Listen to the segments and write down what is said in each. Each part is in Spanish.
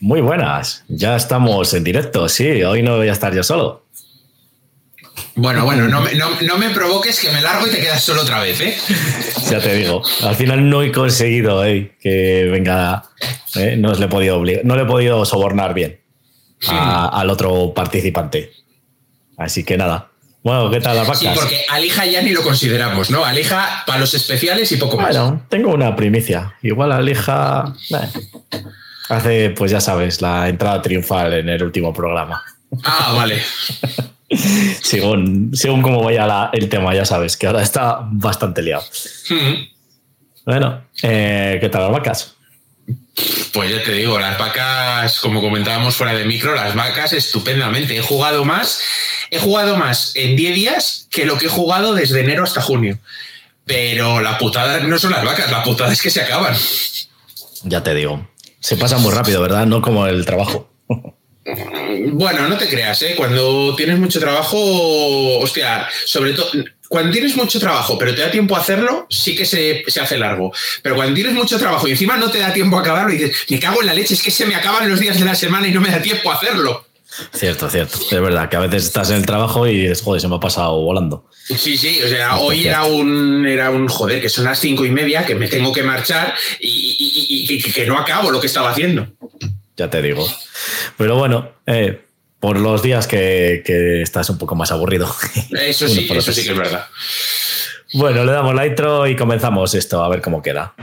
Muy buenas, ya estamos en directo, sí, hoy no voy a estar yo solo. Bueno, bueno, no me, no, me provoques que me largo y te quedas solo otra vez, ¿eh? Ya te digo, al final no he conseguido eh, que venga, eh, no, le he podido no le he podido sobornar bien al otro participante. Así que nada. Bueno, ¿qué tal las vacas? Sí, porque Alija ya ni lo consideramos, ¿no? Alija para los especiales y poco más. Bueno, tengo una primicia. Igual Alija eh, hace, pues ya sabes, la entrada triunfal en el último programa. Ah, vale. según, según cómo vaya el tema, ya sabes, que ahora está bastante liado. Bueno, eh, ¿qué tal las vacas? Pues ya te digo, las vacas, como comentábamos fuera de micro, las vacas estupendamente. He jugado más, he jugado más en 10 días que lo que he jugado desde enero hasta junio. Pero la putada no son las vacas, la putada es que se acaban. Ya te digo. Se pasa muy rápido, ¿verdad? No como el trabajo. Bueno, no te creas, ¿eh? Cuando tienes mucho trabajo, hostia, sobre todo, cuando tienes mucho trabajo, pero te da tiempo a hacerlo, sí que se, hace largo. Pero cuando tienes mucho trabajo y encima no te da tiempo a acabarlo dices, me cago en la leche, es que se me acaban los días de la semana y no me da tiempo a hacerlo. Cierto, cierto. Es verdad que a veces estás en el trabajo y dices, joder, se me ha pasado volando. Sí, sí, o sea, hoy era un, era un joder, que son las cinco y media, que me tengo que marchar y, y que no acabo lo que estaba haciendo ya te digo. Pero bueno, eh, por los días que, estás un poco más aburrido. Eso sí, eso sí que es verdad. Bueno, le damos la intro y comenzamos esto, a ver cómo queda.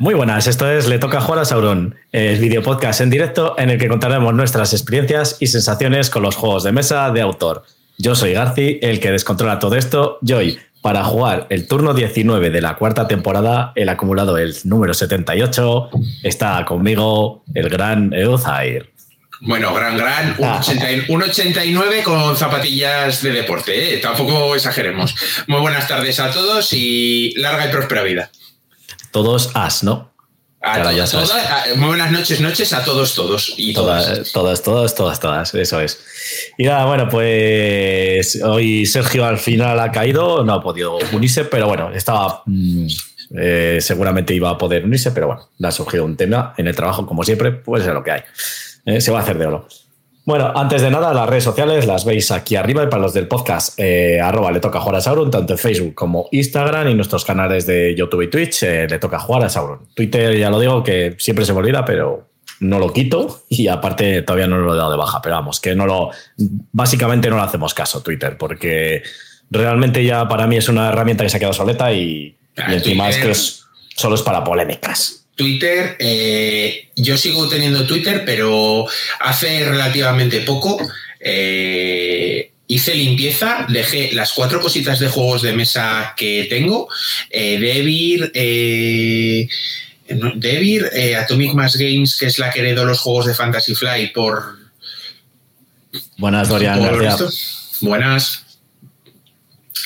Muy buenas, esto es Le Toca Jugar a Sauron, el video podcast en directo en el que contaremos nuestras experiencias y sensaciones con los juegos de mesa de autor. Yo soy Garci, el que descontrola todo esto, y hoy, para jugar el turno 19 de la cuarta temporada, el acumulado el número 78, está conmigo el gran Euzair. Bueno, gran, gran, un, 89 ah. con zapatillas de deporte, ¿eh? tampoco exageremos. Muy buenas tardes a todos y larga y próspera vida todos as, ¿no? muy buenas noches, noches a todos, todos. Y todas, todas, todas, todas, todas, eso es. Y nada, bueno, pues hoy Sergio al final ha caído, no ha podido unirse, pero bueno, estaba. Mm, eh, seguramente iba a poder unirse, pero bueno, le ha surgido un tema en el trabajo, como siempre, pues es lo que hay. Eh, se va a hacer de oro. Bueno, antes de nada, las redes sociales las veis aquí arriba y para los del podcast, eh, arroba le toca jugar a Sauron, tanto en Facebook como Instagram y nuestros canales de YouTube y Twitch, eh, le toca jugar a Sauron. Twitter, ya lo digo, que siempre se me olvida, pero no lo quito y aparte todavía no lo he dado de baja, pero vamos, que no lo, básicamente no le hacemos caso Twitter, porque realmente ya para mí es una herramienta que se ha quedado soleta y, y encima es que solo es para polémicas. Twitter, eh, yo sigo teniendo Twitter, pero hace relativamente poco eh, hice limpieza, dejé las cuatro cositas de juegos de mesa que tengo, eh, Devir, eh, Devir Atomic Mass Games, que es la que heredó los juegos de Fantasy Flight por... Buenas, Dorian. Buenas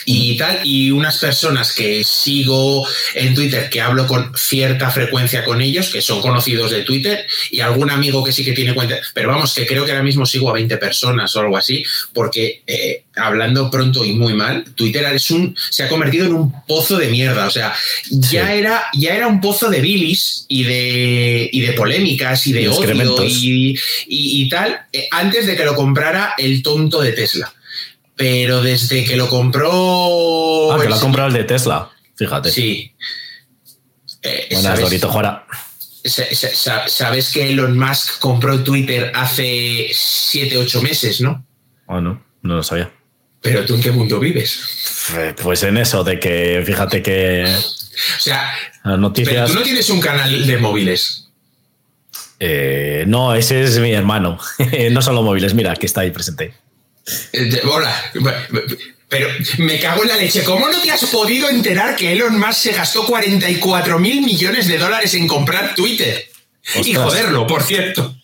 y tal, y unas personas que sigo en Twitter, que hablo con cierta frecuencia con ellos, que son conocidos de Twitter, y algún amigo que sí que tiene cuenta, pero vamos, que creo que ahora mismo sigo a 20 personas o algo así, porque eh, hablando pronto y muy mal, Twitter es un, se ha convertido en un pozo de mierda, o sea, ya, era, ya era un pozo de bilis y de, y de polémicas y de odio y, y, tal, eh, antes de que lo comprara el tonto de Tesla pero desde que lo compró. Ah, que lo ha comprado el de Tesla, fíjate. Sí. Eh, Buenas, Dorito Jora. Sabes que Elon Musk compró Twitter hace 7, 8 meses, ¿no? Ah, no, no lo sabía. Pero tú en qué mundo vives? Eh, pues en eso, de que fíjate que. O sea, noticias... tú no tienes un canal de móviles. Eh, no, ese es mi hermano. no solo móviles, mira, que está ahí presente. Eh, hola. Pero me cago en la leche. ¿Cómo no te has podido enterar que Elon Musk se gastó 44 mil millones de dólares en comprar Twitter? Y joderlo, por cierto.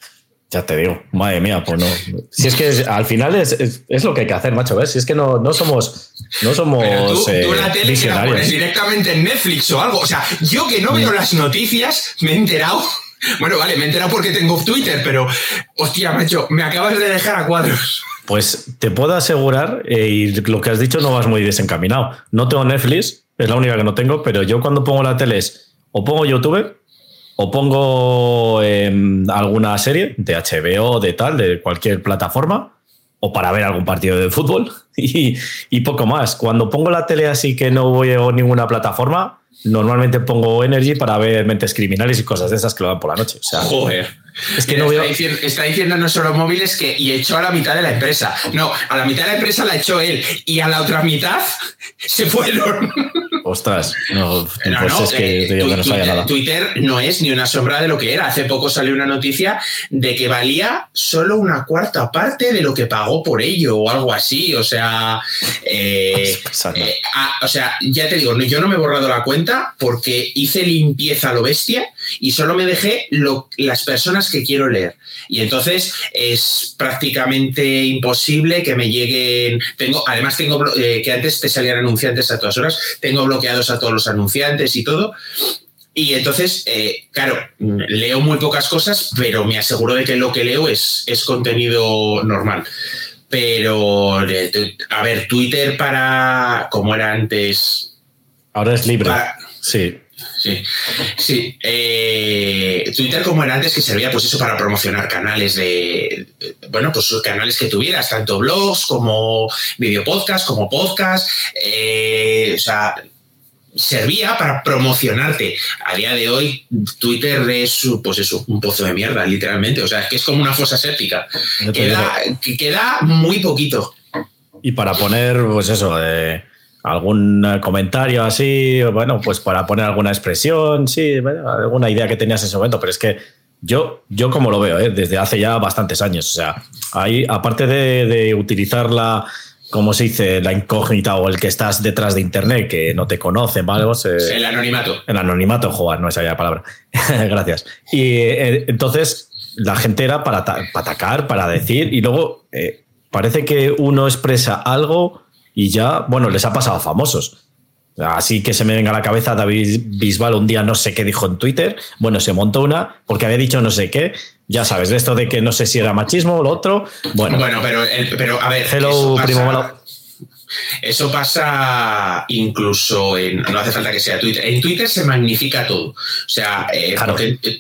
Ya te digo, madre mía, pues no. Si es que al final es, lo que hay que hacer, macho, ¿ves? Si es que no, no somos. No somos. tú, eh, la tele la pones directamente en Netflix o algo. O sea, yo que no veo las noticias, me he enterado. Bueno, vale, me he enterado porque tengo Twitter, pero. Hostia, macho, me acabas de dejar a cuadros. Pues te puedo asegurar, eh, y lo que has dicho no vas muy desencaminado. No tengo Netflix, es la única que no tengo, pero yo cuando pongo la tele es o pongo YouTube o pongo em, alguna serie de HBO, de tal, de cualquier plataforma, o para ver algún partido de fútbol y, y poco más. Cuando pongo la tele así que no voy a ninguna plataforma, normalmente pongo Energy para ver mentes criminales y cosas de esas que lo dan por la noche. O sea, Joder. Es que no está, diciendo, está, diciendo, no solo móviles que y echó a la mitad de la empresa. No, a la mitad de la empresa la echó él y a la otra mitad se fueron. Ostras, no, pues es que, eh, no Twitter, nada. Twitter no es ni una sombra de lo que era. Hace poco salió una noticia de que valía solo una cuarta parte de lo que pagó por ello o algo así. O sea, eh, eh, o sea, ya te digo, yo no me he borrado la cuenta porque hice limpieza a lo bestia y solo me dejé lo, las personas que quiero leer. Y entonces es prácticamente imposible que me lleguen. Tengo, además, tengo que antes te salían anunciantes a todas horas. Tengo bloqueados a todos los anunciantes y todo. Y entonces, eh, claro, leo muy pocas cosas, pero me aseguro de que lo que leo es, es contenido normal. Pero, eh, a ver, Twitter para, como era antes... Ahora es libre. sí. Sí, sí. Eh, Twitter como era antes que servía pues eso para promocionar canales de, bueno, pues canales que tuvieras, tanto blogs como videopodcast, como podcast, o sea, servía para promocionarte. A día de hoy, Twitter es pues eso, un pozo de mierda, literalmente. O sea, es que es como una fosa séptica. Queda, queda muy poquito. Y para poner, pues eso, eh, algún comentario así, bueno, pues para poner alguna expresión, sí, alguna idea que tenías en ese momento, pero es que yo, yo como lo veo, eh, desde hace ya bastantes años, o sea, ahí, aparte de, de utilizar la como se dice, la incógnita o el que estás detrás de internet, que no te conocen, ¿vale? el anonimato. El anonimato, joder, no es la palabra. Gracias. Y eh, entonces la gente era para, atacar, para decir, y luego eh, parece que uno expresa algo y ya, bueno, les ha pasado a famosos. Así que se me venga a la cabeza David Bisbal un día no sé qué dijo en Twitter. Bueno, se montó una porque había dicho no sé qué. Ya sabes, de esto de que no sé si era machismo o lo otro. Bueno, bueno pero, pero a ver. Hello, pasa, primo Eso pasa incluso en. No hace falta que sea Twitter. En Twitter se magnifica todo. O sea, eh,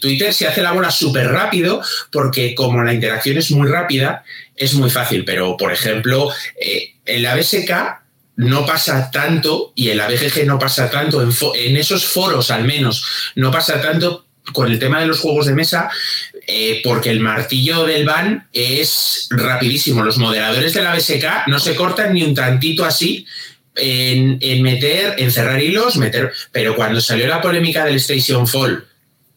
Twitter se hace la bola súper rápido porque, como la interacción es muy rápida, es muy fácil. Pero, por ejemplo, eh, en la BSK no pasa tanto, y en la BGG no pasa tanto, en, esos foros al menos, no pasa tanto con el tema de los juegos de mesa, eh, porque el martillo del ban es rapidísimo. Los moderadores de la BSK no se cortan ni un tantito así en, meter, en cerrar hilos, meter. Pero cuando salió la polémica del Station Fall,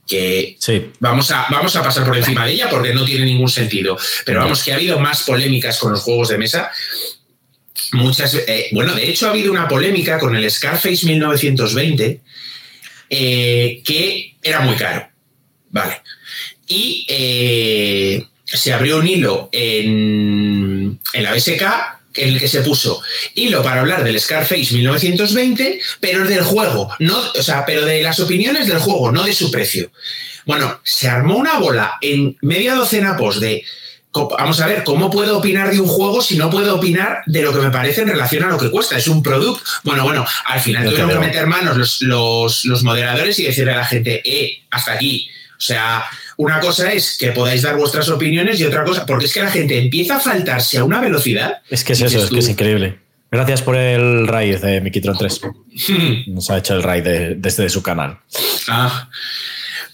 que vamos, a, vamos a pasar por encima de ella porque no tiene ningún sentido. Pero vamos, que ha habido más polémicas con los juegos de mesa muchas eh, bueno, de hecho ha habido una polémica con el Scarface 1920 eh, que era muy caro. Vale. Y eh, se abrió un hilo en, en la BSK en el que se puso hilo para hablar del Scarface 1920, pero del juego, no, o sea, pero de las opiniones del juego, no de su precio. Bueno, se armó una bola en media docena post de vamos a ver, ¿cómo puedo opinar de un juego si no puedo opinar de lo que me parece en relación a lo que cuesta? Es un producto. Bueno, bueno, al final tuvieron que meter manos los, moderadores y decirle a la gente, eh, hasta aquí. O sea, una cosa es que podáis dar vuestras opiniones y otra cosa, porque es que la gente empieza a faltarse a una velocidad. Es que es eso, es que es increíble. Gracias por el raid de Mikitron 3. Nos ha hecho el raid desde su canal. Ah,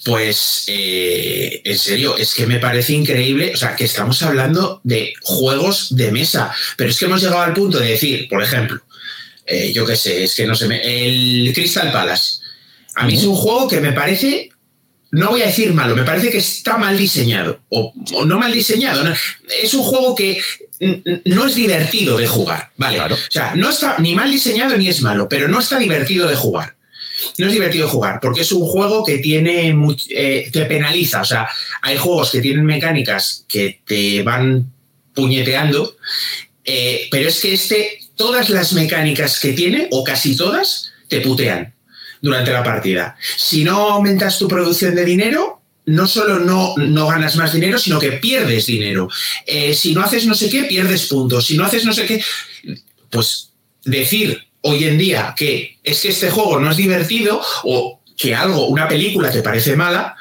pues eh, en serio, es que me parece increíble, o sea, que estamos hablando de juegos de mesa, pero es que hemos llegado al punto de decir, por ejemplo, eh, yo qué sé, es que no sé, el Crystal Palace. A mí es un juego que me parece, no voy a decir malo, me parece que está mal diseñado, o, no mal diseñado, es un juego que no es divertido de jugar, ¿vale? O sea, no está ni mal diseñado ni es malo, pero no está divertido de jugar no es divertido jugar, porque es un juego que tiene eh, te penaliza. O sea, hay juegos que tienen mecánicas que te van puñeteando, eh, pero es que este, todas las mecánicas que tiene, o casi todas, te putean durante la partida. Si no aumentas tu producción de dinero, no solo no, no ganas más dinero, sino que pierdes dinero. Eh, si no haces no sé qué, pierdes puntos. Si no haces no sé qué, pues decir hoy en día que es que este juego no es divertido o que algo, una película te parece mala,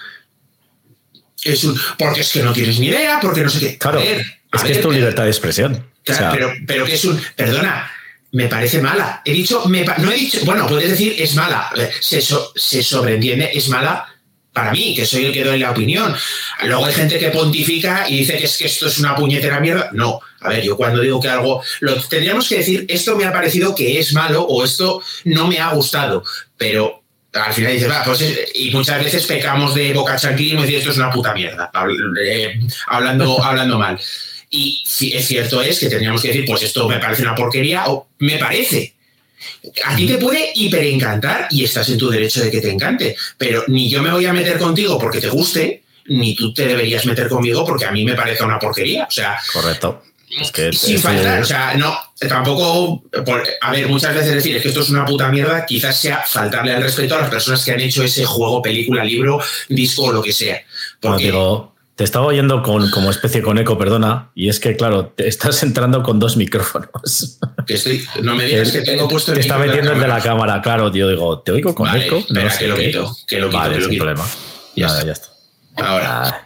es un, porque es que no tienes ni idea, porque no sé qué. Claro, es que es tu libertad de expresión. pero, pero que es un, perdona, me parece mala. He dicho, no he dicho, bueno, puedes decir es mala, se, se sobreentiende, es mala para mí, que soy el que doy la opinión. Luego hay gente que pontifica y dice que es que esto es una puñetera mierda. No, a ver, yo cuando digo que algo, lo tendríamos que decir, esto me ha parecido que es malo o esto no me ha gustado, pero al final dices, va, pues y muchas veces pecamos de boca chanquillo y decir esto es una puta mierda, eh, hablando, hablando mal. Y es cierto es que tendríamos que decir, pues esto me parece una porquería o me parece, a ti te puede hiperencantar y estás en tu derecho de que te encante, pero ni yo me voy a meter contigo porque te guste, ni tú te deberías meter conmigo porque a mí me parece una porquería. O sea, correcto. sin faltar, o sea, no, tampoco, a ver, muchas veces decir es que esto es una puta mierda, quizás sea faltarle al respeto a las personas que han hecho ese juego, película, libro, disco o lo que sea. Porque, te estaba oyendo con, como especie con eco, perdona, y es que, claro, te estás entrando con dos micrófonos. no me digas que tengo puesto el Te está metiendo el de la cámara, claro, tío. Digo, ¿te oigo con eco? no sé que lo quito, que lo quito. Vale, sin problema. Ya, ya, está. Ahora. Ah.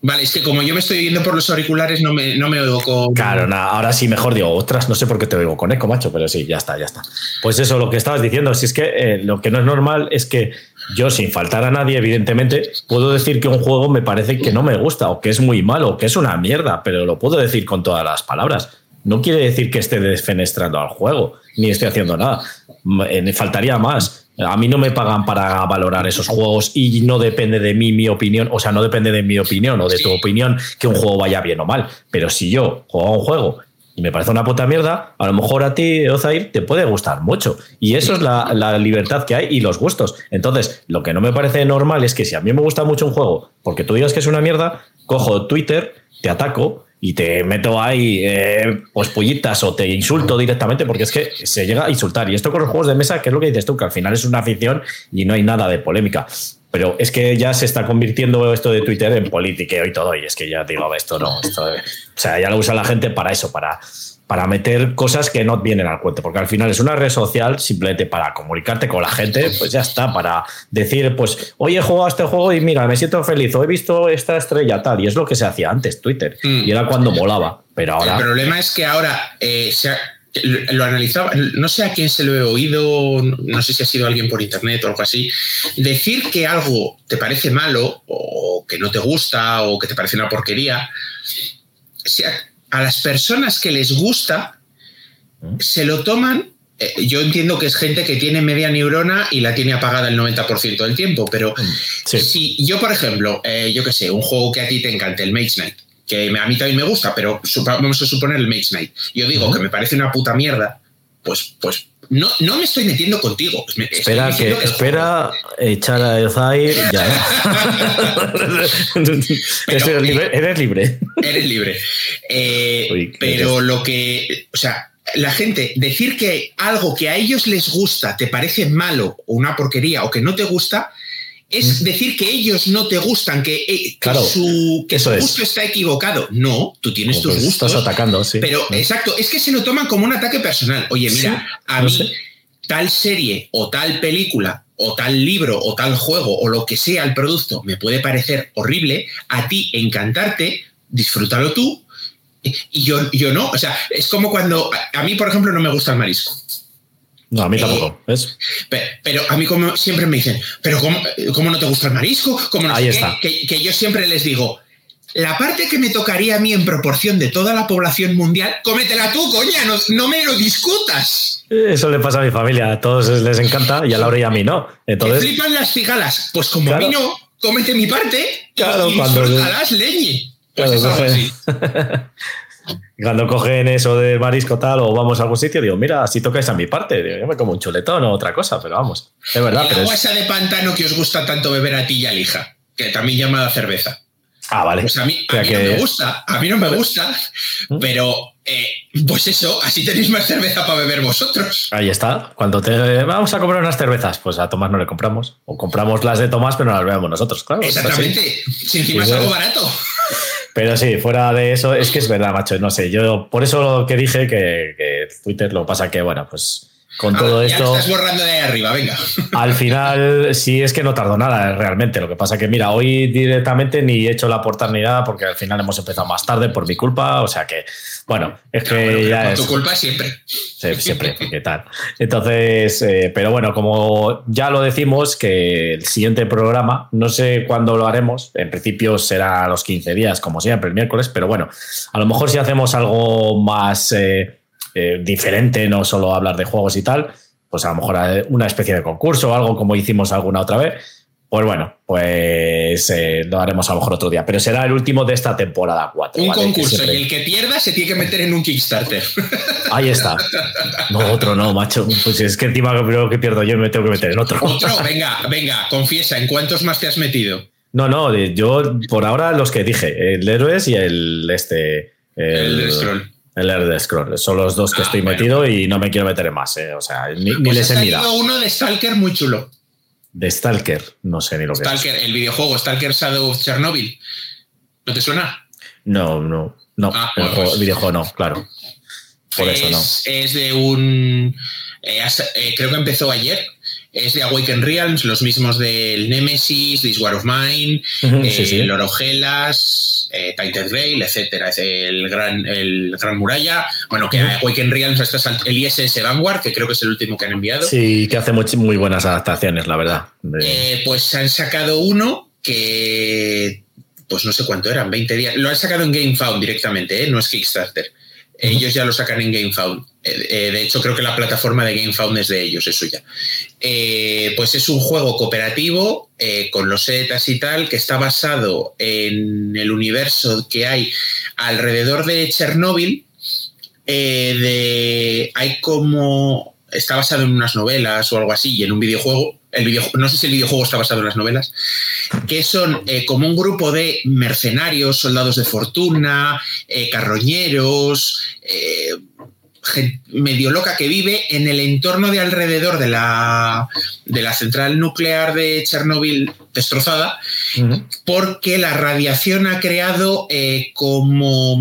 Vale, es que como yo me estoy oyendo por los auriculares, no me, no me oigo con. Claro, nada, ahora sí mejor digo, otras, no sé por qué te oigo con eco, macho, pero sí, ya está, ya está. Pues eso, lo que estabas diciendo, si es que eh, lo que no es normal es que yo, sin faltar a nadie, evidentemente, puedo decir que un juego me parece que no me gusta, o que es muy malo, o que es una mierda, pero lo puedo decir con todas las palabras. No quiere decir que esté desfenestrando al juego, ni esté haciendo nada. Me faltaría más a mí no me pagan para valorar esos juegos y no depende de mí mi opinión, o sea, no depende de mi opinión o de tu opinión que un juego vaya bien o mal. Pero si yo juego a un juego y me parece una puta mierda, a lo mejor a ti, Ozair, te puede gustar mucho. Y eso es la, la, libertad que hay y los gustos. Entonces, lo que no me parece normal es que si a mí me gusta mucho un juego, porque tú digas que es una mierda, cojo Twitter, te ataco y te meto ahí eh, pues pullitas o te insulto directamente porque es que se llega a insultar. Y esto con los juegos de mesa, que es lo que dices tú, que al final es una afición y no hay nada de polémica. Pero es que ya se está convirtiendo esto de Twitter en política y todo. Y es que ya digo, esto no. Esto, o sea, ya lo usa la gente para eso, para para meter cosas que no vienen al cuento, porque al final es una red social simplemente para comunicarte con la gente, pues ya está, para decir, pues, hoy he jugado a este juego y mira, me siento feliz, o he visto esta estrella tal, y es lo que se hacía antes, Twitter, mm. y era cuando molaba, pero ahora... El problema es que ahora eh, lo analizaba, no sé a quién se lo he oído, no sé si ha sido alguien por internet o algo así, decir que algo te parece malo, o que no te gusta, o que te parece una porquería, a las personas que les gusta se lo toman. Eh, yo entiendo que es gente que tiene media neurona y la tiene apagada el 90% del tiempo, pero mm, si yo, por ejemplo, eh, yo qué sé, un juego que a ti te encante, el Mage Knight, que a mí también me gusta, pero vamos a suponer el Mage Knight, yo digo que me parece una puta mierda, pues, pues no, no me estoy metiendo contigo. espera, que, espera, echar a Zaire ya. eres, libre, eres libre. Eres libre. Eh, pero lo que. O sea, la gente, decir que algo que a ellos les gusta te parece malo o una porquería o que no te gusta, es decir que ellos no te gustan, que, eh, su, gusto está equivocado. No, tú tienes tus gustos. Estás atacando, sí. Pero exacto, es que se lo toman como un ataque personal. Oye, mira, a mí tal serie o tal película o tal libro o tal juego o lo que sea el producto me puede parecer horrible, a ti encantarte, disfrútalo tú y yo, yo no. O sea, es como cuando a mí, por ejemplo, no me gusta el marisco. No, a mí tampoco. ¿ves? Pero, a mí como siempre me dicen, pero ¿cómo, cómo no te gusta el marisco? ¿Cómo no Ahí está. Que, yo siempre les digo, la parte que me tocaría a mí en proporción de toda la población mundial, cómetela tú, coña, no, me lo discutas. Eso le pasa a mi familia, a todos les encanta y a Laura y a mí no. Entonces... flipan las cigalas. Pues como a mí no, cómete mi parte claro, y cuando... leñe. Pues cuando cogen eso de marisco tal o vamos a algún sitio, digo, mira, si tocáis a mi parte, yo me como un chuletón o otra cosa, pero vamos, es verdad. El agua esa de pantano que os gusta tanto beber a ti y a hija, que también llamada cerveza. Ah, vale. Pues a mí, no me gusta, a mí no me gusta, ¿Mm? pero eh, pues eso, así tenéis más cerveza para beber vosotros. Ahí está. Cuando te vamos a comprar unas cervezas, pues a Tomás no le compramos. O compramos las de Tomás, pero no las bebemos nosotros, claro. Exactamente. Si encima es algo barato. Pero sí, fuera de eso, es que es verdad, macho. No sé, yo por eso lo que dije que, que Twitter lo pasa que, bueno, pues con todo esto. estás borrando de ahí arriba, venga. Al final, sí es que no tardó nada realmente. Lo que pasa que, mira, hoy directamente ni he hecho la portada ni nada porque al final hemos empezado más tarde por mi culpa. O sea que, bueno, es que ya es. tu culpa siempre. Sí, siempre, ¿qué tal? Entonces, eh, pero bueno, como ya lo decimos, que el siguiente programa, no sé cuándo lo haremos. En principio será a los 15 días, como siempre, el miércoles, pero bueno, a lo mejor si hacemos algo más. Eh, eh, diferente, no solo hablar de juegos y tal, pues a lo mejor una especie de concurso o algo como hicimos alguna otra vez. Pues bueno, pues eh, lo haremos a lo mejor otro día, pero será el último de esta temporada 4. Un concurso y el que pierda se tiene que meter en un Kickstarter. Ahí está. No, otro no, macho. Pues es que encima creo que pierdo yo me tengo que meter en otro. Otro, venga, venga, confiesa, ¿en cuántos más te has metido? No, no, yo por ahora los que dije, el Héroes y el este. El, el Scroll. El Elder Scroll. Son los dos que ah, estoy metido y no me quiero meter en más. Eh. O sea, ni, pues les he mirado. uno de Stalker muy chulo. De Stalker, no sé ni lo que Stalker, el videojuego Stalker Shadow of Chernobyl. ¿No te suena? No, no, no. Ah, el, pues videojuego no, claro. Por eso no. Es de un. Eh, eh, creo que empezó ayer es de Awaken Realms, los mismos del Nemesis, This War of Mine, eh, Lorogelas, eh, Titan Rail, etcétera. Es el gran, el gran muralla. Bueno, que Awaken Realms, es el ISS Vanguard, que creo que es el último que han enviado. Sí, que hace muy, muy buenas adaptaciones, la verdad. Eh, pues han sacado uno que pues no sé cuánto eran, 20 días. Lo han sacado en GameFound directamente, ¿eh? no es Kickstarter. Ellos ya lo sacan en GameFound. Eh, eh, de hecho, creo que la plataforma de GameFound es de ellos, es suya. Eh, pues es un juego cooperativo con los setas y tal, que está basado en el universo que hay alrededor de Chernóbil. de, hay como. Está basado en unas novelas o algo así y en un videojuego no sé si el videojuego está basado en las novelas, que son eh, como un grupo de mercenarios, soldados de fortuna, eh, carroñeros, eh, medio loca que vive en el entorno de alrededor de la, de la central nuclear de Chernóbil destrozada, porque la radiación ha creado como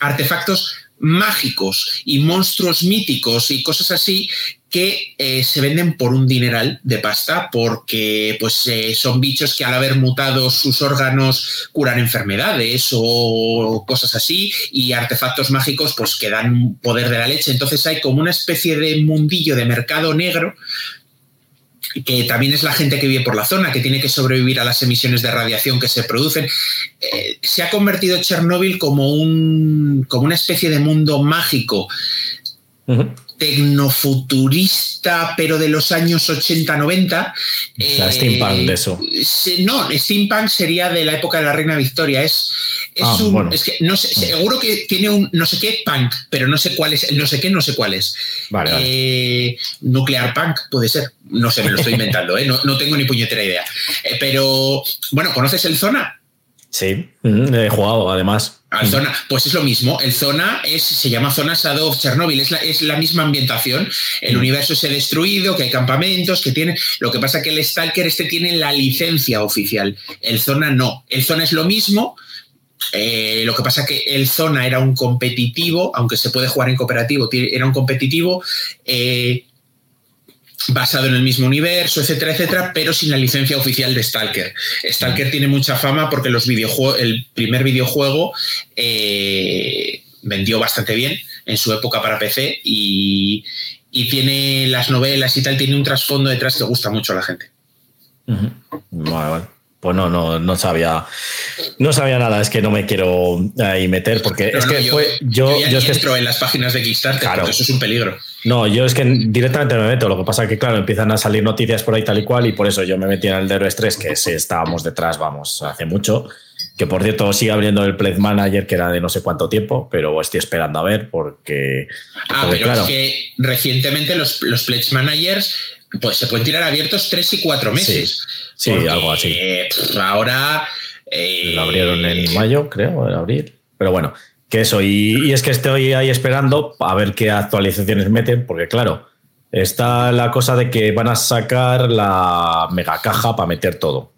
artefactos mágicos y monstruos míticos y cosas así que eh, se venden por un dineral de pasta porque pues eh, son bichos que al haber mutado sus órganos curan enfermedades o cosas así y artefactos mágicos pues que dan poder de la leche. Entonces hay como una especie de mundillo de mercado negro que también es la gente que vive por la zona, que tiene que sobrevivir a las emisiones de radiación que se producen. Eh, se ha convertido Chernóbil como, un, como una especie de mundo mágico tecnofuturista, pero de los años 80-90. steampunk de eso. No, steampunk sería de la época de la Reina Victoria. Es, es, ah, un, es que no sé, seguro que tiene un no sé qué punk, pero no sé cuál es, no sé qué, no sé cuál es. Eh, nuclear punk puede ser. No sé, me lo estoy inventando, ¿eh? no, tengo ni puñetera idea. Eh, pero, bueno, ¿conoces el Zona? Sí, he jugado además. Al zona, pues es lo mismo. El zona es, se llama zona Shadow of Chernobyl, es la, es la misma ambientación. El universo se ha destruido, que hay campamentos, que tiene. Lo que pasa es que el Stalker este tiene la licencia oficial. El zona no. El zona es lo mismo. Eh, lo que pasa es que el zona era un competitivo, aunque se puede jugar en cooperativo, era un competitivo. Eh, basado en el mismo universo, etcétera, etcétera, pero sin la licencia oficial de Stalker. Stalker tiene mucha fama porque los el primer videojuego eh, vendió bastante bien en su época para PC y, tiene las novelas y tal, tiene un trasfondo detrás que gusta mucho a la gente. Vale, vale. Pues no, no, no sabía, no sabía nada, es que no me quiero ahí meter porque es que yo, fue yo, yo, es que entro en las páginas de Kickstarter, claro. eso es un peligro. No, yo es que directamente me meto, lo que pasa es que claro, empiezan a salir noticias por ahí tal y cual y por eso yo me metí en el de Heroes 3, que sí estábamos detrás, vamos, hace mucho, que por cierto sigue abriendo el Pledge Manager que era de no sé cuánto tiempo, pero estoy esperando a ver porque... Ah, pero es que recientemente los, los Pledge Managers pues se pueden tirar abiertos tres y cuatro meses. Sí, algo así. ahora Eh, Lo abrieron en mayo, creo, en abril. Pero bueno, que eso. Y, y es que estoy ahí esperando a ver qué actualizaciones meten, porque claro, está la cosa de que van a sacar la mega caja para meter todo.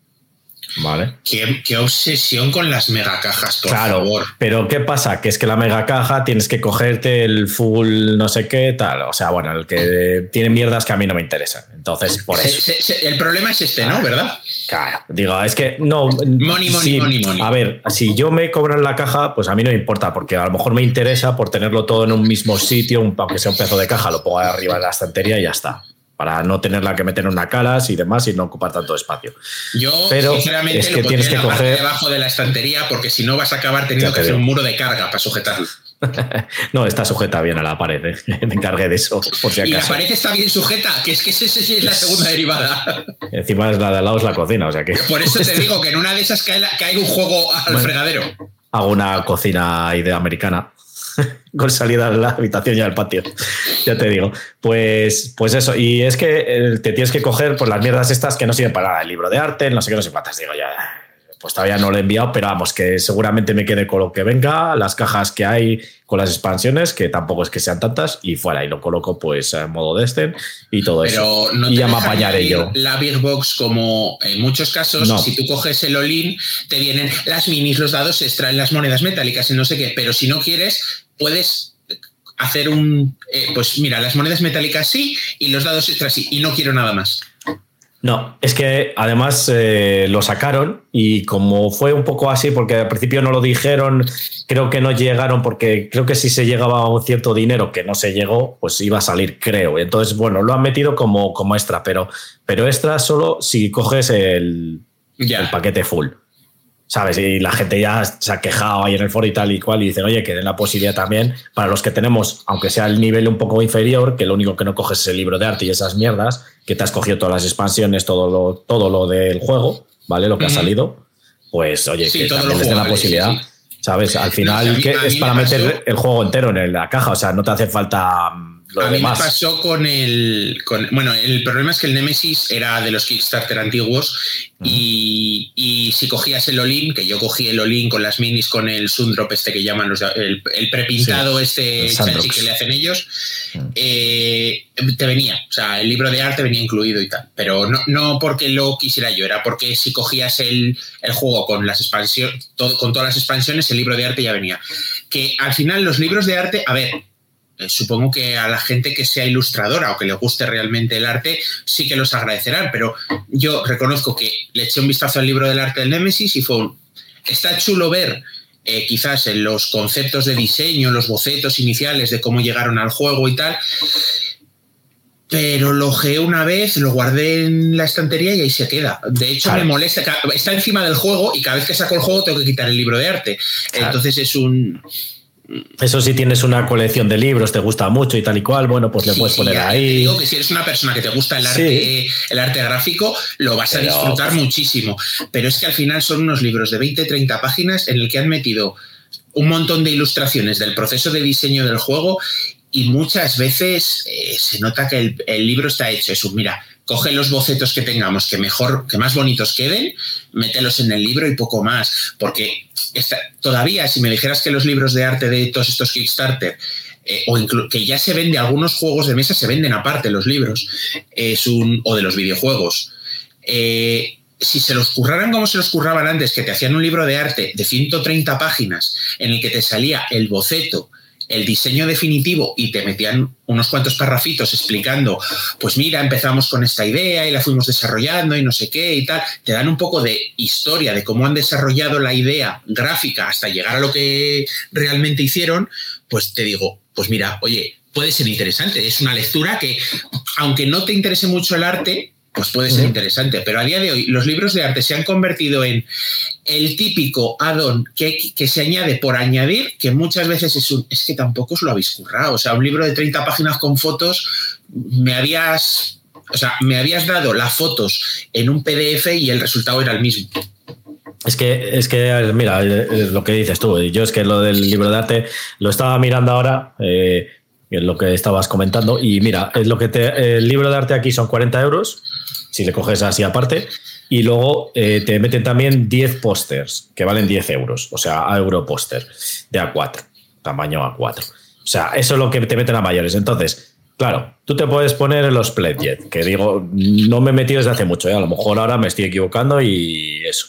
¿Vale? Qué, qué obsesión con las megacajas, por claro, favor. pero ¿qué pasa? Que es que la mega caja tienes que cogerte el full no sé qué tal. O sea, bueno, el que tiene mierdas que a mí no me interesan. Entonces, por eso. se- se- el problema es este, ¿no? ¿Verdad? Claro, digo, es que no. Money, money, si- money, money. A ver, si yo me cobran la caja, pues a mí no me importa, porque a lo mejor me interesa por tenerlo todo en un mismo sitio, un- aunque sea un pedazo de caja, lo pongo arriba de la estantería y ya está. Para no tenerla que meter en una calas y demás y no ocupar tanto espacio. Yo, Pero sinceramente, es que lo tienes en que coger- de abajo de la estantería porque si no vas a acabar teniendo que hacer un muro de carga para sujetarlo. No, está sujeta bien a la pared, ¿eh? me encargué de eso, por si Y la acaso. pared está bien sujeta, que es que esa es la segunda derivada. Encima es la de al lado es la cocina, o sea que Por eso te digo que en una de esas cae, la- cae un juego al Bueno. fregadero. hago una cocina ahí de americana con salida a la habitación y al patio. Ya te digo. Pues, pues eso. Y es que eh, te tienes que coger por las mierdas estas que no sirven para nada. El libro de arte, no sé qué, no sé cuántas. Digo, ya. Pues todavía no lo he enviado, pero vamos, que seguramente me quede con lo que venga, las cajas que hay con las expansiones, que tampoco es que sean tantas, y fuera, y lo coloco pues en modo Destin y todo eso. Pero no y ya me apañaré yo. la Big Box como en muchos casos, No. si tú coges el Olin, te vienen las minis, los dados extra, las monedas metálicas y no sé qué, pero si no quieres, puedes hacer un... eh, pues mira, las monedas metálicas sí y los dados extra sí, y no quiero nada más. No, es que además eh, lo sacaron y como fue un poco así, porque al principio no lo dijeron, creo que no llegaron, porque creo que si se llegaba a un cierto dinero que no se llegó, pues iba a salir, creo. Entonces, bueno, lo han metido como, como extra, pero, pero extra solo si coges el, Ya. el paquete full. ¿Sabes? Y la gente ya se ha quejado ahí en el foro y tal y cual y dicen, oye, que den la posibilidad también para los que tenemos, aunque sea el nivel un poco inferior, que lo único que no coges es el libro de arte y esas mierdas, que te has cogido todas las expansiones, todo lo, todo lo del juego, ¿vale? Lo que ha salido, pues oye, Sí, que también les den la sí, posibilidad. sí. ¿Sabes? Al final No, a mí- que es para meter el juego entero en la caja, o sea, no te hace falta lo A mí me pasó con el. Con, bueno, el problema es que el Nemesis era de los Kickstarter antiguos y, y si cogías el Olin, que yo cogí el Olin con las minis, con el Sundrop este que llaman los. El, el prepintado este el que le hacen ellos, eh, te venía. O sea, el libro de arte venía incluido y tal. Pero no, no porque lo quisiera yo, era porque si cogías el, el juego con las expansiones, con todas las expansiones, el libro de arte ya venía. Que al final los libros de arte, a ver, eh, supongo que a la gente que sea ilustradora o que le guste realmente el arte sí que los agradecerán, pero yo reconozco que le eché un vistazo al libro del arte del Némesis y fue un... Está chulo ver eh, quizás en los conceptos de diseño, los bocetos iniciales de cómo llegaron al juego y tal, pero lo ojeé una vez, lo guardé en la estantería y ahí se queda. De hecho, Claro. me molesta, está encima del juego y cada vez que saco el juego tengo que quitar el libro de arte. Claro. Entonces es un... Eso si tienes una colección de libros, te gusta mucho y tal y cual, bueno, pues le Sí, puedes sí, poner te ahí. digo que si eres una persona que te gusta el arte, el arte gráfico, lo vas a Pero- disfrutar muchísimo. Pero es que al final son unos libros de 20, 30 páginas en el que han metido un montón de ilustraciones del proceso de diseño del juego y muchas veces eh, se nota que el, el libro está hecho. Es un, mira, coge los bocetos que tengamos que mejor, que más bonitos queden, mételos en el libro y poco más. Porque todavía, si me dijeras que los libros de arte de todos estos Kickstarter eh, o que ya se vende algunos juegos de mesa, se venden aparte los libros, es un, o de los videojuegos. Eh, si se los curraran como se los curraban antes, que te hacían un libro de arte de 130 páginas en el que te salía el boceto, el diseño definitivo y te metían unos cuantos parrafitos explicando, pues mira, empezamos con esta idea y la fuimos desarrollando y no sé qué y tal, te dan un poco de historia de cómo han desarrollado la idea gráfica hasta llegar a lo que realmente hicieron, pues te digo, pues mira, oye, puede ser interesante, es una lectura que, aunque no te interese mucho el arte, pues puede ser interesante. Pero a día de hoy los libros de arte se han convertido en el típico add-on que, que se añade por añadir, que muchas veces es un, es que tampoco os lo habéis currado. O sea, un libro de 30 páginas con fotos, me habías, o sea, me habías dado las fotos en un PDF y el resultado era el mismo. Es que, es que, mira, es lo que dices tú. Yo es que lo del libro de arte lo estaba mirando ahora, eh, es lo que estabas comentando, y mira, es lo que te, el libro de arte aquí son 40 euros, si le coges así aparte, Y luego eh, te meten también 10 pósters que valen 10 euros, o sea, a euro póster de A4, tamaño A4. O sea, eso es lo que te meten a mayores. Entonces, claro, tú te puedes poner en los Pledget, que digo, no me he metido desde hace mucho, ¿eh? a lo mejor ahora me estoy equivocando y eso.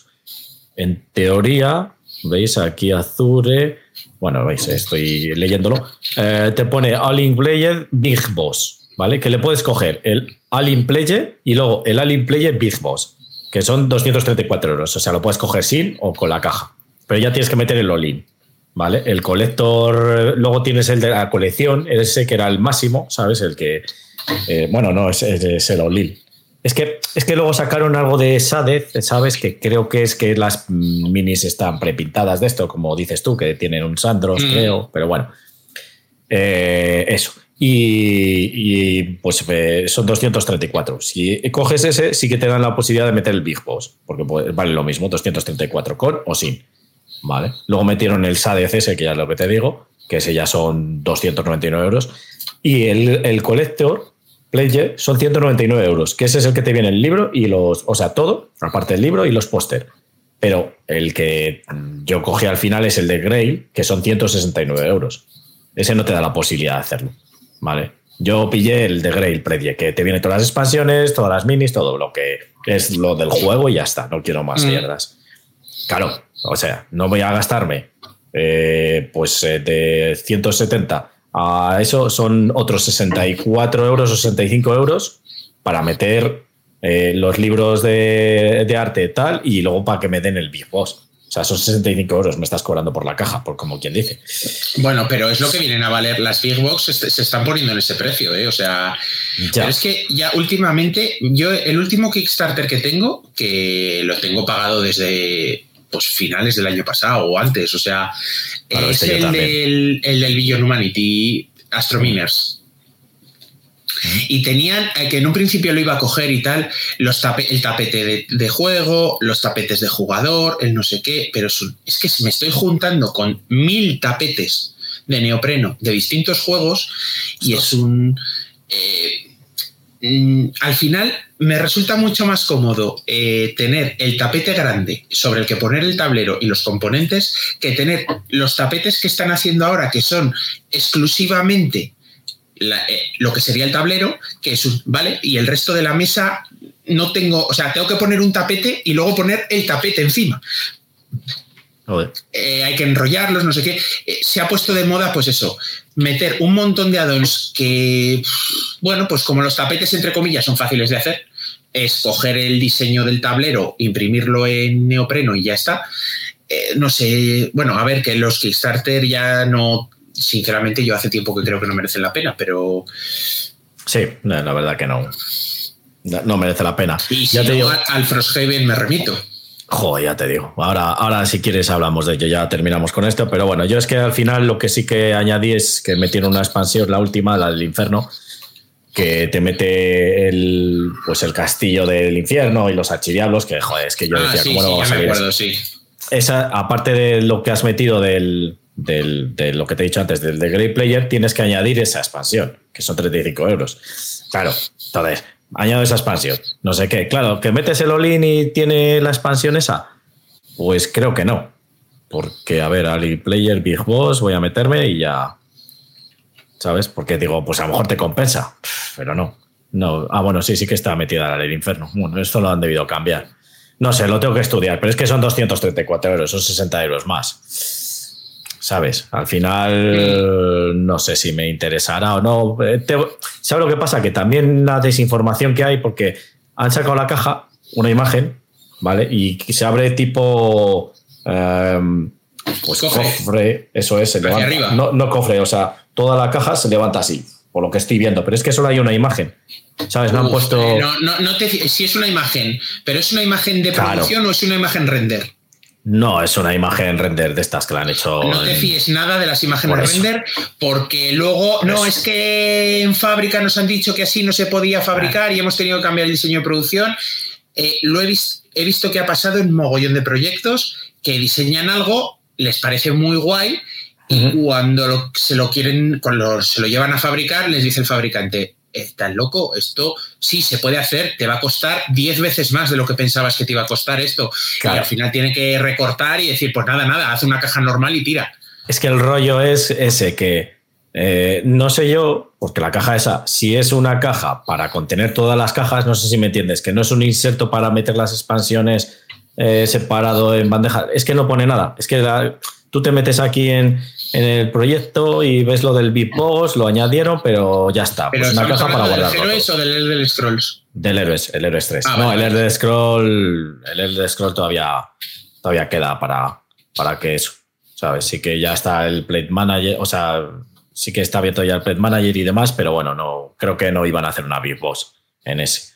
En teoría, veis aquí Azure, bueno, veis, estoy leyéndolo, eh, te pone All-in Player Big Boss, ¿vale? Que le puedes coger el All-in Player y luego el All-in Player Big Boss, que son 234 euros. O sea, lo puedes coger sin o con la caja. Pero ya tienes que meter el All-in. ¿Vale? El colector, luego tienes el de la colección, ese que era el máximo, ¿sabes? El que, eh, bueno, no, es, es, el Olin. Es que, es que luego sacaron algo de Sadez, ¿sabes? Que creo que es que las minis están prepintadas de esto, como dices tú, que tienen un Sandros, mm. creo, pero bueno. Eh, eso. Y, pues eh, son 234. Si coges ese, sí que te dan la posibilidad de meter el Big Boss, porque pues, vale lo mismo, 234 con o sin. ¿vale? Luego metieron el SADCS, que ya es lo que te digo, que ese ya son 299 euros. Y el, el Collector Player son 199 euros, que ese es el que te viene el libro y los, o sea, todo, aparte del libro y los póster. Pero el que yo cogí al final es el de Grail, que son 169 euros. Ese no te da la posibilidad de hacerlo, ¿vale? Yo pillé el de Grail Predie, que te viene todas las expansiones, todas las minis, todo lo que es lo del juego y ya está, no quiero más mm. mierdas. Claro, o sea, no voy a gastarme eh, pues eh, de 170 a eso son otros 64 euros o 65 euros para meter eh, los libros de, arte y tal y luego para que me den el Big Boss. O sea, son 65 euros, me estás cobrando por la caja, por como quien dice. Bueno, pero es lo que vienen a valer. Las Big Box se, están poniendo en ese precio, ¿eh? O sea, pero es que ya últimamente, yo el último Kickstarter que tengo, que lo tengo pagado desde pues, finales del año pasado o antes. O sea, es este el del, el del Billion Humanity Astro Miners. Y tenían, eh, que en un principio lo iba a coger y tal, los el tapete de, juego, los tapetes de jugador, el no sé qué, pero es, que me estoy juntando con mil tapetes de neopreno de distintos juegos y es un... Eh, Mm, al final me resulta mucho más cómodo eh, tener el tapete grande sobre el que poner el tablero y los componentes que tener los tapetes que están haciendo ahora, que son exclusivamente eh, lo que sería el tablero, que es ¿vale? Y el resto de la mesa no tengo, o sea, tengo que poner un tapete y luego poner el tapete encima. Eh, hay que enrollarlos, no sé qué. Eh, se ha puesto de moda, pues eso, meter un montón de addons que, bueno, pues como los tapetes, entre comillas, son fáciles de hacer, es coger el diseño del tablero, imprimirlo en neopreno y ya está. Eh, no sé, bueno, a ver, que los Kickstarter ya no, sinceramente, yo hace tiempo que creo que no merecen la pena, pero. Sí, la verdad que no. No merece la pena. Y si ya te digo... al Frosthaven me remito. Joder, ya te digo. Ahora, ahora, si quieres, hablamos de ello. Ya terminamos con esto. Pero bueno, yo es que al final lo que sí que añadí es que metieron una expansión, la última, la del infierno, que te mete el, pues el castillo del infierno y los archidiablos. Que joder, es que yo ah, decía, ¿cómo no vamos a salir? sí. Esa, aparte de lo que has metido del, del, de lo que te he dicho antes, del de Great Player, tienes que añadir esa expansión, que son 35 euros. Claro, entonces añado esa expansión. No sé qué. Claro, que metes el Olin y tiene la expansión esa. Pues creo que no. Porque, a ver, Ali Player, Big Boss, voy a meterme y ya. ¿Sabes? Porque digo, pues a lo mejor te compensa. Pero no. No. Ah, bueno, sí, sí que está metida la del infierno. Bueno, esto lo han debido cambiar. No sé, lo tengo que estudiar, pero es que son 234 euros, son 60 euros más. ¿Sabes? Al final no sé si me interesará o no. Eh, ¿Sabes lo que pasa? Que también la desinformación que hay, porque han sacado la caja, una imagen, ¿vale? Y se abre tipo... Em, pues cofre. eso es, se levanta. No, no cofre, o sea, toda la caja se levanta así, por lo que estoy viendo, pero es que solo hay una imagen. ¿Sabes? No han puesto. Eh, no, no, no te, si es una imagen, pero es una imagen de producción o es una imagen render. No, es una imagen render de estas que la han hecho. No te fíes nada de las imágenes render, porque luego, no, es que en fábrica nos han dicho que así no se podía fabricar y hemos tenido que cambiar el diseño de producción. Eh, lo he, he visto que ha pasado en mogollón de proyectos que diseñan algo, les parece muy guay, y cuando se lo quieren, cuando se lo llevan a fabricar, les dice el fabricante, estás loco, esto sí se puede hacer, te va a costar 10 veces más de lo que pensabas que te iba a costar esto. Y al final tiene que recortar y decir, pues nada, nada, haz una caja normal y tira. Es que el rollo es ese que eh, no sé yo, porque la caja esa, si es una caja para contener todas las cajas, no sé si me entiendes, que no es un inserto para meter las expansiones eh, separado en bandeja, es que no pone nada, es que tú te metes aquí en, el proyecto y ves lo del VIP lo añadieron, pero ya está. Pero pues una caja para guardar. ¿Del Héroes o del Elder Scrolls? Del Héroes, el Héroes 3. Ah, no, el Elder Scroll, el Elder Scroll todavía, todavía queda para, para que eso. ¿Sabes? Sí que ya está el Plate Manager, o sea, sí que está abierto ya el Pet Manager y demás, pero bueno, no creo que no iban a hacer una Big Boss en ese.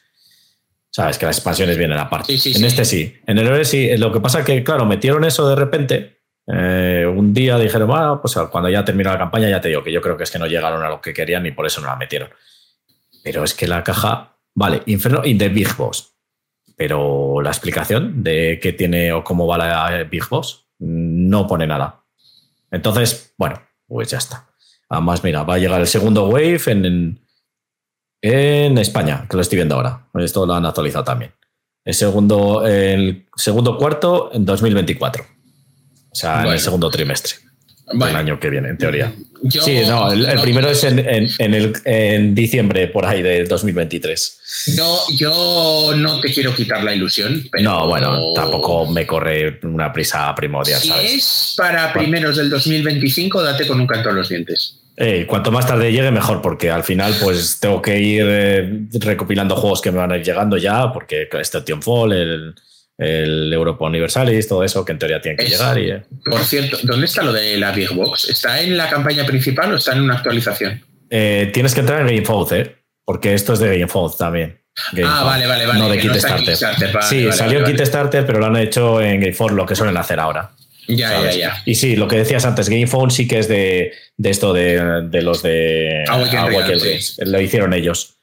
Sabes que las expansiones vienen aparte. en este sí. En el Ore sí. Lo que pasa es que, claro, metieron eso de repente. Eh, un día dijeron, bueno, pues cuando ya termina la campaña, ya te digo que yo creo que es que no llegaron a lo que querían y por eso no la metieron. Pero es que la caja, vale, Inferno in the Big Boss. Pero la explicación de qué tiene o cómo va la Big Boss no pone nada. Entonces, bueno, pues ya está. Además, mira, va a llegar el segundo wave en, en, España, que lo estoy viendo ahora. Esto lo han actualizado también. El segundo, el segundo cuarto en 2024. O sea, en el segundo trimestre el año que viene, en teoría. sí, no, el, primero es en, el, en diciembre por ahí de 2023. Yo, yo no te quiero quitar la ilusión. no, bueno, tampoco me corre una prisa primordial. Si es para primeros del 2025, date con un canto en los dientes. Cuanto más tarde llegue, mejor, porque al final, pues tengo que ir eh, recopilando juegos que me van a ir llegando ya, porque este Fall, el, el Europa Universalis, todo eso que en teoría tiene que llegar. Y, eh. Por cierto, ¿dónde está lo de la Big Box? ¿Está en la campaña principal o está en una actualización? tienes que entrar en GameFound, ¿eh? porque esto es de GameFound también. ah, vale, vale, vale. No de Kit Starter. sí, salió Kit Starter, pero lo han hecho en GameFound, lo que suelen hacer ahora. Ya, ya, ya. Y sí, lo que decías antes, GameFound sí que es de, de esto de, de, los de Awaken Lo hicieron ellos.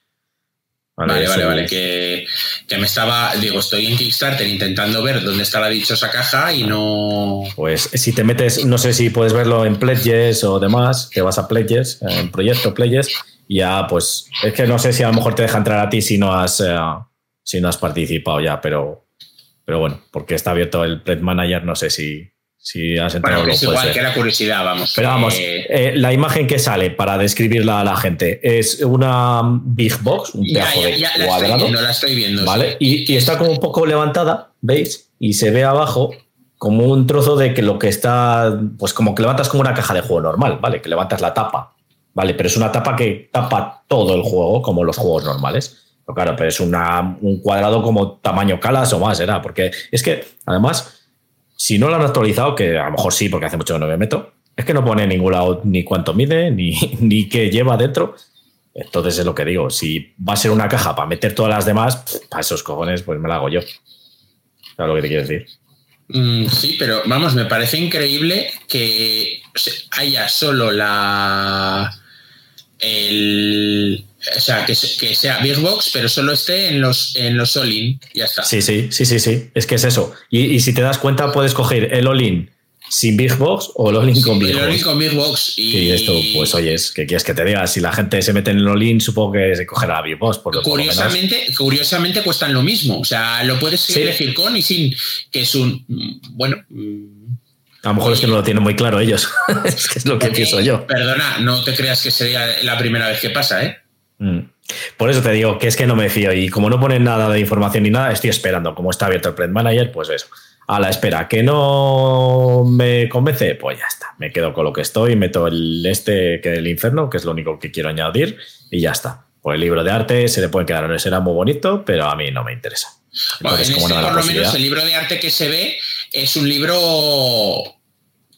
Vale, vale, vale, Que, que, me estaba, digo, estoy en Kickstarter intentando ver dónde está la dichosa caja y no. Pues si te metes, no sé si puedes verlo en Pledges o demás, que vas a Pledges, en proyecto Pledges, y ya, pues es que no sé si a lo mejor te deja entrar a ti si no has, eh, si no has participado ya, pero, pero bueno, porque está abierto el Pledge Manager, no sé si, si has entrado. Bueno, es igual que la curiosidad, vamos. Pero vamos, eh, la imagen que sale para describirla a la gente es una big box, un pedazo de cuadrado. La estoy viendo, ¿vale? Y, está como un poco levantada, ¿veis? Y se ve abajo como un trozo de que lo que está, pues como que levantas como una caja de juego normal, ¿vale? Que levantas la tapa, ¿vale? Pero es una tapa que tapa todo el juego, como los juegos normales. Pero claro, pero es una, un cuadrado como tamaño calas o más, era, porque es que además si no lo han actualizado, que a lo mejor sí, porque hace mucho que no me meto, es que no pone en ningún lado ni cuánto mide, ni, ni qué lleva dentro. Entonces es lo que digo, si va a ser una caja para meter todas las demás, para esos cojones, pues me la hago yo. ¿Sabes lo que te quiero decir? Mm, sí, pero vamos, me parece increíble que haya solo la. El, o sea, que, sea Big Box, pero solo esté en los, en los All-In. Ya está. Sí, sí, sí, sí, sí. Es que es eso. Y, si te das cuenta, puedes coger el All-In sin Big Box o el All-In con Big Box. El All-In con Big Box. Y... esto, pues oyes, ¿qué quieres que te diga? Si la gente se mete en el All-In, supongo que se cogerá la Big Box. curiosamente, curiosamente cuestan lo mismo. O sea, lo puedes elegir con y sin, que es un. Bueno. A lo mejor es que no lo tienen muy claro ellos. es que es lo que pienso yo. Perdona, no te creas que sería la primera vez que pasa, ¿eh? Mm. Por eso te digo que es que no me fío y como no ponen nada de información ni nada, estoy esperando. Como está abierto el Plant Manager, pues eso. A la espera. Que no me convence, pues ya está. Me quedo con lo que estoy, meto el este que el infierno, que es lo único que quiero añadir, y ya está. Por el libro de arte se le puede quedar, será muy bonito, pero a mí no me interesa. bueno, este, por lo menos el libro de arte que se ve es un libro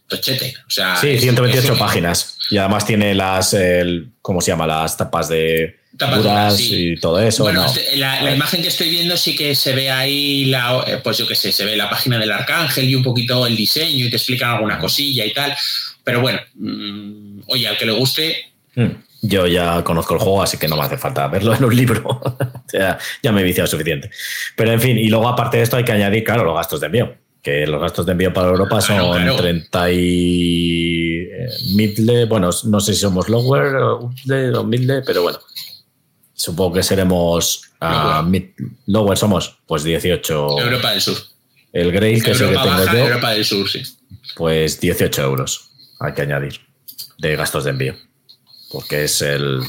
tochete. O sea, sí, 128 páginas. Y además tiene las, el, ¿cómo se llama? Las tapas de tapas y todo eso. Bueno, la, imagen que estoy viendo sí que se ve ahí, la, eh, pues yo qué sé, se ve la página del arcángel y un poquito el diseño y te explican alguna cosilla y tal. Pero bueno, mm, oye, al que le guste... Mm, yo ya conozco el juego, así que no me hace falta verlo en un libro. o sea, ya me he viciado suficiente. Pero en fin, y luego aparte de esto hay que añadir, claro, los gastos de envío que los gastos de envío para Europa son 30 y eh, midle, bueno, no sé si somos lower o midle, pero bueno, supongo que seremos a lower somos, pues 18. Europa del Sur. El Grail, que es el que tengo yo. Europa del Sur, sí. Pues 18 euros hay que añadir de gastos de envío. Porque es el,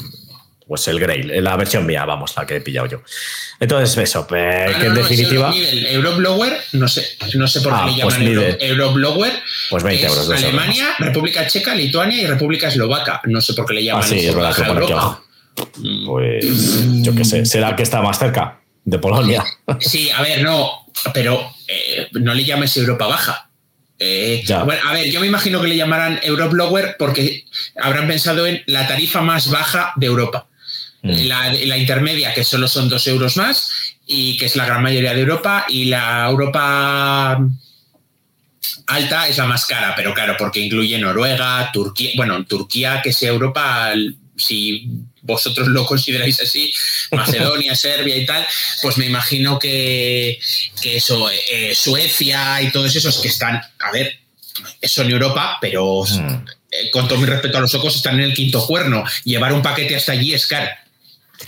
pues el Grail, la versión mía, vamos, la que he pillado yo. Entonces, eso, que en definitiva. El Euroblower, no sé, no sé por qué ah, le pues llaman Euroblower. Pues 20 euros. De Alemania, República Checa, Lituania y República Eslovaca. No sé por qué le llaman ah, sí, es verdad que pone aquí. Pues yo qué sé, será que está más cerca de Polonia. Sí, a ver, no, pero eh, no le llames Europa Baja. Eh, bueno, a ver, yo me imagino que le llamarán Euroblower porque habrán pensado en la tarifa más baja de Europa. Mm. La, intermedia, que solo son dos euros más, y que es la gran mayoría de Europa, y la Europa alta es la más cara, pero claro, porque incluye Noruega, Turquía, bueno, Turquía, que sea Europa, si vosotros lo consideráis así, Macedonia, Serbia y tal, pues me imagino que, eso, eh, Suecia y todos esos que están, a ver, son Europa, pero mm. eh, con todo mi respeto a los ojos, están en el quinto cuerno. Llevar un paquete hasta allí es caro.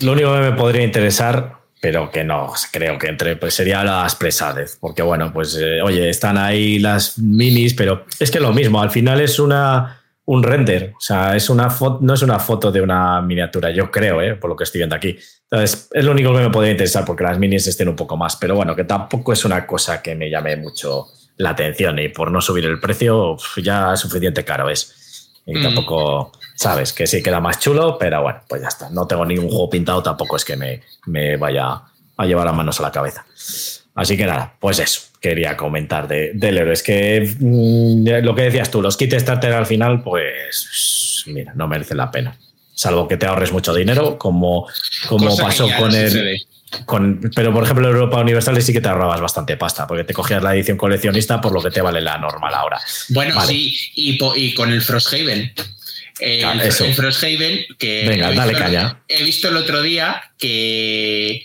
Lo único que me podría interesar, pero que no creo que entre, pues sería las presades, porque bueno, pues eh, oye, están ahí las minis, pero es que lo mismo, al final es una un render, o sea, es una foto, no es una foto de una miniatura, yo creo, ¿eh? por lo que estoy viendo aquí. Entonces, es lo único que me podría interesar porque las minis estén un poco más, pero bueno, que tampoco es una cosa que me llame mucho la atención y por no subir el precio ya suficiente caro es. Y mm. tampoco, sabes, que sí queda más chulo, pero bueno, pues ya está. No tengo ningún juego pintado, tampoco es que me, me vaya a llevar las manos a la cabeza. Así que nada, pues eso, quería comentar de, del héroe. Es que mm, lo que decías tú, los kits starter al final, pues mira, no merecen la pena. Salvo que te ahorres mucho dinero, como, como pasó con el. Con, pero por ejemplo, Europa Universal sí que te ahorrabas bastante pasta, porque te cogías la edición coleccionista por lo que te vale la normal ahora. Bueno, sí, y, y, con el Frosthaven. El, el Frosthaven, que. Venga, dale caña. He visto el otro día que,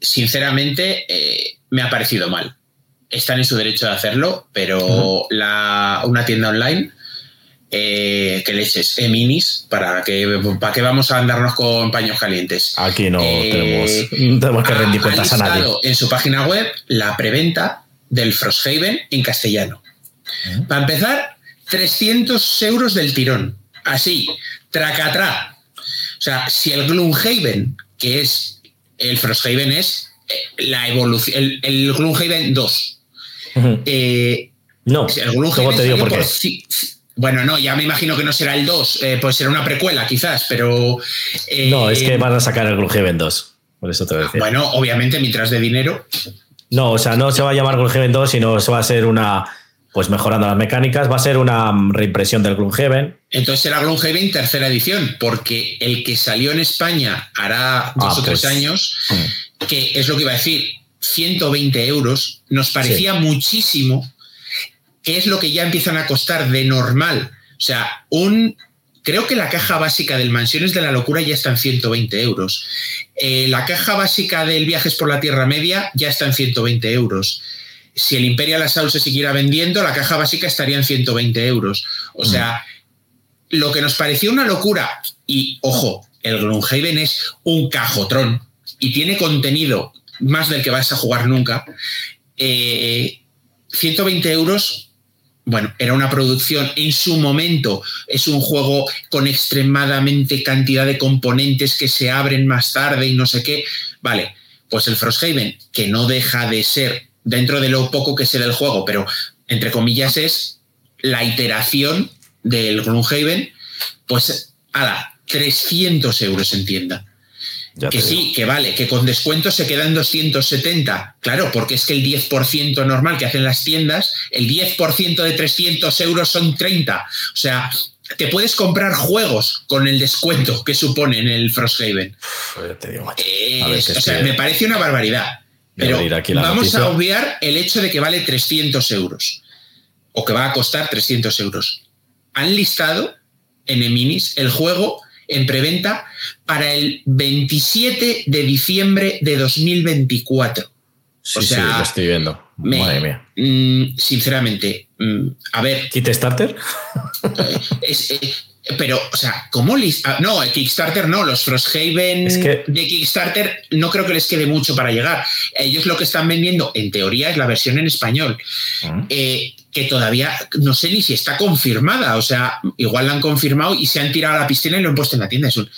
sinceramente, eh, me ha parecido mal. Están en su derecho de hacerlo, pero la, una tienda online eh, que leches, E-Minis, ¿para que, ¿para qué vamos a andarnos con paños calientes? Aquí no eh, tenemos, que rendir cuentas a nadie. En su página web la preventa del Frosthaven en castellano. Para empezar, 300 euros del tirón. Así, tracatrá. O sea, si el Gloomhaven, que es el Frosthaven, es la evolución, el, el Gloomhaven 2. Eh, no, el te digo por qué. bueno, no, ya me imagino que no será el 2, eh, pues será una precuela quizás, pero... no, es que eh, van a sacar el Gloomhaven 2, por eso te decía. Bueno, obviamente mientras de dinero... No, o sea, no se va a llamar Gloomhaven 2, sino se va a ser una pues mejorando las mecánicas, va a ser una reimpresión del Gloomhaven. Entonces será Gloomhaven tercera edición, porque el que salió en España hará dos ah, o tres pues, años, mm. que es lo que iba a decir, 120 euros, nos parecía muchísimo, que es lo que ya empiezan a costar de normal. O sea, un creo que la caja básica del Mansiones de la Locura ya está en 120 euros. Eh, la caja básica del Viajes por la Tierra Media ya está en 120 euros si el Imperial Assault se siguiera vendiendo, la caja básica estaría en 120 euros. O sea, lo que nos pareció una locura, y ojo, el Gloomhaven es un cajotrón y tiene contenido más del que vas a jugar nunca. 120 eh, euros, bueno, era una producción en su momento, es un juego con extremadamente cantidad de componentes que se abren más tarde y no sé qué. Vale, pues el Frosthaven, que no deja de ser dentro de lo poco que sé del juego, pero entre comillas es la iteración del Gloomhaven, pues a 300 euros en tienda. que sí, que vale, que con descuento se quedan 270. Claro, porque es que el 10% normal que hacen las tiendas, el 10% de 300 euros son 30. O sea, te puedes comprar juegos con el descuento que supone en el Frosthaven. o sea, me parece una barbaridad. Pero vamos a obviar el hecho de que vale 300 euros o que va a costar 300 euros. Han listado en Eminis el juego en preventa para el 27 de diciembre de 2024. Sí, o sea, sí, lo estoy viendo. Madre mía. Mm, sinceramente, mm, a ver. ¿Kit Starter? es, eh, pero, o sea, ¿cómo les.? ah, no, el Kickstarter no, los Frosthaven Es que- de Kickstarter no creo que les quede mucho para llegar. Ellos lo que están vendiendo, en teoría, es la versión en español, Mm. eh, que todavía no sé ni si está confirmada. O sea, igual la han confirmado y se han tirado a la piscina y lo han puesto en la tienda. Es un,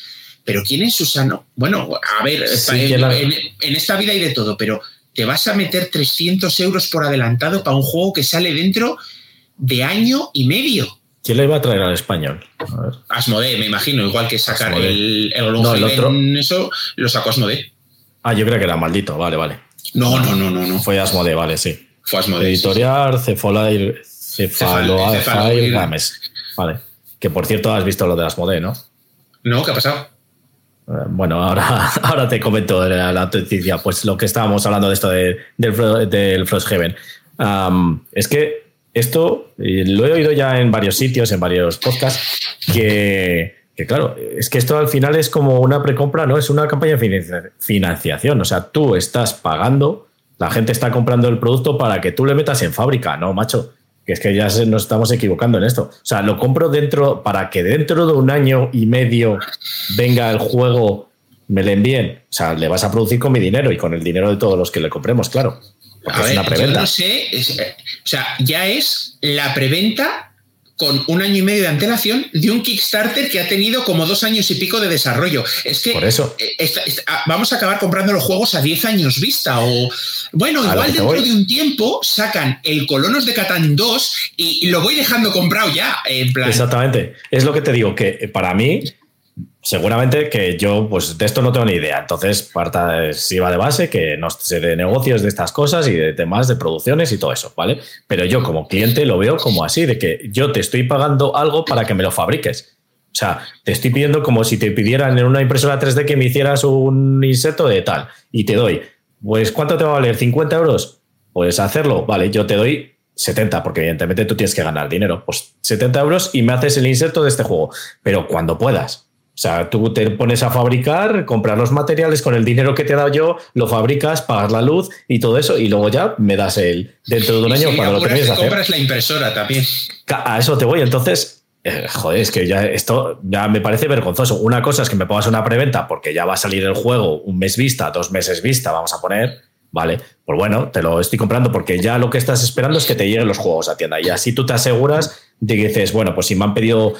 pero ¿quién es Susano? Bueno, a ver, Sí, en, que la- en- en esta vida hay de todo, pero te vas a meter 300 euros por adelantado para un juego que sale dentro de año y medio. ¿Quién le iba a traer al español? A ver. Asmodee, me imagino, igual que sacar Asmodee. el, el No, el otro- eso lo sacó Asmodee. Ah, yo creo que era maldito, vale, vale. No, no, no, no, no. Fue Asmodee, vale, sí. Fue Asmodee. sí, Editorial Cefalair, Cefaloair. Games. Vale. Que por cierto has visto lo de Asmodee, ¿no? sí. No, ¿qué ha pasado? Eh, Bueno, ahora, ahora te comento la, la noticia. Pues lo que estábamos hablando de esto de- del, del Frosthaven. Es que esto lo he oído ya en varios sitios, en varios podcasts, que, claro, es que esto al final es como una precompra, ¿no? Es una campaña de financia- financiación. O sea, tú estás pagando, la gente está comprando el producto para que tú le metas en fábrica, ¿no, macho? Que es que ya nos estamos equivocando en esto. O sea, lo compro dentro para que dentro de un año y medio venga el juego, me le envíen. O sea, le vas a producir con mi dinero y con el dinero de todos los que le compremos, claro. Porque A es ver, una yo preventa. no sé, es- eh, o sea, ya es la preventa con un año y medio de antelación de un Kickstarter que ha tenido como dos años y pico de desarrollo. Es que Por eso. eh, ah, vamos a acabar comprando los juegos a 10 años vista. O bueno, A igual dentro voy. de un tiempo sacan el Colonos de Catán 2 y lo voy dejando comprado ya. En plan, Exactamente. Es lo que te digo, que eh, para mí, seguramente que yo, pues de esto no tengo ni idea. Entonces, parta, si va de base, que no sé de negocios de estas cosas y de temas de producciones y todo eso, ¿vale? Pero yo como cliente lo veo como así, de que yo te estoy pagando algo para que me lo fabriques. O sea, te estoy pidiendo como si te pidieran en una impresora 3D que me hicieras un insecto de tal y te doy, pues ¿cuánto te va a valer? ¿50 euros? Pues hacerlo, vale, yo te doy 70, porque evidentemente tú tienes que ganar dinero. Pues 70 euros y me haces el inserto de este juego, pero cuando puedas. O sea, tú te pones a fabricar, comprar los materiales con el dinero que te he dado yo, lo fabricas, pagas la luz y todo eso, y luego ya me das el dentro de un y año si cuando lo termines de hacer. compras la impresora también. A eso te voy. Entonces, eh, joder, es que ya esto ya me parece vergonzoso. Una cosa es que me pongas una preventa porque ya va a salir el juego un mes vista, dos meses vista, vamos a poner. Vale, pues bueno, te lo estoy comprando porque ya lo que estás esperando es que te lleguen los juegos a tienda. Y así tú te aseguras de que dices, bueno, pues si me han pedido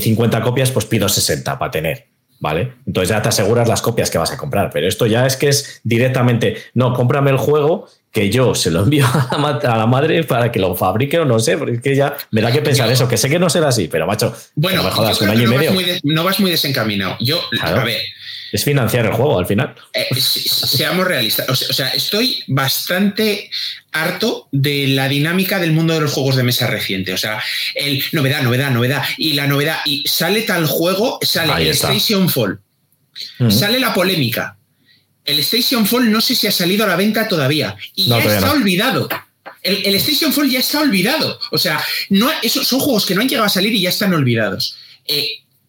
50 copias, pues pido 60 para tener. ¿Vale? Entonces ya te aseguras las copias que vas a comprar. Pero esto ya es que es directamente, no, cómprame el juego que yo se lo envío a la, ma- a la madre para que lo fabrique o no sé, porque es que ya me da que pensar Yo- eso, que sé que no será así, pero macho, Bueno, no me jodas, un año y no medio Vas muy de- no vas muy desencaminado. Yo, Claro. a ver, es financiar el juego al final. Eh, se- seamos realistas. O sea, estoy bastante harto de la dinámica del mundo de los juegos de mesa reciente. O sea, el novedad, novedad, novedad. Y la novedad. Y sale tal juego, sale Ahí el está. Station Fall. Mm. Sale la polémica. El Station Fall no sé si ha salido a la venta todavía. Y No, ya está no. olvidado. El, el Station Fall ya está olvidado. O sea, no, esos son juegos que no han llegado a salir y ya están olvidados. Eh,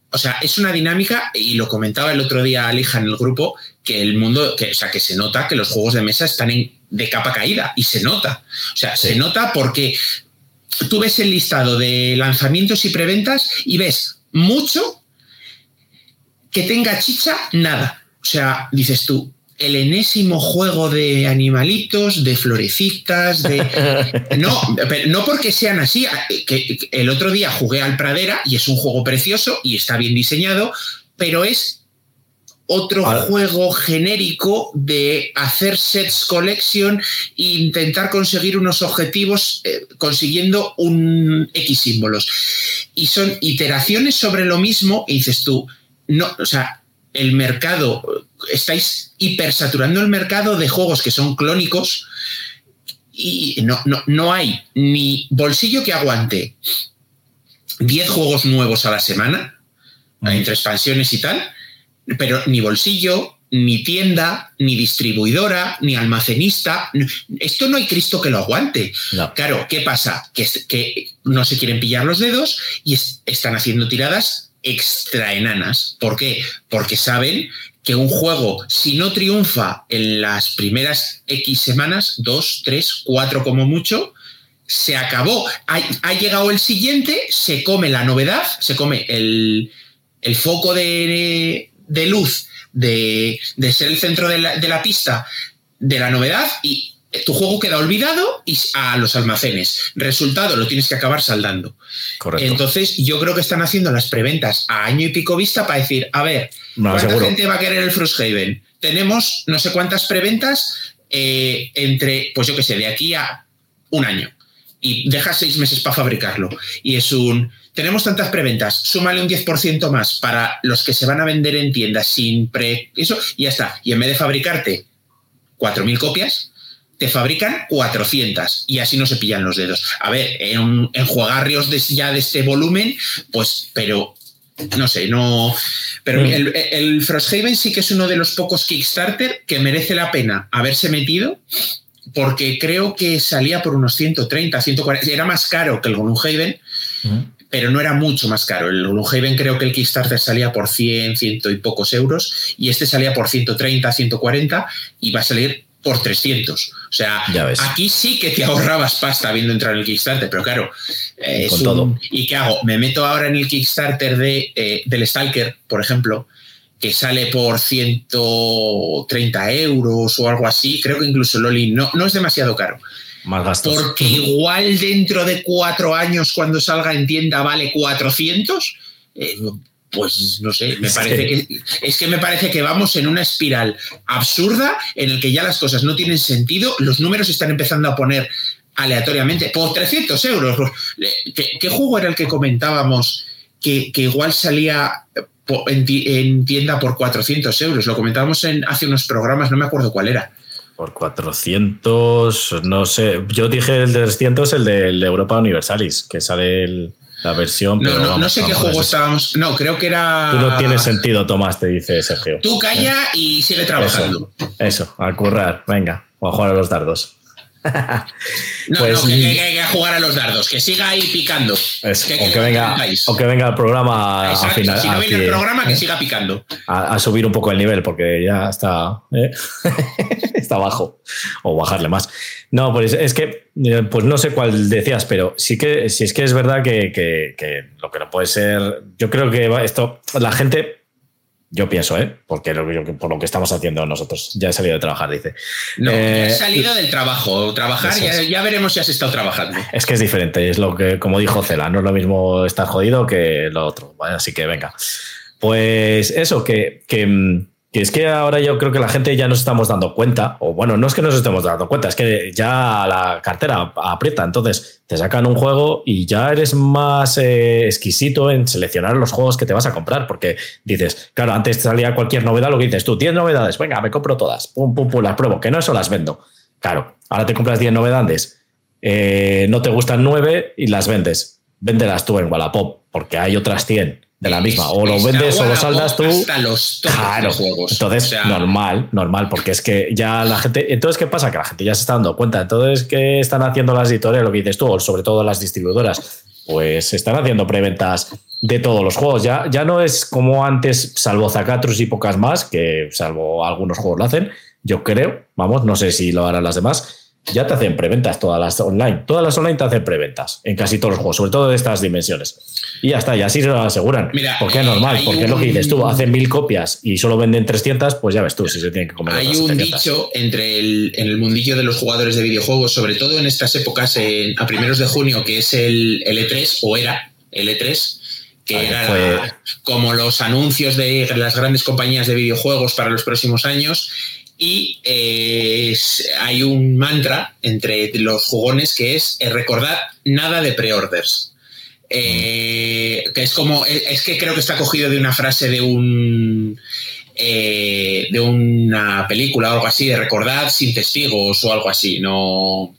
o sea, es una dinámica, y lo comentaba el otro día Alija en el grupo, que el mundo, que, o sea, que se nota que los juegos de mesa están en- de capa caída, y se nota. O sea, se nota porque tú ves el listado de lanzamientos y preventas y ves mucho que tenga chicha, nada. O sea, dices tú, el enésimo juego de animalitos, de florecitas, de... No, pero no porque sean así. Que, el otro día jugué al Pradera y es un juego precioso y está bien diseñado, pero es otro juego genérico de hacer sets collection e intentar conseguir unos objetivos eh, consiguiendo un X símbolos. Y son iteraciones sobre lo mismo y dices tú, no, o sea, el mercado, estáis hipersaturando el mercado de juegos que son clónicos y no, no, no hay ni bolsillo que aguante 10 juegos nuevos a la semana, entre expansiones y tal, pero ni bolsillo, ni tienda, ni distribuidora, ni almacenista. Esto no hay Cristo que lo aguante. No. Claro, ¿qué pasa? Que, que no se quieren pillar los dedos y es- están haciendo tiradas extra enanas. ¿Por qué? Porque saben que un juego, si no triunfa en las primeras X semanas, dos, tres, cuatro como mucho, se acabó. Ha, llegado el siguiente, se come la novedad, se come el, foco de, luz de, ser el centro de la, de la pista de la novedad y tu juego queda olvidado y a los almacenes. Resultado, lo tienes que acabar saldando. Correcto. Entonces, yo creo que están haciendo las preventas a año y pico vista para decir, a ver, ¿cuánta gente va a querer el Frosthaven? Tenemos no sé cuántas preventas eh, entre, pues yo qué sé, de aquí a un año. Y deja seis meses para fabricarlo. Y es un, tenemos tantas preventas, súmale un 10% más para los que se van a vender en tiendas sin pre... Eso, y ya está. Y en vez de fabricarte 4.000 copias, te fabrican 400 y así no se pillan los dedos. A ver, en, en juegarrios de, ya de este volumen, pues, pero no sé, no. Pero mm. el, el, Frosthaven sí que es uno de los pocos Kickstarter que merece la pena haberse metido, porque creo que salía por unos 130, 140. Era más caro que el Gloomhaven, mm. pero no era mucho más caro. El Gloomhaven creo que el Kickstarter salía por 100, ciento y pocos euros, y este salía por 130, 140, y va a salir por 300. O sea, aquí sí que te ahorrabas pasta viendo entrar en el Kickstarter, pero claro, eh, Con todo. ¿y qué hago? Me meto ahora en el Kickstarter de, eh, del Stalker, por ejemplo, que sale por 130 euros o algo así. Creo que incluso Loli no, no es demasiado caro. Más gastos. Porque igual dentro de cuatro años, cuando salga en tienda, vale 400. Eh, pues no sé, me parece que es que me parece que vamos en una espiral absurda en el que ya las cosas no tienen sentido, los números están empezando a poner aleatoriamente por 300 euros. ¿Qué, juego era el que comentábamos que, igual salía en, tienda por 400 euros? Lo comentábamos en, hace unos programas, no me acuerdo cuál era. Por 400, no sé. Yo dije el de 300, el de Europa Universalis, que sale el, la versión. No, no, sé qué juego estábamos. No, creo que era. Tú no tienes sentido, Tomás, te dice Sergio. Tú calla y sigue trabajando. Eso, a currar, venga, o a jugar a los dardos. no, pues, no, que, que, jugar a los dardos, que siga ahí picando. Eso, que venga, o que venga el programa a final. Si no viene el programa, que ¿eh? siga picando. A, subir un poco el nivel, porque ya está, ¿eh? está bajo. O bajarle más. No, pues es que, eh, pues no sé cuál decías, pero sí que, si es que es verdad que, que, lo que no puede ser. Yo creo que esto, la gente, yo pienso, ¿eh? Porque por lo que estamos haciendo nosotros. Ya he salido de trabajar, dice. No, he eh, salido del trabajo. Trabajar, ya, veremos si has estado trabajando. Es que es diferente, es lo que, como dijo Cela, no es lo mismo estar jodido que lo otro. Así que venga. Pues eso, que, que mm, que es que ahora yo creo que la gente ya nos estamos dando cuenta, o bueno, no es que nos estemos dando cuenta, es que ya la cartera aprieta, entonces te sacan un juego y ya eres más eh, exquisito en seleccionar los juegos que te vas a comprar, porque dices, claro, antes salía cualquier novedad, lo que dices tú, 10 novedades, venga, me compro todas, pum, pum, pum, las pruebo, que no eso las vendo. Claro, ahora te compras 10 novedades, eh, no te gustan 9 y las vendes. Véndelas tú en Wallapop, porque hay otras 100 de la misma. O lo vendes o lo saldas tú. los, claro. juegos. Entonces, normal, normal, porque es que ya la gente. Entonces, ¿qué pasa? Que la gente ya se está dando cuenta. Entonces, ¿qué están haciendo las editoriales? Lo que dices tú, o sobre todo las distribuidoras. Pues están haciendo preventas de todos los juegos. Ya, ya no es como antes, salvo Zacatrus y pocas más, que salvo algunos juegos lo hacen. Yo creo, vamos, no sé si lo harán las demás ya te hacen preventas todas las online. Todas las online te hacen preventas en casi todos los juegos, sobre todo de estas dimensiones. Y ya está, y así se lo aseguran. Mira, porque es normal, porque es lo que dices tú, hacen mil copias y solo venden 300, pues ya ves tú si se tienen que comer. Hay un dicho entre el, en el mundillo de los jugadores de videojuegos, sobre todo en estas épocas, a primeros de junio, que es el, E3, o era el E3, que era como los anuncios de las grandes compañías de videojuegos para los próximos años y eh, hay un mantra entre los jugones que es eh, recordar nada de preorders. Eh, que es como, es que creo que está cogido de una frase de un de una película o algo así, de recordar sin testigos o algo así, no.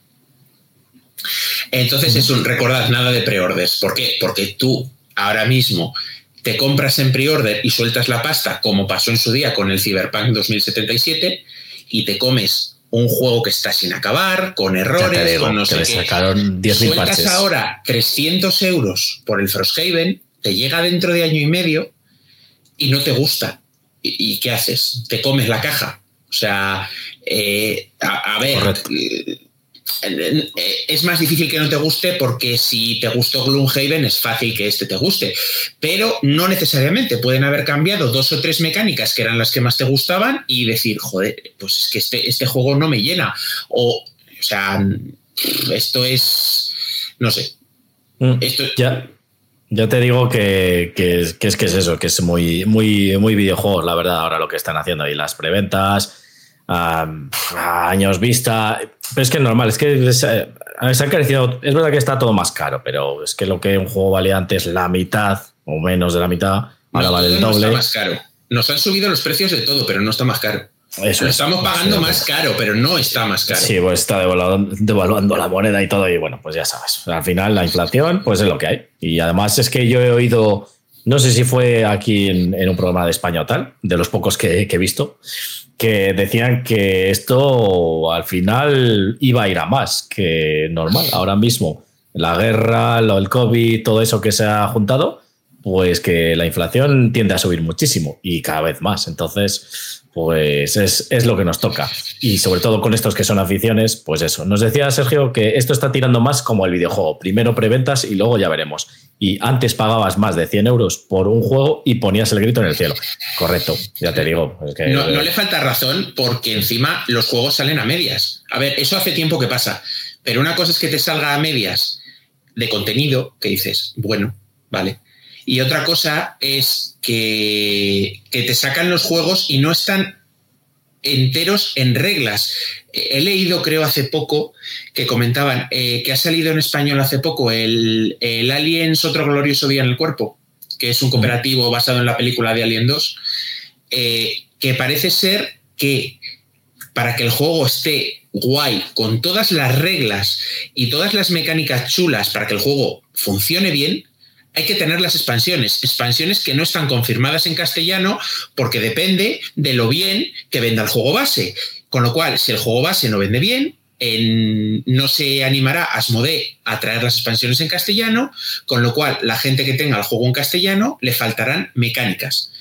Entonces es un recordad nada de preorders. ¿Por qué? Porque tú ahora mismo te compras en pre-order y sueltas la pasta, como pasó en su día con el Cyberpunk 2077, y te comes un juego que está sin acabar, con errores, con no sé qué. Sueltas ahora 300 euros por el Frosthaven, te llega dentro de año y medio y no te gusta. ¿Y, qué haces? Te comes la caja. O sea, eh, a, ver, es más difícil que no te guste porque si te gustó Gloomhaven es fácil que este te guste, pero no necesariamente. Pueden haber cambiado dos o tres mecánicas que eran las que más te gustaban y decir, joder, pues es que este, este juego no me llena. O, o sea, esto es, no sé. Mm, esto, ya, ya te digo que, es, que es eso, que es muy, muy, muy videojuegos, la verdad, ahora lo que están haciendo ahí, las preventas a años vista. Pero es que es normal, es que se, ha encarecido. Es verdad que está todo más caro, pero es que lo que un juego valía antes la mitad o menos de la mitad, ahora vale el doble. está más caro. Nos han subido los precios de todo, pero no está más caro. Eso Lo estamos pagando más caro, pero no está más caro. Sí, pues está devaluando, devaluando, la moneda y todo. Y bueno, pues ya sabes. Al final la inflación, pues es lo que hay. Y además es que yo he oído, no sé si fue aquí en, un programa de España o tal, de los pocos que, que he visto, que decían que esto al final iba a ir a más que normal. Ahora mismo, la guerra, lo del COVID, todo eso que se ha juntado, pues que la inflación tiende a subir muchísimo y cada vez más. Entonces, pues es, lo que nos toca. Y sobre todo con estos que son aficiones, pues eso. Nos decía Sergio que esto está tirando más como el videojuego. Primero preventas y luego ya veremos. Y antes pagabas más de 100 euros por un juego y ponías el grito en el cielo. Correcto, ya te digo. no, no le falta razón porque encima los juegos salen a medias. A ver, eso hace tiempo que pasa. Pero una cosa es que te salga a medias de contenido que dices, bueno, vale y otra cosa es que, te sacan los juegos y no están enteros en reglas. He leído, creo, hace poco que comentaban eh, que ha salido en español hace poco el, Aliens Otro Glorioso Día en el Cuerpo, que es un cooperativo basado en la película de Alien 2, eh, que parece ser que para que el juego esté guay, con todas las reglas y todas las mecánicas chulas para que el juego funcione bien, hay que tener las expansiones, expansiones que no están confirmadas en castellano porque depende de lo bien que venda el juego base. Con lo cual, si el juego base no vende bien, no se animará Asmodee a traer las expansiones en castellano, con lo cual la gente que tenga el juego en castellano le faltarán mecánicas.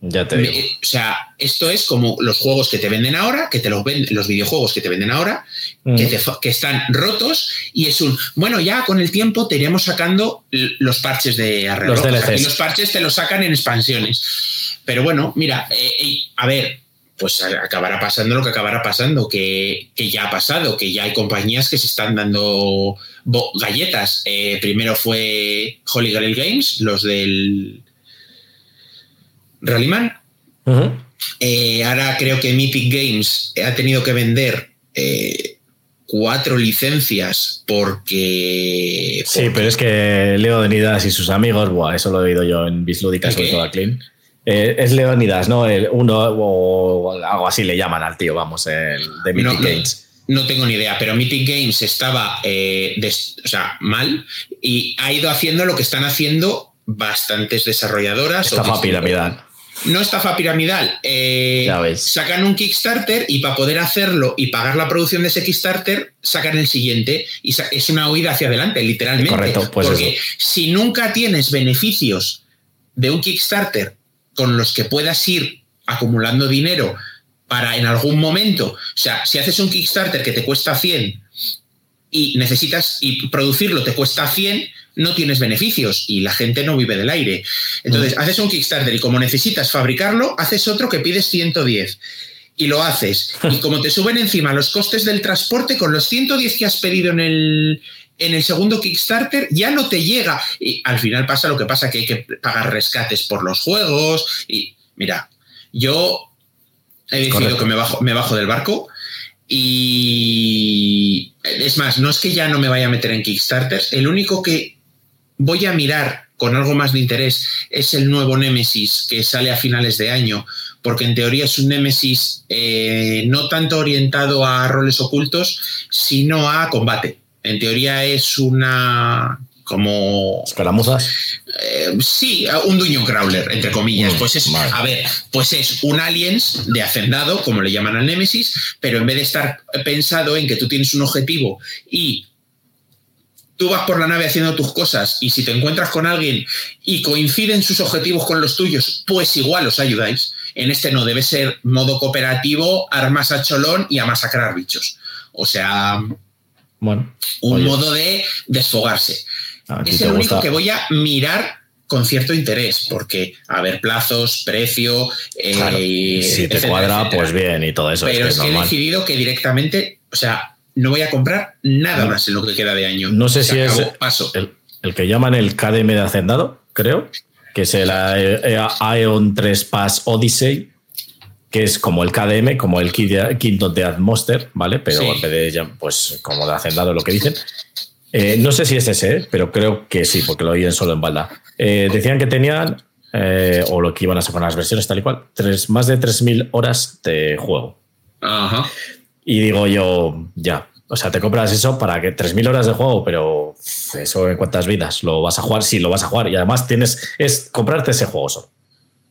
Ya te digo. O sea, esto es como los juegos que te venden ahora, que te los venden, los videojuegos que te venden ahora, que, mm. que, están rotos, y es un, bueno, ya con el tiempo te iremos sacando los parches de arreglo. y los parches te los sacan en expansiones. Pero bueno, mira, eh, a ver, pues acabará pasando lo que acabará pasando, que, ya ha pasado, que ya hay compañías que se están dando galletas. Eh, primero fue Holy Grail Games, los del Rallyman. Eh, ahora creo que Mythic Games ha tenido que vender eh, cuatro licencias porque, Sí, pero es que Leonidas y sus amigos, eso lo he oído yo en Bislúdica, sobre todo a Clean. Eh, es Leonidas, ¿no? El uno o algo así le llaman al tío, vamos, de Mythic Games. No, tengo ni idea, pero Mythic Games estaba mal y ha ido haciendo lo que están haciendo bastantes desarrolladoras. Estafa piramidal no estafa piramidal. Eh, sacan un Kickstarter y para poder hacerlo y pagar la producción de ese Kickstarter, sacan el siguiente y es una huida hacia adelante, literalmente. Correcto, pues Porque si nunca tienes beneficios de un Kickstarter con los que puedas ir acumulando dinero para en algún momento, o sea, si haces un Kickstarter que te cuesta 100 y necesitas y producirlo te cuesta 100, no tienes beneficios y la gente no vive del aire. Entonces, mm. haces un Kickstarter y como necesitas fabricarlo, haces otro que pides 110 y lo haces. Y como te suben encima los costes del transporte, con los 110 que has pedido en el, en el segundo Kickstarter, ya no te llega. Y al final pasa lo que pasa, que hay que pagar rescates por los juegos. Y mira, yo he decidido que me bajo, me bajo del barco. Y es más, no es que ya no me vaya a meter en Kickstarters, el único que voy a mirar con algo más de interés es el nuevo Nemesis que sale a finales de año, porque en teoría es un Nemesis eh, no tanto orientado a roles ocultos, sino a combate. En teoría es una como escaramuzas eh, sí un Dungeon Crawler entre comillas. Mm, pues es a ver pues es un aliens de hacendado como le llaman al Nemesis pero en vez de estar pensado en que tú tienes un objetivo y tú vas por la nave haciendo tus cosas y si te encuentras con alguien y coinciden sus objetivos con los tuyos, pues igual os ayudáis. En este no, debe ser modo cooperativo, armas a cholón y a masacrar bichos. O sea, bueno, un modo de desfogarse. Es el único que voy a mirar con cierto interés, porque, a ver, plazos, precio. Eh, si te cuadra, pues bien y todo eso. Pero es que, he decidido que directamente, o sea, no voy a comprar nada más en lo que queda de año. No sé si es paso. El, que llaman el KDM de Hacendado, creo, que es el Aeon 3 Pass Odyssey, que es como el KDM, como el Kingdom Death Monster, ¿vale? Pero en vez de, pues, como de Hacendado lo que dicen. Eh, no sé si es ese, ¿eh? pero creo que sí, porque lo oyen solo en balda. Eh, decían que tenían, o lo que iban a sacar las versiones tal y cual, tres, más de 3.000 horas de juego. Ajá. Y digo yo, ya, o sea, te compras eso para que 3.000 horas de juego, pero eso en cuántas vidas lo vas a jugar, sí, lo vas a jugar. Y además tienes, es comprarte ese juego solo,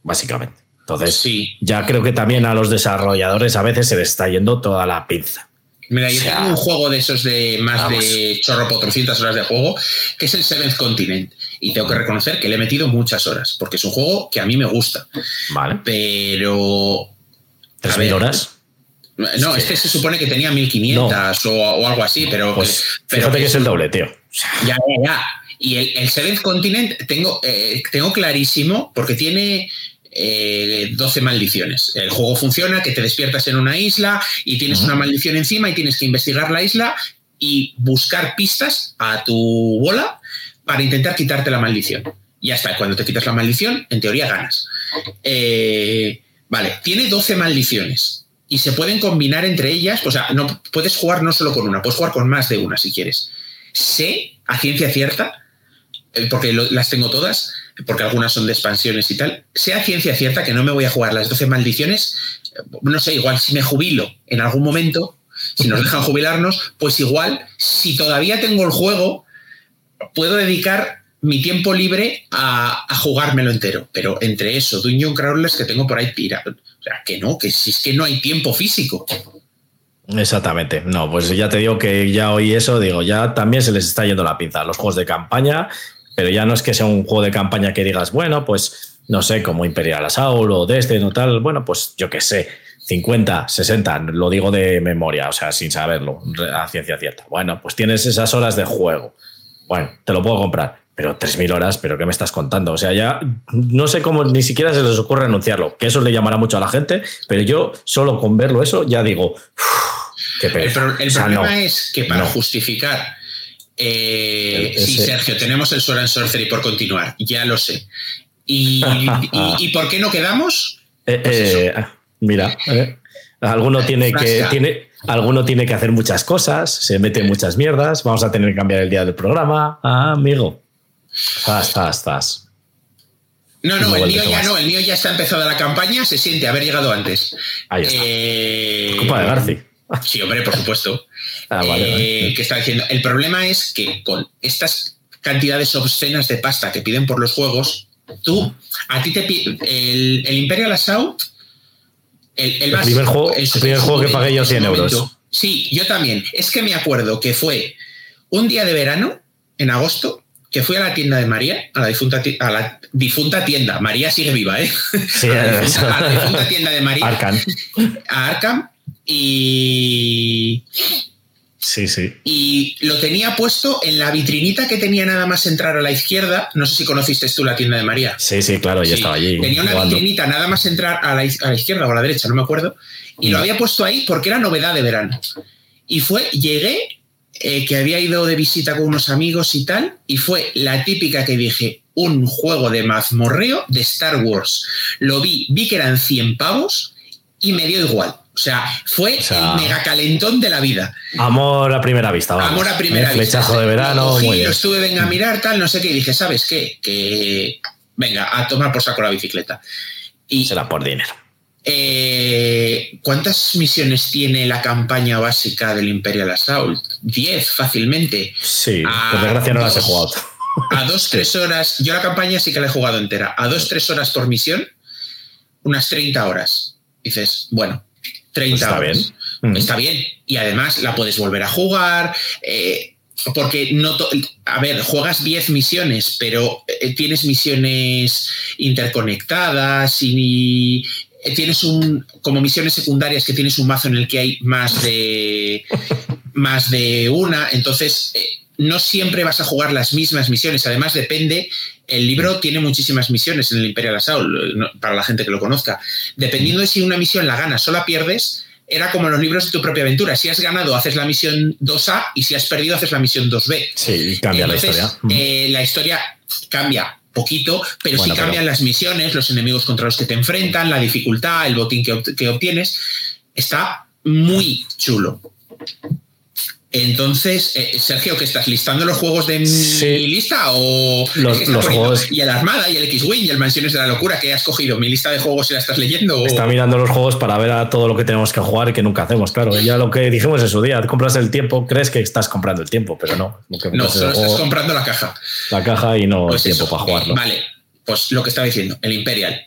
básicamente. Entonces, sí. ya creo que también a los desarrolladores a veces se les está yendo toda la pinza. Mira, yo tengo un juego de esos de más de chorro 400 horas de juego, que es el Seventh Continent. Y tengo que reconocer que le he metido muchas horas, porque es un juego que a mí me gusta. Vale. Pero. ¿3.000 horas? No, este se supone que tenía 1500 o, algo así, pero. Pues, fíjate que es el doble, tío. Ya, ya, ya. Y el, el Seventh Continent tengo, eh, tengo clarísimo, porque tiene 12 eh, maldiciones. El juego funciona, que te despiertas en una isla y tienes una maldición encima y tienes que investigar la isla y buscar pistas a tu bola para intentar quitarte la maldición. Ya está, cuando te quitas la maldición, en teoría ganas. Eh, vale, tiene 12 maldiciones y se pueden combinar entre ellas. O sea, no, puedes jugar no solo con una, puedes jugar con más de una si quieres. Sé, a ciencia cierta, eh, porque las tengo todas, porque algunas son de expansiones y tal, sea ciencia cierta que no me voy a jugar las 12 maldiciones, no sé, igual si me jubilo en algún momento, si nos dejan jubilarnos, pues igual, si todavía tengo el juego, puedo dedicar mi tiempo libre a, jugármelo entero. Pero entre eso, Dungeon Crawlers que tengo por ahí tira. Sea, que no, que si es que no hay tiempo físico. Exactamente. No, pues ya te digo que ya oí eso, digo, ya también se les está yendo la pinza. Los juegos de campaña pero ya no es que sea un juego de campaña que digas, bueno, pues no sé, como Imperial Assault o Destiny o tal, bueno, pues yo qué sé, 50, 60, lo digo de memoria, o sea, sin saberlo, a ciencia cierta. Bueno, pues tienes esas horas de juego. Bueno, te lo puedo comprar, pero 3.000 horas, pero ¿qué me estás contando? O sea, ya no sé cómo ni siquiera se les ocurre anunciarlo, que eso le llamará mucho a la gente, pero yo solo con verlo eso ya digo, qué pereza. El, problema es que para justificar eh, sí, Sergio, tenemos el Sword and Sorcery por continuar, ya lo sé. ¿Y, por qué no quedamos? Eh, pues eh, mira, alguno tiene que tiene, alguno tiene que hacer muchas cosas, se mete muchas mierdas, vamos a tener que cambiar el día del programa. Ah, amigo. Estás, estás, estás. No, no, el mío ya no, el mío ya está empezada la campaña, se siente haber llegado antes. Ahí está. Culpa de Garci. Sí, hombre, por supuesto. Ah, eh, ¿Qué está diciendo? El problema es que con estas cantidades obscenas de pasta que piden por los juegos, tú, a ti te el, el, Imperial Assault, el, el, primer, juego, el, primer juego que pagué yo 100 euros. Sí, yo también. Es que me acuerdo que fue un día de verano, en agosto, que fui a la tienda de María, a la difunta, a la difunta tienda. María sigue viva, ¿eh? Sí, a, la difunta, a la difunta tienda de María. Arkham. A Arkham y. Sí, sí. Y lo tenía puesto en la vitrinita que tenía nada más entrar a la izquierda. No sé si conociste tú la tienda de María. Sí, sí, claro, ya estaba allí. Tenía una vitrinita nada más entrar a la, izquierda o a la derecha, no me acuerdo. Y lo mm. había puesto ahí porque era novedad de verano. Y fue, llegué, eh, que había ido de visita con unos amigos y tal, y fue la típica que dije, un juego de mazmorreo de Star Wars. Lo vi, vi que eran 100 pavos y me dio igual. O sea, fue el mega calentón de la vida. Amor a primera vista, vamos. Amor a primera vista. Flechazo de verano. Lo, estuve, venga a mirar, tal, no sé qué, y dije, ¿sabes qué? Que venga, a tomar por saco la bicicleta. Y, Será por dinero. Eh, ¿Cuántas misiones tiene la campaña básica del Imperial Assault? Diez, fácilmente. Sí, por desgracia no las he jugado. A dos, tres horas. Yo la campaña sí que la he jugado entera. A dos, tres horas por misión, unas 30 horas. Dices, bueno, 30 está Bien. Mm. Está bien. Y además la puedes volver a jugar. Eh, porque no. A ver, juegas 10 misiones, pero eh, tienes misiones interconectadas y. eh, tienes un, como misiones secundarias que tienes un mazo en el que hay más de, más de una, entonces eh, no siempre vas a jugar las mismas misiones, además depende, el libro tiene muchísimas misiones en el Imperial Assault, para la gente que lo conozca, dependiendo de si una misión la ganas o la pierdes, era como los libros de tu propia aventura. Si has ganado, haces la misión 2A y si has perdido, haces la misión 2B. Sí, cambia la historia. Eh, la historia cambia poquito, pero sí cambian las misiones, los enemigos contra los que te enfrentan, la dificultad, el botín que, obtienes. Está muy chulo. Entonces, eh, Sergio, ¿qué estás listando los juegos de mi lista o los, juegos y el Armada y el X-Wing y el Mansiones de la Locura que has cogido mi lista de juegos y la estás leyendo? Está mirando los juegos para ver a todo lo que tenemos que jugar y que nunca hacemos, claro. Ya lo que dijimos en su día, compras el tiempo, crees que estás comprando el tiempo, pero no. No, solo estás comprando la caja. La caja y no el pues tiempo para jugarlo. Vale, pues lo que estaba diciendo, el Imperial.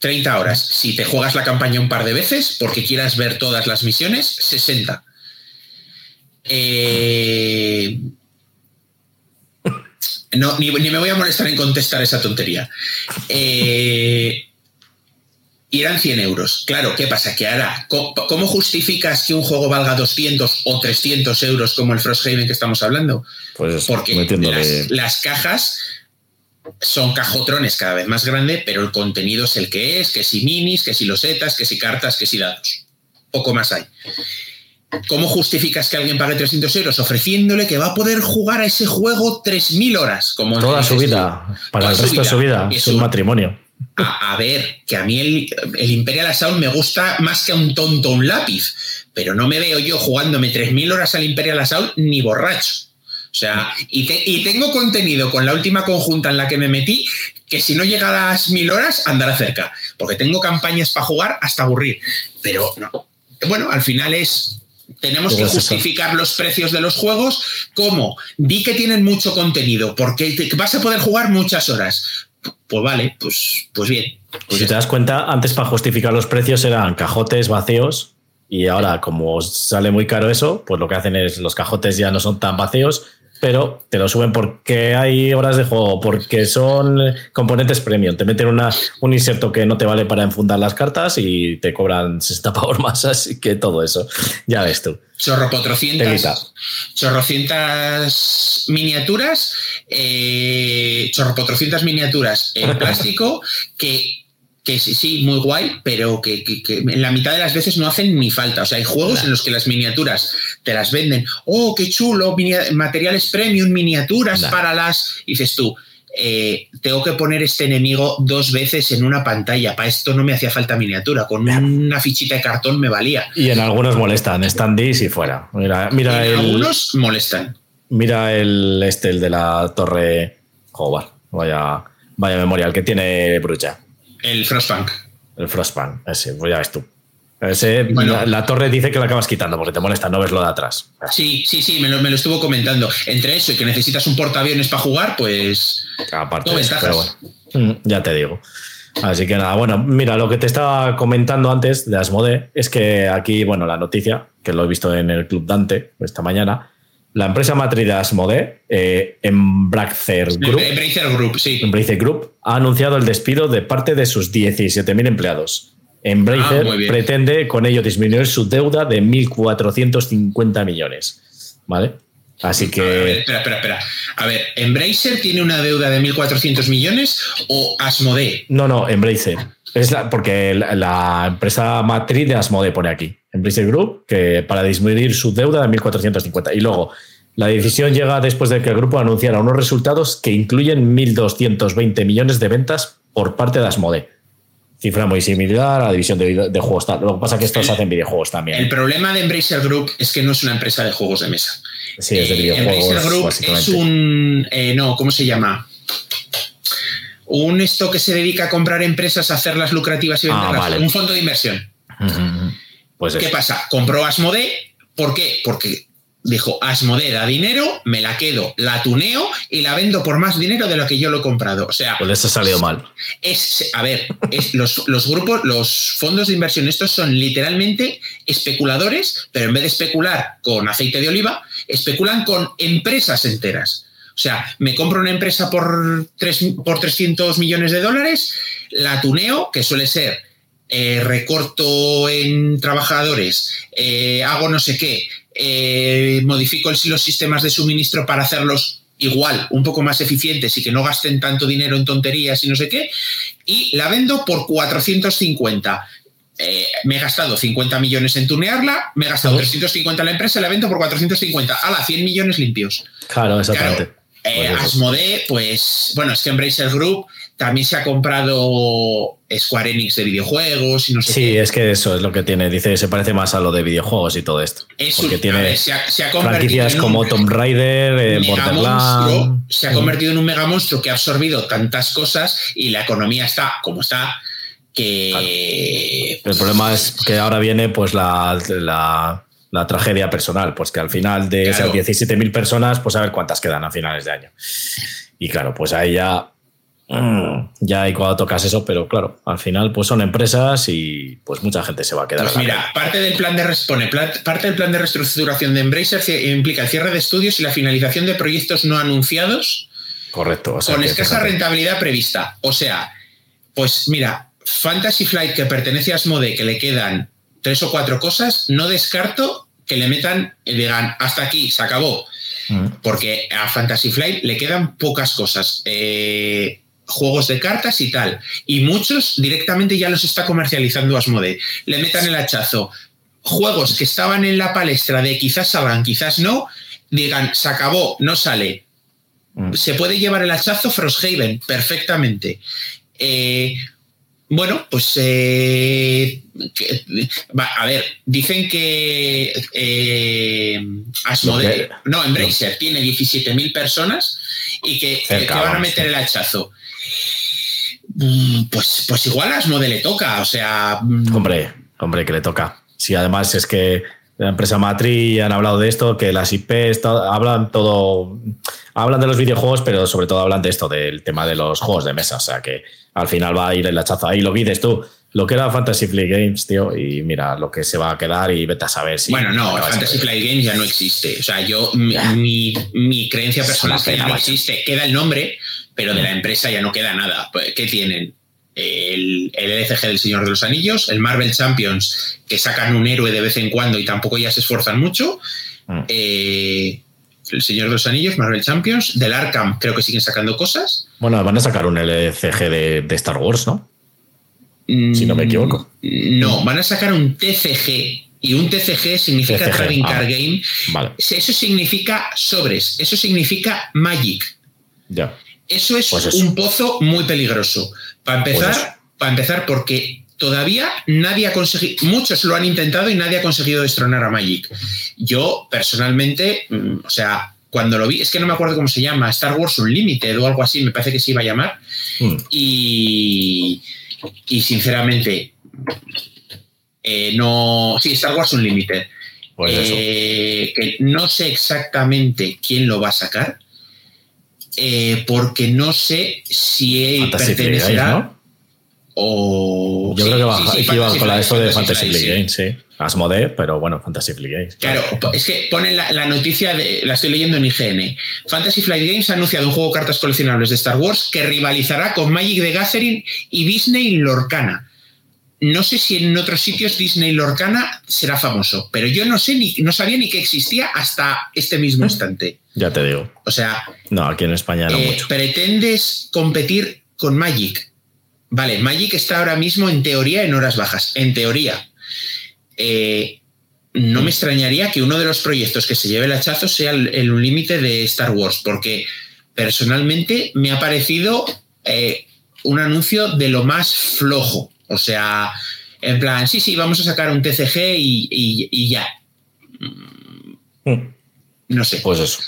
30 horas. Si te juegas la campaña un par de veces porque quieras ver todas las misiones, 60 eh, no, ni, me voy a molestar en contestar esa tontería. Eh, irán 100 euros. Claro, ¿qué pasa? Que ahora, ¿cómo, justificas que un juego valga 200 o 300 euros como el Frosthaven que estamos hablando? Pues Porque las, cajas son cajotrones cada vez más grandes, pero el contenido es el que es, que si minis, que si losetas, que si cartas, que si datos. Poco más hay. ¿Cómo justificas que alguien pague 300 euros ofreciéndole que va a poder jugar a ese juego 3.000 horas? Como Toda su vida, para el resto de su vida, es un matrimonio. A, ver, que a mí el, el, Imperial Assault me gusta más que a un tonto un lápiz, pero no me veo yo jugándome 3.000 horas al Imperial Assault ni borracho. O sea, y, y, tengo contenido con la última conjunta en la que me metí que si no llega a las mil horas andará cerca, porque tengo campañas para jugar hasta aburrir. Pero no. Bueno, al final es tenemos que justificar los precios de los juegos. Como di que tienen mucho contenido, porque vas a poder jugar muchas horas. Pues vale, pues, pues bien. Pues si te das cuenta, antes para justificar los precios eran cajotes vacíos y ahora como sale muy caro eso, pues lo que hacen es los cajotes ya no son tan vacíos, pero te lo suben porque hay horas de juego, porque son componentes premium. Te meten una, un inserto que no te vale para enfundar las cartas y te cobran 60 pavos más, así que todo eso. Ya ves tú. Chorro 400. Chorrocientas miniaturas, eh, chorro 400 miniaturas en plástico que que sí, sí, muy guay, pero que, en la mitad de las veces no hacen ni falta. O sea, hay juegos en los que las miniaturas te las venden. Oh, qué chulo, materiales premium, miniaturas para las. dices tú, eh, tengo que poner este enemigo dos veces en una pantalla. Para esto no me hacía falta miniatura. Con una fichita de cartón me valía. Y en algunos molestan, standees y fuera. Mira, mira en algunos molestan. Mira el este, el de la torre. Joder, vaya, vaya memorial que tiene Brucha. El Frostpunk. El Frostpunk, ese, pues ya ves tú. la, torre dice que la acabas quitando porque te molesta no ves lo de atrás. Sí, sí, sí, me lo, estuvo comentando. Entre eso y que necesitas un portaaviones para jugar, pues. Aparte, pero bueno, mm, ya te digo. Así que nada, bueno, mira, lo que te estaba comentando antes de Asmode es que aquí, bueno, la noticia, que lo he visto en el Club Dante esta mañana, la empresa matriz de Asmode, eh, Embracer Group, Group, sí. Group, ha anunciado el despido de parte de sus 17.000 empleados. Embracer ah, pretende con ello disminuir su deuda de 1.450 millones. ¿Vale? Así que. espera, espera, espera. A ver, ¿Embracer tiene una deuda de 1.400 millones o Asmode? No, no, Embracer. Es porque la, empresa matriz de Asmode pone aquí, Embracer Group, que para disminuir su deuda de 1.450. Y luego, la decisión llega después de que el grupo anunciara unos resultados que incluyen 1.220 millones de ventas por parte de Asmode. Cifra muy similar a la división de, juegos. Lo que pasa es que estos hacen videojuegos también. El problema de Embracer Group es que no es una empresa de juegos de mesa. Sí, es de eh, videojuegos. Embracer Group es un. Eh, no, ¿cómo se llama? un esto que se dedica a comprar empresas, a hacerlas lucrativas y ah, venderlas, un fondo de inversión. Pues ¿Qué pasa? Compró Asmode, ¿por qué? Porque dijo, Asmode da dinero, me la quedo, la tuneo y la vendo por más dinero de lo que yo lo he comprado. O sea, pues eso ha salido mal. Es, a ver, los, los, grupos, los fondos de inversión, estos son literalmente especuladores, pero en vez de especular con aceite de oliva, especulan con empresas enteras. O sea, me compro una empresa por, por 300 millones de dólares, la tuneo, que suele ser eh, recorto en trabajadores, eh, hago no sé qué, eh, modifico los sistemas de suministro para hacerlos igual, un poco más eficientes y que no gasten tanto dinero en tonterías y no sé qué, y la vendo por 450. me he gastado 50 millones en tunearla, me he gastado 350 en la empresa, la vendo por 450. ¡Hala! 100 millones limpios. Claro, exactamente. Asmodee, pues, bueno, es que Embracer Group también se ha comprado Square Enix de videojuegos y no sé Sí, es que eso es lo que tiene. Dice, se parece más a lo de videojuegos y todo esto. porque tiene se ha, franquicias como Tomb Raider, eh, Borderlands. Se ha convertido en un mega monstruo que ha absorbido tantas cosas y la economía está como está. Que. El problema es que ahora viene pues la, la, tragedia personal, pues que al final de esas 17.000 personas, pues a ver cuántas quedan a finales de año. Y claro, pues ahí ya Mm. ya hay cuando tocas eso, pero claro, al final pues son empresas y pues mucha gente se va a quedar. Pues mira, parte del plan de parte del plan de reestructuración de Embracer implica el cierre de estudios y la finalización de proyectos no anunciados. Correcto. con escasa rentabilidad prevista. O sea, pues mira, Fantasy Flight que pertenece a Asmode, que le quedan tres o cuatro cosas, no descarto que le metan y digan hasta aquí, se acabó. Mm. Porque a Fantasy Flight le quedan pocas cosas. Eh, juegos de cartas y tal. Y muchos directamente ya los está comercializando Asmode. Le metan el hachazo. Juegos que estaban en la palestra de quizás salgan, quizás no, digan, se acabó, no sale. Mm. Se puede llevar el hachazo Frosthaven perfectamente. Eh, bueno, pues eh, a ver, dicen que eh, Asmode, no, Embracer tiene 17.000 personas y que, que, van a meter el hachazo. Mm, pues, pues igual a Asmode le toca, o sea. Mm. Hombre, hombre, que le toca. Si además es que la empresa matriz han hablado de esto, que las IPs hablan todo, hablan de los videojuegos, pero sobre todo hablan de esto, del tema de los juegos de mesa. O sea que al final va a ir el hachazo ahí. Lo que dices tú, lo que era Fantasy Flight Games, tío, y mira lo que se va a quedar y vete a saber si. Bueno, no, Fantasy Flight Games ya no existe. O sea, yo, mi, mi, creencia personal es que ya no existe. Queda el nombre, pero de la empresa ya no queda nada. Pues, ¿Qué tienen? El, el LCG del Señor de los Anillos, el Marvel Champions, que sacan un héroe de vez en cuando y tampoco ya se esfuerzan mucho. Mm. Eh, el Señor de los Anillos, Marvel Champions, del Arkham creo que siguen sacando cosas. Bueno, van a sacar un LCG de, de Star Wars, ¿no? si no me equivoco. No, van a sacar un TCG. Y un TCG significa Trading Card ah, Game. Eso significa sobres. Eso significa Magic. Ya. Eso es pues un pozo muy peligroso. Para pues empezar, para empezar, porque todavía nadie ha conseguido, muchos lo han intentado y nadie ha conseguido destronar a Magic. Yo, personalmente, mm, o sea, cuando lo vi, es que no me acuerdo cómo se llama, Star Wars Unlimited o algo así, me parece que se iba a llamar. Mm. Y y sinceramente, eh, no. Sí, Star Wars Unlimited. Pues eh, que no sé exactamente quién lo va a sacar, eh, porque no sé si pertenecerá. O. Yo creo que va, con la esto de Fantasy League Games, sí. Asmodee, pero bueno, Fantasy Flight Games. Claro, es que ponen la, noticia, de, la estoy leyendo en IGN. Fantasy Flight Games ha anunciado un juego de cartas coleccionables de Star Wars que rivalizará con Magic the Gathering y Disney Lorcana. No sé si en otros sitios Disney Lorcana será famoso, pero yo no sé ni no sabía ni que existía hasta este mismo instante. Ya te digo. O sea, no, aquí en España no eh, mucho. Pretendes competir con Magic. Vale, Magic está ahora mismo en teoría en horas bajas, en teoría eh, no me extrañaría que uno de los proyectos que se lleve el hachazo sea el, límite de Star Wars, porque personalmente me ha parecido eh, un anuncio de lo más flojo. O sea, en plan, sí, sí, vamos a sacar un TCG y, ya. Mm. No sé. Pues eso.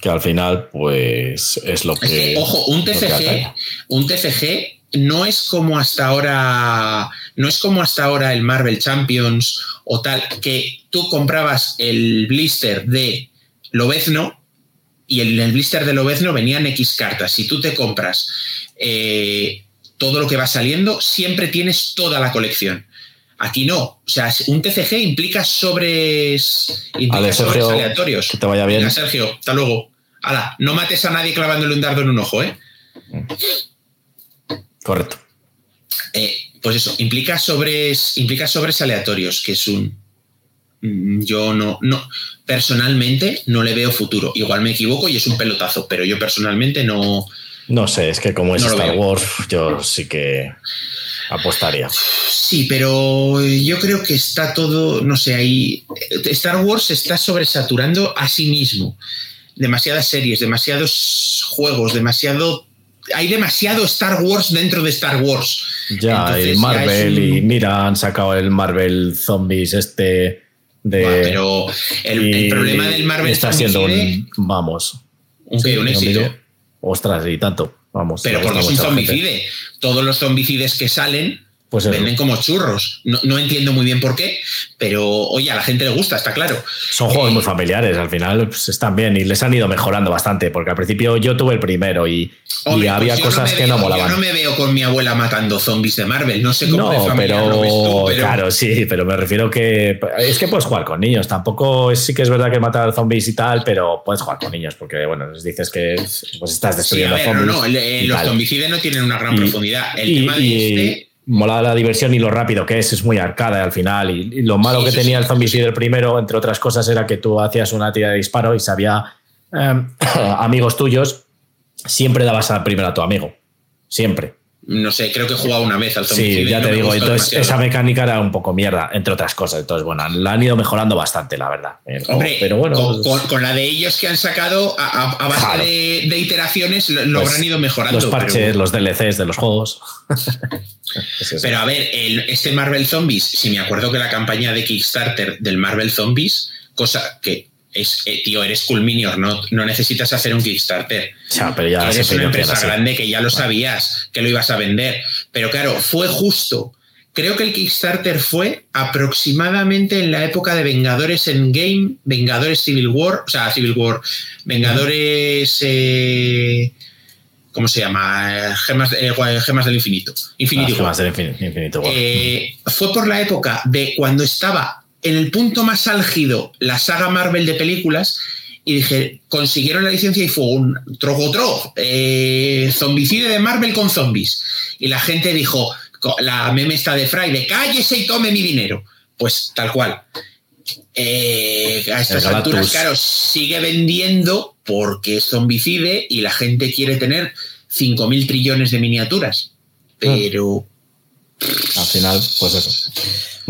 Que al final, pues es lo que. ojo, un TCG, un TCG no es como hasta ahora, no es como hasta ahora el Marvel Champions o tal, que tú comprabas el blister de Lobezno y en el blister de Lobezno venían X cartas. Si tú te compras eh, todo lo que va saliendo, siempre tienes toda la colección. Aquí no. O sea, un TCG implica sobres, aleatorios. Que te vaya bien. Sergio, hasta luego. Hala, no mates a nadie clavándole un dardo en un ojo, ¿eh? Correcto. Eh, pues eso, implica sobres, implica sobres aleatorios, que es un. Mm, yo no, no, personalmente no le veo futuro. Igual me equivoco y es un pelotazo, pero yo personalmente no. No sé, es que como es Star Wars, yo sí que apostaría. Sí, pero yo creo que está todo, no sé, ahí. Star Wars está sobresaturando a sí mismo. Demasiadas series, demasiados juegos, demasiado hay demasiado Star Wars dentro de Star Wars. Ya, y Marvel, y mira, han sacado el Marvel Zombies este de. pero el, problema del Marvel está siendo un. Vamos. Un, un éxito. Ostras, y tanto. Vamos. Pero porque es un zombicide. Todos los zombicides que salen pues venden como churros. No, entiendo muy bien por qué, pero oye, a la gente le gusta, está claro. Son juegos muy familiares, al final pues, están bien y les han ido mejorando bastante, porque al principio yo tuve el primero y, había pues cosas que no molaban. Yo no me veo con mi abuela matando zombies de Marvel, no sé cómo no, pero, Claro, sí, pero me refiero que es que puedes jugar con niños, tampoco es, sí que es verdad que matar zombies y tal, pero puedes jugar con niños, porque bueno, les dices que pues estás destruyendo sí, zombies. No, los zombicides no tienen una gran profundidad. El tema de este mola la diversión y lo rápido que es, es muy arcada al final. Y, lo malo que tenía el zombicide el primero, entre otras cosas, era que tú hacías una tira de disparo y sabía em, amigos tuyos, siempre dabas a primero a tu amigo. Siempre no sé, creo que he jugado una vez al Zombicide. Sí, ya te digo, entonces esa mecánica era un poco mierda, entre otras cosas. Entonces, bueno, la han ido mejorando bastante, la verdad. Hombre, pero bueno. Con, la de ellos que han sacado a, base de, iteraciones lo, pues habrán ido mejorando. Los parches, los DLCs de los juegos. pero a ver, este Marvel Zombies, si me acuerdo que la campaña de Kickstarter del Marvel Zombies, cosa que es, eh, tío, eres Cool no, no necesitas hacer un Kickstarter. pero ya eres una empresa grande que ya lo sabías que lo ibas a vender. Pero claro, fue justo. Creo que el Kickstarter fue aproximadamente en la época de Vengadores en Game, Vengadores Civil War, o sea, Civil War, Vengadores. Eh, ¿Cómo se llama? Gemas, eh, gemas del Infinito. Infinity gemas del Infinito. fue por la época de cuando estaba en el punto más álgido la saga Marvel de películas y dije, consiguieron la licencia y fue un trogotro, eh, zombicide de Marvel con zombies. Y la gente dijo, la meme está de Friday, cállese y tome mi dinero. Pues tal cual. Eh, a estas alturas, claro, sigue vendiendo porque es zombicide y la gente quiere tener 5.000 trillones de miniaturas. Hmm. Pero... Al final, pues eso.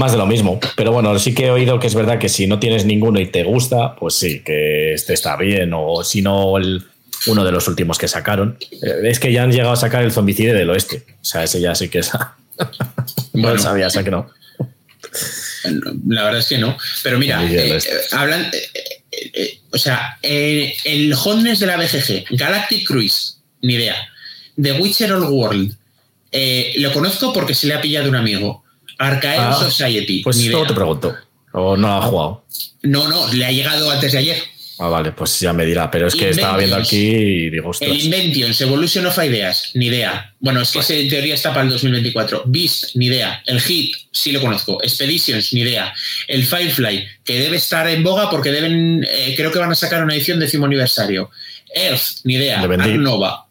Más de lo mismo. Pero bueno, sí que he oído que es verdad que si no tienes ninguno y te gusta, pues sí, que este está bien. O si no, el, uno de los últimos que sacaron. Eh, es que ya han llegado a sacar el zombicide del oeste. O sea, ese ya sí que es. no sabía, o sea que no. La verdad es que no. Pero mira, eh, hablan. Eh, o sea, el Hotness de la BGG, Galactic Cruise, ni idea. The Witcher Old World, lo conozco porque se le ha pillado un amigo. Arcaeo ah, Society. Pues todo te pregunto. ¿O no ha jugado? No, no, le ha llegado antes de ayer. Ah, vale, pues ya me dirá. Pero es que estaba viendo aquí y digo, ostras. El Inventions, Evolution of Ideas, ni idea. Bueno, es que ese en teoría está para el 2024. Beast, ni idea. El Hit, sí lo conozco. Expeditions, ni idea. El Firefly, que debe estar en boga porque deben, eh, creo que van a sacar una edición décimo aniversario. Earth, ni idea. Nova.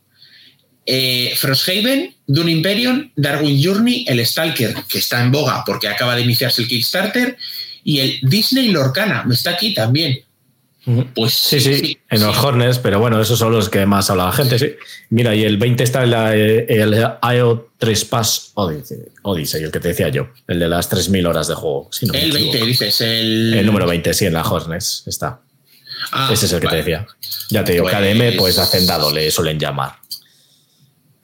Eh, Frosthaven, Dune Imperium, Darwin Journey, el Stalker, que está en boga porque acaba de iniciarse el Kickstarter, y el Disney Lorcana, está aquí también. Pues sí, sí, en los Hornets, pero bueno, esos son los que más habla la gente, sí. Mira, y el 20 está el, el IO 3 Pass Odyssey, el que te decía yo, el de las 3.000 horas de juego. el 20, dices, el... El número 20, sí, en la Hornets está. Ah, Ese es el que te decía. Ya te digo, KDM, pues, pues hacendado le suelen llamar.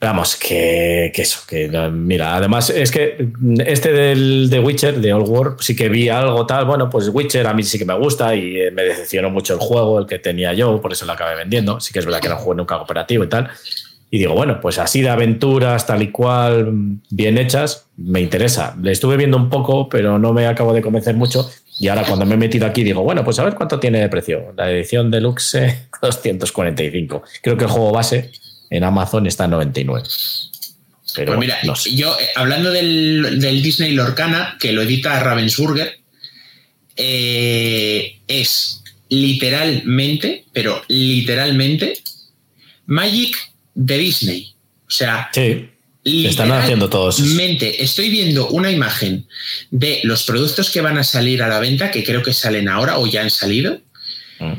Vamos, que, eso, que mira, además es que este del de Witcher, de Old War, sí que vi algo tal, bueno, pues Witcher a mí sí que me gusta y eh, me decepcionó mucho el juego, el que tenía yo, por eso lo acabé vendiendo, sí que es verdad que era un juego nunca cooperativo y tal, y digo, bueno, pues así de aventuras tal y cual, bien hechas, me interesa. Le estuve viendo un poco, pero no me acabo de convencer mucho, y ahora cuando me he metido aquí digo, bueno, pues a ver cuánto tiene de precio. La edición deluxe, 245. Creo que el juego base en Amazon está 99. Pero pues mira, yo eh, hablando del, Disney Lorcana, que lo edita Ravensburger, eh, es literalmente, pero literalmente, Magic de Disney. O sea, están haciendo todos. Mente, estoy viendo una imagen de los productos que van a salir a la venta, que creo que salen ahora o ya han salido. Mm.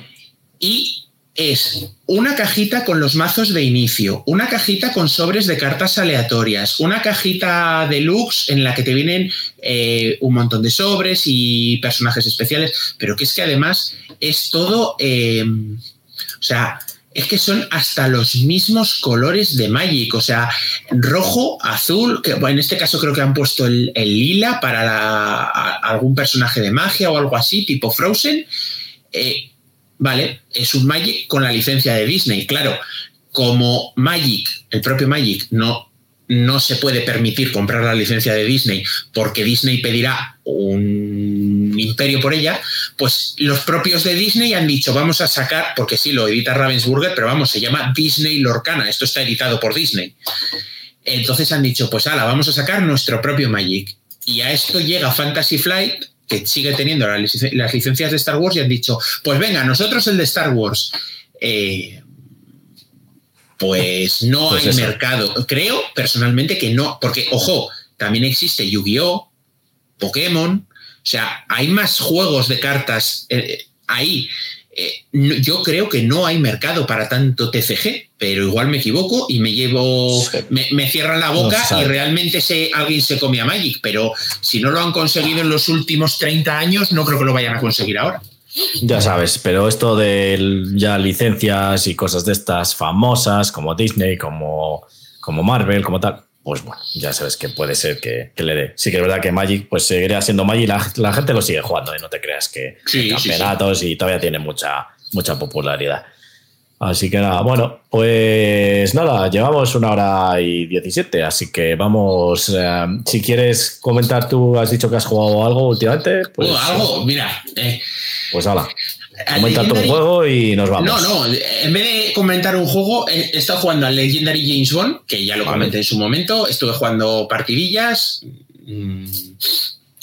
Y es una cajita con los mazos de inicio, una cajita con sobres de cartas aleatorias, una cajita deluxe en la que te vienen eh, un montón de sobres y personajes especiales, pero que es que además es todo, eh, o sea, es que son hasta los mismos colores de Magic, o sea, rojo, azul, que en este caso creo que han puesto el, lila para algún personaje de magia o algo así, tipo Frozen. Eh, ¿vale? Es un Magic con la licencia de Disney. Claro, como Magic, el propio Magic, no, no se puede permitir comprar la licencia de Disney porque Disney pedirá un imperio por ella, pues los propios de Disney han dicho, vamos a sacar, porque sí, lo edita Ravensburger, pero vamos, se llama Disney Lorcana, esto está editado por Disney. Entonces han dicho, pues ala, vamos a sacar nuestro propio Magic. Y a esto llega Fantasy Flight, que sigue teniendo las, licencias de Star Wars y han dicho, pues venga, nosotros el de Star Wars. Eh, pues no pues hay mercado. Creo personalmente que no, porque, ojo, también existe Yu-Gi-Oh, Pokémon, o sea, hay más juegos de cartas eh, ahí eh, yo creo que no hay mercado para tanto TCG, pero igual me equivoco y me llevo, me, cierran la boca y realmente sé, alguien se come a Magic, pero si no lo han conseguido en los últimos 30 años, no creo que lo vayan a conseguir ahora. Ya sabes, pero esto de ya licencias y cosas de estas famosas como Disney, como, como Marvel, como tal, pues bueno, ya sabes que puede ser que, le dé. Sí que es verdad que Magic pues seguiría siendo Magic, la, la gente lo sigue jugando y no te creas que campeonatos y todavía tiene mucha, mucha popularidad. Así que nada, bueno, pues nada, llevamos una hora y diecisiete, así que vamos, eh, si quieres comentar tú, has dicho que has jugado algo últimamente. Pues, algo, mira. Eh, pues hala. Comenta tu juego y nos vamos. No, no, en vez de comentar un juego, he estado jugando al Legendary James Bond, que ya lo comenté en su momento. Estuve jugando partidillas. Mm,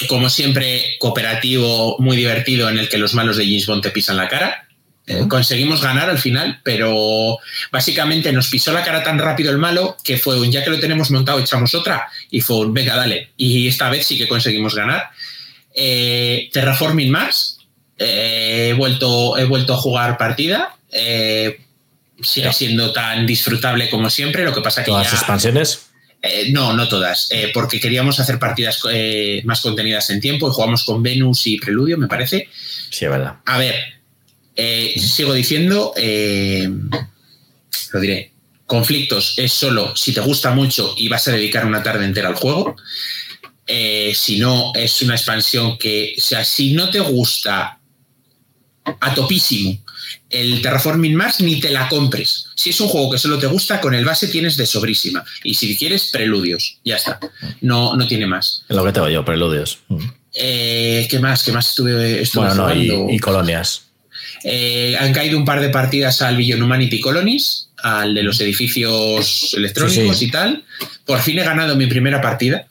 como siempre, cooperativo muy divertido en el que los malos de James Bond te pisan la cara. Eh, conseguimos ganar al final, pero básicamente nos pisó la cara tan rápido el malo que fue un ya que lo tenemos montado, echamos otra. Y fue un venga, dale. Y esta vez sí que conseguimos ganar. Eh, Terraforming Mars, he, vuelto, he vuelto a jugar partida. Eh, sigue siendo tan disfrutable como siempre. Lo que pasa que. ¿Todas las expansiones? Eh, no, no todas, eh, porque queríamos hacer partidas más contenidas en tiempo y jugamos con Venus y Preludio, me parece. Sí, es verdad. A ver, sigo diciendo, lo diré, conflictos es solo si te gusta mucho y vas a dedicar una tarde entera al juego. si no, es una expansión que, o sea, si no te gusta a topísimo el Terraforming Mars ni te la compres. Si es un juego que solo te gusta, con el base tienes de sobrísima. Y si quieres, preludios. Ya está. No, no tiene más. Es lo que tengo yo, preludios. Eh, ¿Qué más? ¿Qué más estuve, bueno, y, colonias. Eh, han caído un par de partidas al Billion Humanity Colonies, al de los edificios electrónicos y tal. Por fin he ganado mi primera partida.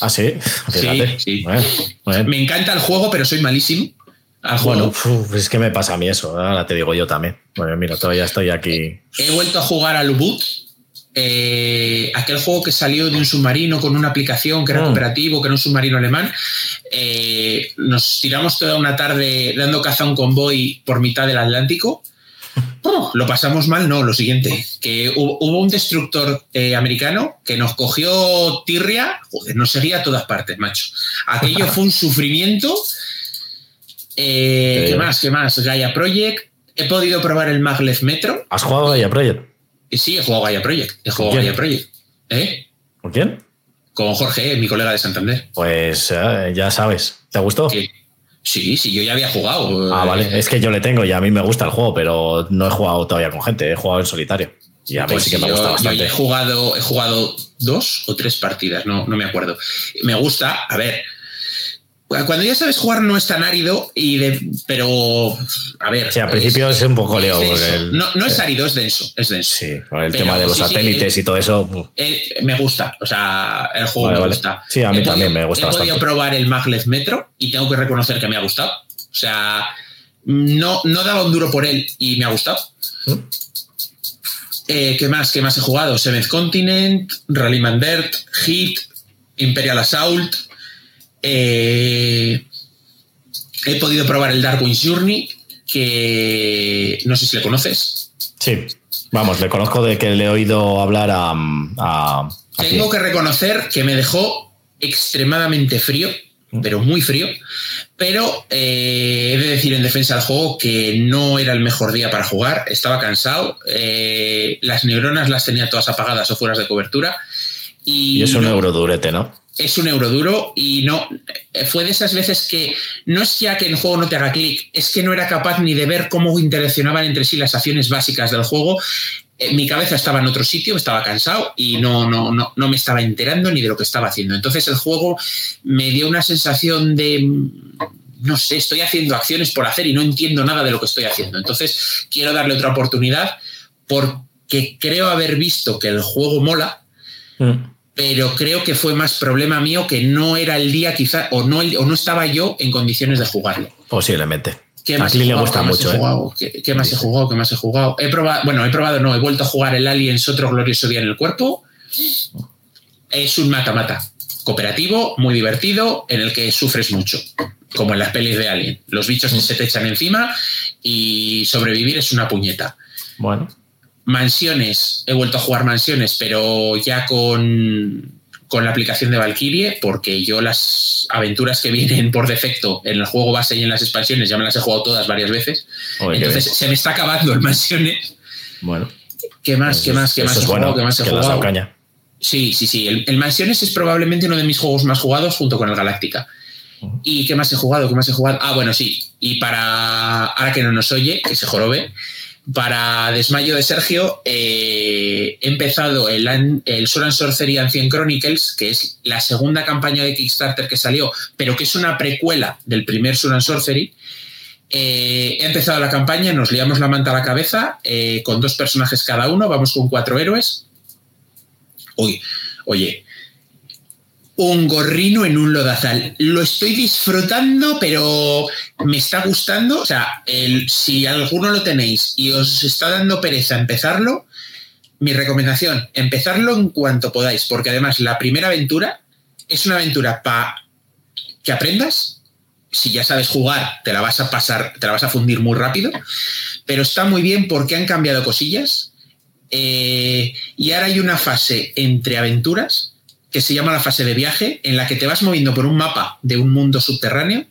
Ah, sí. Sí, Me encanta el juego, pero soy malísimo. Bueno, es que me pasa a mí eso, ahora te digo yo también. Bueno, mira, todavía estoy aquí. He vuelto a jugar al Ubud, eh, aquel juego que salió de un submarino con una aplicación que era mm. cooperativo, que era un submarino alemán. Eh, nos tiramos toda una tarde dando caza a un convoy por mitad del Atlántico. lo pasamos mal, no, lo siguiente, que hubo, un destructor eh, americano que nos cogió tirria, joder, nos seguía a todas partes, macho. Aquello fue un sufrimiento eh, ¿Qué más? ¿Qué más? Gaia Project. He podido probar el Maglev Metro. ¿Has jugado Gaia Project? Sí, he jugado Gaia Project. He jugado Gaia Project. ¿Eh? ¿Con quién? Con Jorge, mi colega de Santander. Pues eh, ya sabes. ¿Te gustó? Sí, sí, yo ya había jugado. Ah, vale. Es que yo le tengo y a mí me gusta el juego, pero no he jugado todavía con gente. He jugado en solitario. Y a mí pues sí que me gusta bastante. he jugado, he jugado dos o tres partidas, no, no me acuerdo. Me gusta, a ver, cuando ya sabes jugar no es tan árido, y de, pero a ver. Sí, al principio es, un poco leo. no, es árido, es denso. Es denso. Sí, el tema de los satélites y todo eso. Me gusta, o sea, el juego me gusta. Sí, a mí también me gusta. He podido probar el Maglev Metro y tengo que reconocer que me ha gustado. O sea, no, no daba un duro por él y me ha gustado. ¿Mm? Eh, ¿Qué más? ¿Qué más he jugado? Seventh Continent, Rallyman Dirt, Hit, Imperial Assault. Eh, he podido probar el Darwin's Journey, que no sé si le conoces. Sí, vamos, le conozco de que le he oído hablar a. a- a Tengo que reconocer que me dejó extremadamente frío, pero muy frío. Pero eh, he de decir en defensa del juego que no era el mejor día para jugar. Estaba cansado. eh, las neuronas las tenía todas apagadas o fuera de cobertura. Y, Y es un no- euro durete, ¿no? Es un euro duro y no eh, fue de esas veces que no es ya que el juego no te haga clic, es que no era capaz ni de ver cómo interaccionaban entre sí las acciones básicas del juego. Eh, Mi cabeza estaba en otro sitio, estaba cansado y no, no, no, no me estaba enterando ni de lo que estaba haciendo. Entonces el juego me dio una sensación de, no sé, estoy haciendo acciones por hacer y no entiendo nada de lo que estoy haciendo. Entonces quiero darle otra oportunidad porque creo haber visto que el juego mola, Mm. Pero creo que fue más problema mío que no era el día quizá o no, el- o no estaba yo en condiciones de jugarlo. Posiblemente. ¿Qué A más he le gusta ¿Qué más mucho, ¿eh? qué más he jugado? ¿Qué más he jugado? He probado, bueno, he probado, no, he vuelto a jugar el Aliens otro glorioso día en el cuerpo. Es un mata-mata. Cooperativo, muy divertido, en el que sufres mucho. Como en las pelis de Alien. Los bichos se te echan encima y sobrevivir es una puñeta. Bueno, Mansiones, he vuelto a jugar mansiones, pero ya con, con la aplicación de Valkyrie, porque yo las aventuras que vienen por defecto en el juego base y en las expansiones ya me las he jugado todas varias veces. Oye, Entonces se me está acabando el mansiones. bueno. ¿Qué más? ¿Qué más? ¿Qué más? he bueno, jugado? ¿Qué más he que jugado? caña. Sí, sí, sí. El, el Mansiones es probablemente uno de mis juegos más jugados junto con el Galáctica. ¿Y qué más he jugado? ¿Qué más he jugado? Ah, bueno, sí. Y para. Ahora que no nos oye, que se jorobe. Para desmayo de Sergio, eh, he empezado el, el Sword and Sorcery Ancient Chronicles, que es la segunda campaña de Kickstarter que salió, pero que es una precuela del primer Sword and Sorcery. Eh, he empezado la campaña, nos liamos la manta a la cabeza, eh, con dos personajes cada uno, vamos con cuatro héroes. Uy, oye, un gorrino en un lodazal. Lo estoy disfrutando, pero me está gustando. O sea, si alguno lo tenéis y os está dando pereza empezarlo, mi recomendación, empezarlo en cuanto podáis, porque además la primera aventura es una aventura para que aprendas. Si ya sabes jugar, te la vas a pasar, te la vas a fundir muy rápido, pero está muy bien porque han cambiado cosillas. Eh, y ahora hay una fase entre aventuras que se llama la fase de viaje, en la que te vas moviendo por un mapa de un mundo subterráneo,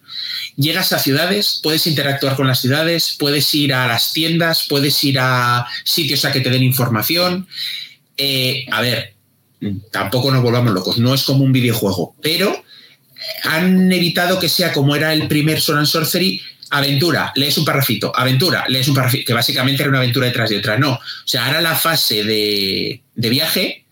llegas a ciudades, puedes interactuar con las ciudades, puedes ir a las tiendas, puedes ir a sitios a que te den información. Eh, a ver, tampoco nos volvamos locos, no es como un videojuego, pero han evitado que sea como era el primer Sword and Sorcery, aventura, lees un parrafito, aventura, lees un parrafito, que básicamente era una aventura detrás de otra. No, o sea, ahora la fase de, de viaje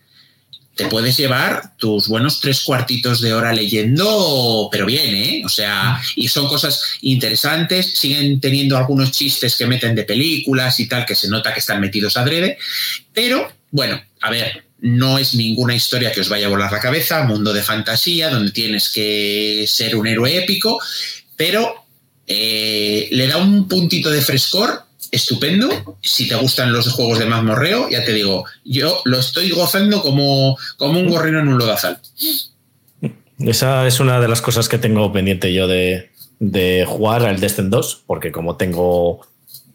te puedes llevar tus buenos tres cuartitos de hora leyendo, pero bien, ¿eh? O sea, y son cosas interesantes, siguen teniendo algunos chistes que meten de películas y tal, que se nota que están metidos adrede, pero bueno, a ver, no es ninguna historia que os vaya a volar la cabeza, mundo de fantasía, donde tienes que ser un héroe épico, pero eh, le da un puntito de frescor estupendo. Si te gustan los juegos de mazmorreo, ya te digo, yo lo estoy gozando como, como un gorrino en un lodazal. Esa es una de las cosas que tengo pendiente yo de, de jugar al Destin 2, porque como tengo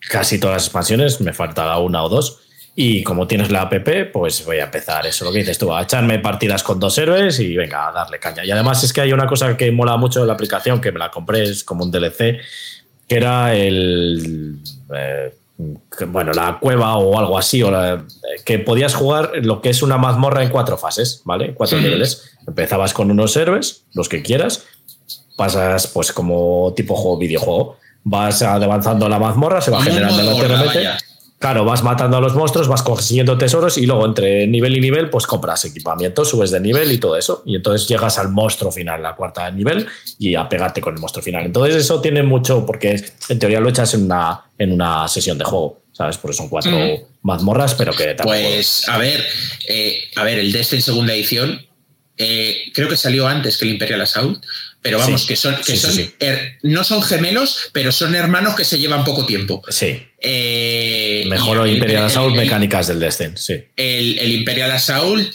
casi todas las expansiones, me falta una o dos. Y como tienes la app, pues voy a empezar eso, lo que dices tú, a echarme partidas con dos héroes y venga, a darle caña. Y además es que hay una cosa que mola mucho de la aplicación, que me la compré, es como un DLC, que era el... eh, bueno, la cueva o algo así, o la- que podías jugar lo que es una mazmorra en cuatro fases, ¿vale? Cuatro niveles. Empezabas con unos héroes, los que quieras, pasas pues como tipo juego videojuego. Vas avanzando la mazmorra, se va generando aleatoriamente. vaya. Claro, vas matando a los monstruos, vas consiguiendo tesoros y luego entre nivel y nivel, pues compras equipamiento, subes de nivel y todo eso. Y entonces llegas al monstruo final, la cuarta nivel, y a pegarte con el monstruo final. Entonces eso tiene mucho, porque en teoría lo echas en una, en una sesión de juego, ¿sabes? Porque son cuatro Ujú. mazmorras, pero que tampoco... Pues a ver, eh, a ver, el Destiny segunda edición eh, creo que salió antes que el Imperial Assault, pero vamos, que son, que son no son gemelos, pero son hermanos que se llevan poco tiempo. Sí. Mejor Imperial Assault, mecánicas del Descent, sí. El, Imperial Assault,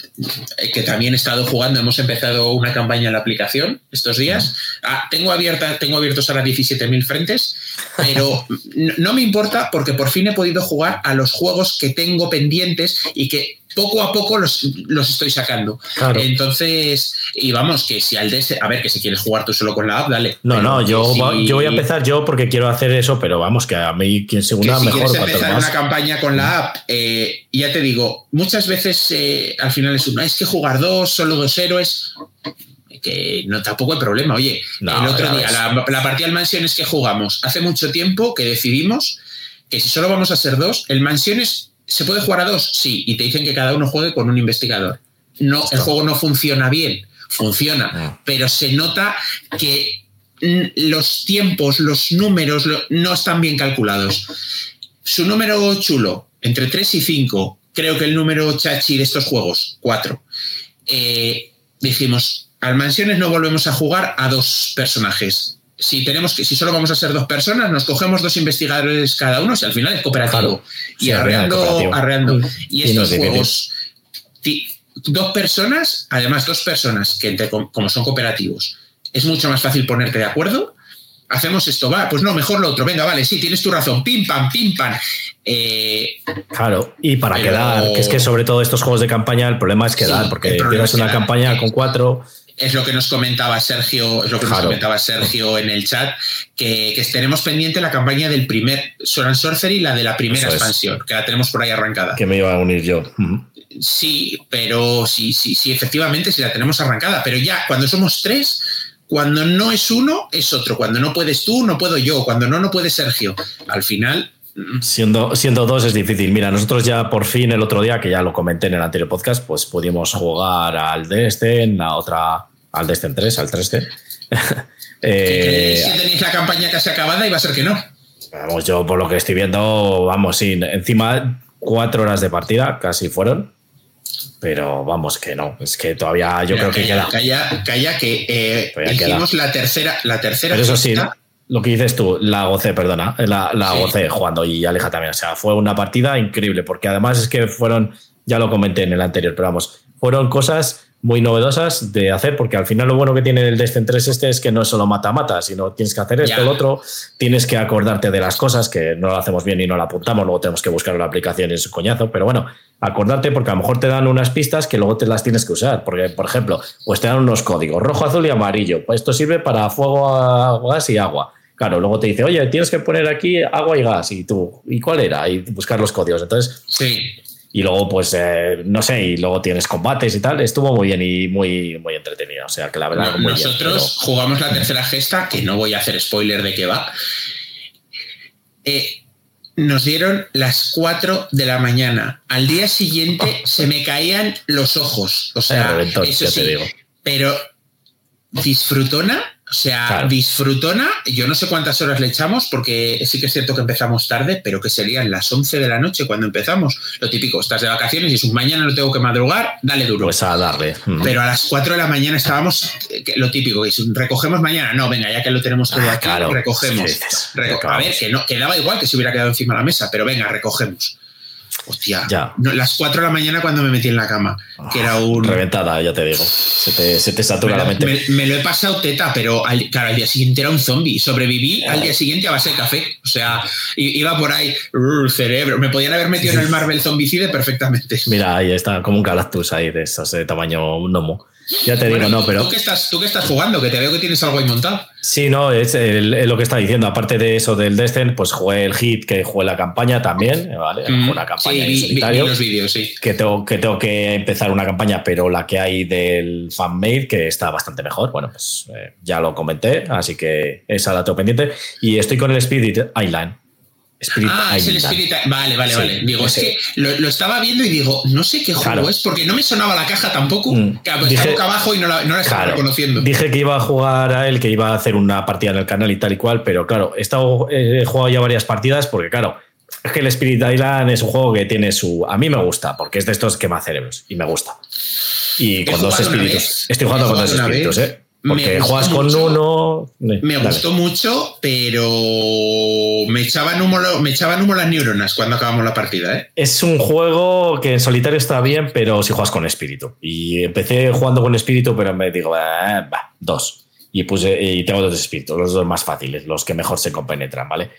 que también he estado jugando, hemos empezado una campaña en la aplicación estos días. Ah, tengo, abierta, tengo abiertos ahora 17.000 frentes, pero no me importa porque por fin he podido jugar a los juegos que tengo pendientes y que poco a poco los, estoy sacando. Entonces, y vamos, que si al DS, a ver, que si quieres jugar tú solo con la app, dale. No, no, yo, yo voy a empezar yo porque quiero hacer eso, pero vamos, que a mí quien segunda si mejor. Quieres empezar una campaña con la app, eh, ya te digo, muchas veces eh, al final es una, es que jugar dos, solo dos héroes, que no tampoco hay problema. Oye, el otro día, la, la partida del Mansiones que jugamos, hace mucho tiempo que decidimos que si solo vamos a ser dos, el Mansiones ¿Se puede jugar a dos? Sí, y te dicen que cada uno juegue con un investigador. No, el juego no funciona bien, funciona, ah. pero se nota que los tiempos, los números no están bien calculados. Su número chulo, entre 3 y 5, creo que el número chachi de estos juegos, 4. Eh, dijimos, al Mansiones no volvemos a jugar a dos personajes si tenemos que, si solo vamos a ser dos personas, nos cogemos dos investigadores cada uno, si al final es cooperativo. y arreando, arreando. Y, estos juegos, dos personas, además dos personas que como son cooperativos, es mucho más fácil ponerte de acuerdo. Hacemos esto, va, pues no, mejor lo otro. Venga, vale, sí, tienes tu razón. Pim, pam, pim, pam. Eh, claro, y para quedar, que es que sobre todo estos juegos de campaña, el problema es quedar, porque tienes una campaña con cuatro es lo que nos comentaba Sergio, es lo que nos comentaba Sergio en el chat, que, que, tenemos pendiente la campaña del primer Sword Sorcery y la de la primera expansión, que la tenemos por ahí arrancada. Que me iba a unir yo. Sí, pero sí, sí, sí, efectivamente, sí la tenemos arrancada. Pero ya, cuando somos tres, cuando no es uno, es otro. Cuando no puedes tú, no puedo yo. Cuando no, no puede Sergio. Al final. Siendo, siendo dos es difícil. Mira, nosotros ya por fin el otro día, que ya lo comenté en el anterior podcast, pues pudimos jugar al Destin, a otra, al Destin 3, al 3D. eh, si tenéis la campaña casi acabada, iba a ser que no. Vamos, yo por lo que estoy viendo, vamos, sí, encima cuatro horas de partida casi fueron. Pero vamos, que no, es que todavía yo creo que queda. Calla, calla, que eh, hicimos la tercera, la tercera. Pero eso sí, lo que dices tú, la gocé, perdona, la, la gocé jugando y Aleja también. O sea, fue una partida increíble, porque además es que fueron, ya lo comenté en el anterior, pero vamos, fueron cosas muy novedosas de hacer, porque al final lo bueno que tiene el Descent 3 este es que no es solo mata-mata, sino tienes que hacer esto, lo otro, tienes que acordarte de las cosas, que no lo hacemos bien y no lo apuntamos, luego tenemos que buscar la aplicación y es un coñazo, pero bueno, acordarte porque a lo mejor te dan unas pistas que luego te las tienes que usar, porque por ejemplo, pues te dan unos códigos, rojo, azul y amarillo, pues esto sirve para fuego, gas y agua. Claro, luego te dice, oye, tienes que poner aquí agua y gas, y tú, ¿y cuál era? Y buscar los códigos. Entonces, sí y luego, pues, eh, no sé, y luego tienes combates y tal. Estuvo muy bien y muy, muy entretenido. O sea, que la verdad. nosotros jugamos la tercera gesta, que no voy a hacer spoiler de qué va. Eh, nos dieron las 4 de la mañana. Al día siguiente se me caían los ojos. O sea, eso sí, pero disfrutona o sea, disfrutona, yo no sé cuántas horas le echamos, porque sí que es cierto que empezamos tarde, pero que serían las 11 de la noche cuando empezamos. Lo típico, estás de vacaciones y es un mañana no tengo que madrugar, dale duro. Pues a darle. Pero a las 4 de la mañana estábamos, lo típico, que recogemos mañana, no, venga, ya que lo tenemos todo ah, aquí, recogemos. a ver, que, no, quedaba igual que se hubiera quedado encima de la mesa, pero venga, recogemos. Hostia, ya. las 4 de la mañana cuando me metí en la cama, que era un... Reventada, ya te digo. Se te, se te satura la mente. Me, lo he pasado teta, pero al, claro, al día siguiente era un zombie. Sobreviví al día siguiente a base de café. O sea, iba por ahí, cerebro. Me podían haber metido en el Marvel Zombicide perfectamente. Mira, ahí está, como un Galactus ahí de de tamaño gnomo. Ya te digo, no, pero. ¿tú qué, estás, ¿Tú qué estás jugando? Que te veo que tienes algo ahí montado. Sí, no, es, lo que está diciendo. Aparte de eso del Descent, pues jugué el hit, que jugué la campaña también, ¿vale? Una campaña sí, solitario. los vídeos, sí. Que tengo, que tengo que empezar una campaña, pero la que hay del fanmade, que está bastante mejor. Bueno, pues eh, ya lo comenté, así que esa la tengo pendiente. Y estoy con el Spirit Island ah, es el Spirit Vale, vale, vale. Digo, es que lo, estaba viendo y digo, no sé qué juego es, porque no me sonaba la caja tampoco. Mm. Pues dije, boca abajo y no la, no estaba reconociendo. Dije que iba a jugar a él, que iba a hacer una partida en el canal y tal y cual, pero claro, he, estado, he jugado ya varias partidas porque, claro, es que el Spirit Island es un juego que tiene su. A mí me gusta, porque es de estos quema cerebros y me gusta. Y con dos espíritus. Estoy jugando con dos espíritus, ¿eh? Porque juegas con uno. Me gustó mucho, pero me echaban, humo, me echaban humo las neuronas cuando acabamos la partida. ¿eh? Es un juego que en solitario está bien, pero si juegas con espíritu. Y empecé jugando con espíritu, pero me digo, va, dos. Y, puse, y tengo dos espíritus, los dos más fáciles, los que mejor se compenetran, ¿vale?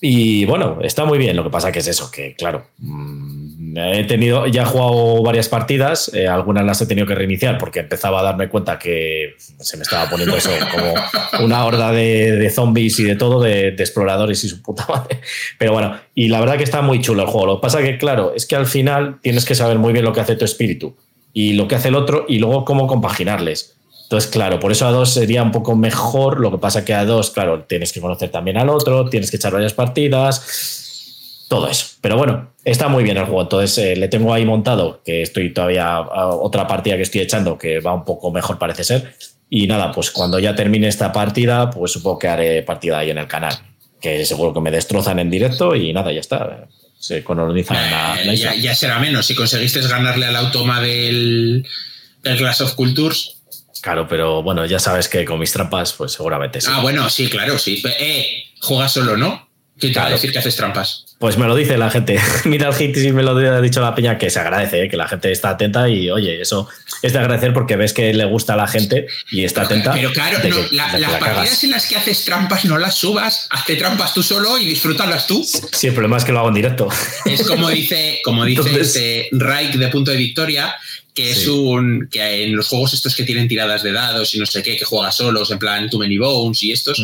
Y bueno, está muy bien. Lo que pasa que es eso, que claro, mm, he tenido, ya he jugado varias partidas, eh, algunas las he tenido que reiniciar porque empezaba a darme cuenta que se me estaba poniendo eso como una horda de, zombies y de todo, de, exploradores y su puta madre. Pero bueno, y la verdad que está muy chulo el juego. Lo que pasa que, claro, es que al final tienes que saber muy bien lo que hace tu espíritu y lo que hace el otro y luego cómo compaginarles. Entonces, claro, por eso a dos sería un poco mejor. Lo que pasa que a dos, claro, tienes que conocer también al otro, tienes que echar varias partidas, todo eso. Pero bueno, está muy bien el juego. Entonces, eh, le tengo ahí montado, que estoy todavía a otra partida que estoy echando, que va un poco mejor, parece ser. Y nada, pues cuando ya termine esta partida, pues supongo que haré partida ahí en el canal, que seguro que me destrozan en directo y nada, ya está. Se colonizan la, la ya, ya, será menos. Si conseguiste ganarle al automa del, del Clash of Cultures Claro, pero bueno, ya sabes que con mis trampas, pues seguramente sí. Ah, bueno, sí, claro, sí. Eh, juegas solo, ¿no? ¿Qué te va a decir que haces trampas? Pues me lo dice la gente. Mira el hit y me lo ha dicho la peña que se agradece, ¿eh? que la gente está atenta y oye, eso es de agradecer porque ves que le gusta a la gente y está atenta. Pero claro, las partidas en las que haces trampas no las subas, hazte trampas tú solo y disfrútalas tú. Sí, el problema es que lo hago en directo. Es como dice, como dice este Raik de Punto de Victoria, que es un que en los juegos estos que tienen tiradas de dados y no sé qué, que juega solos, en plan Too Many Bones y estos,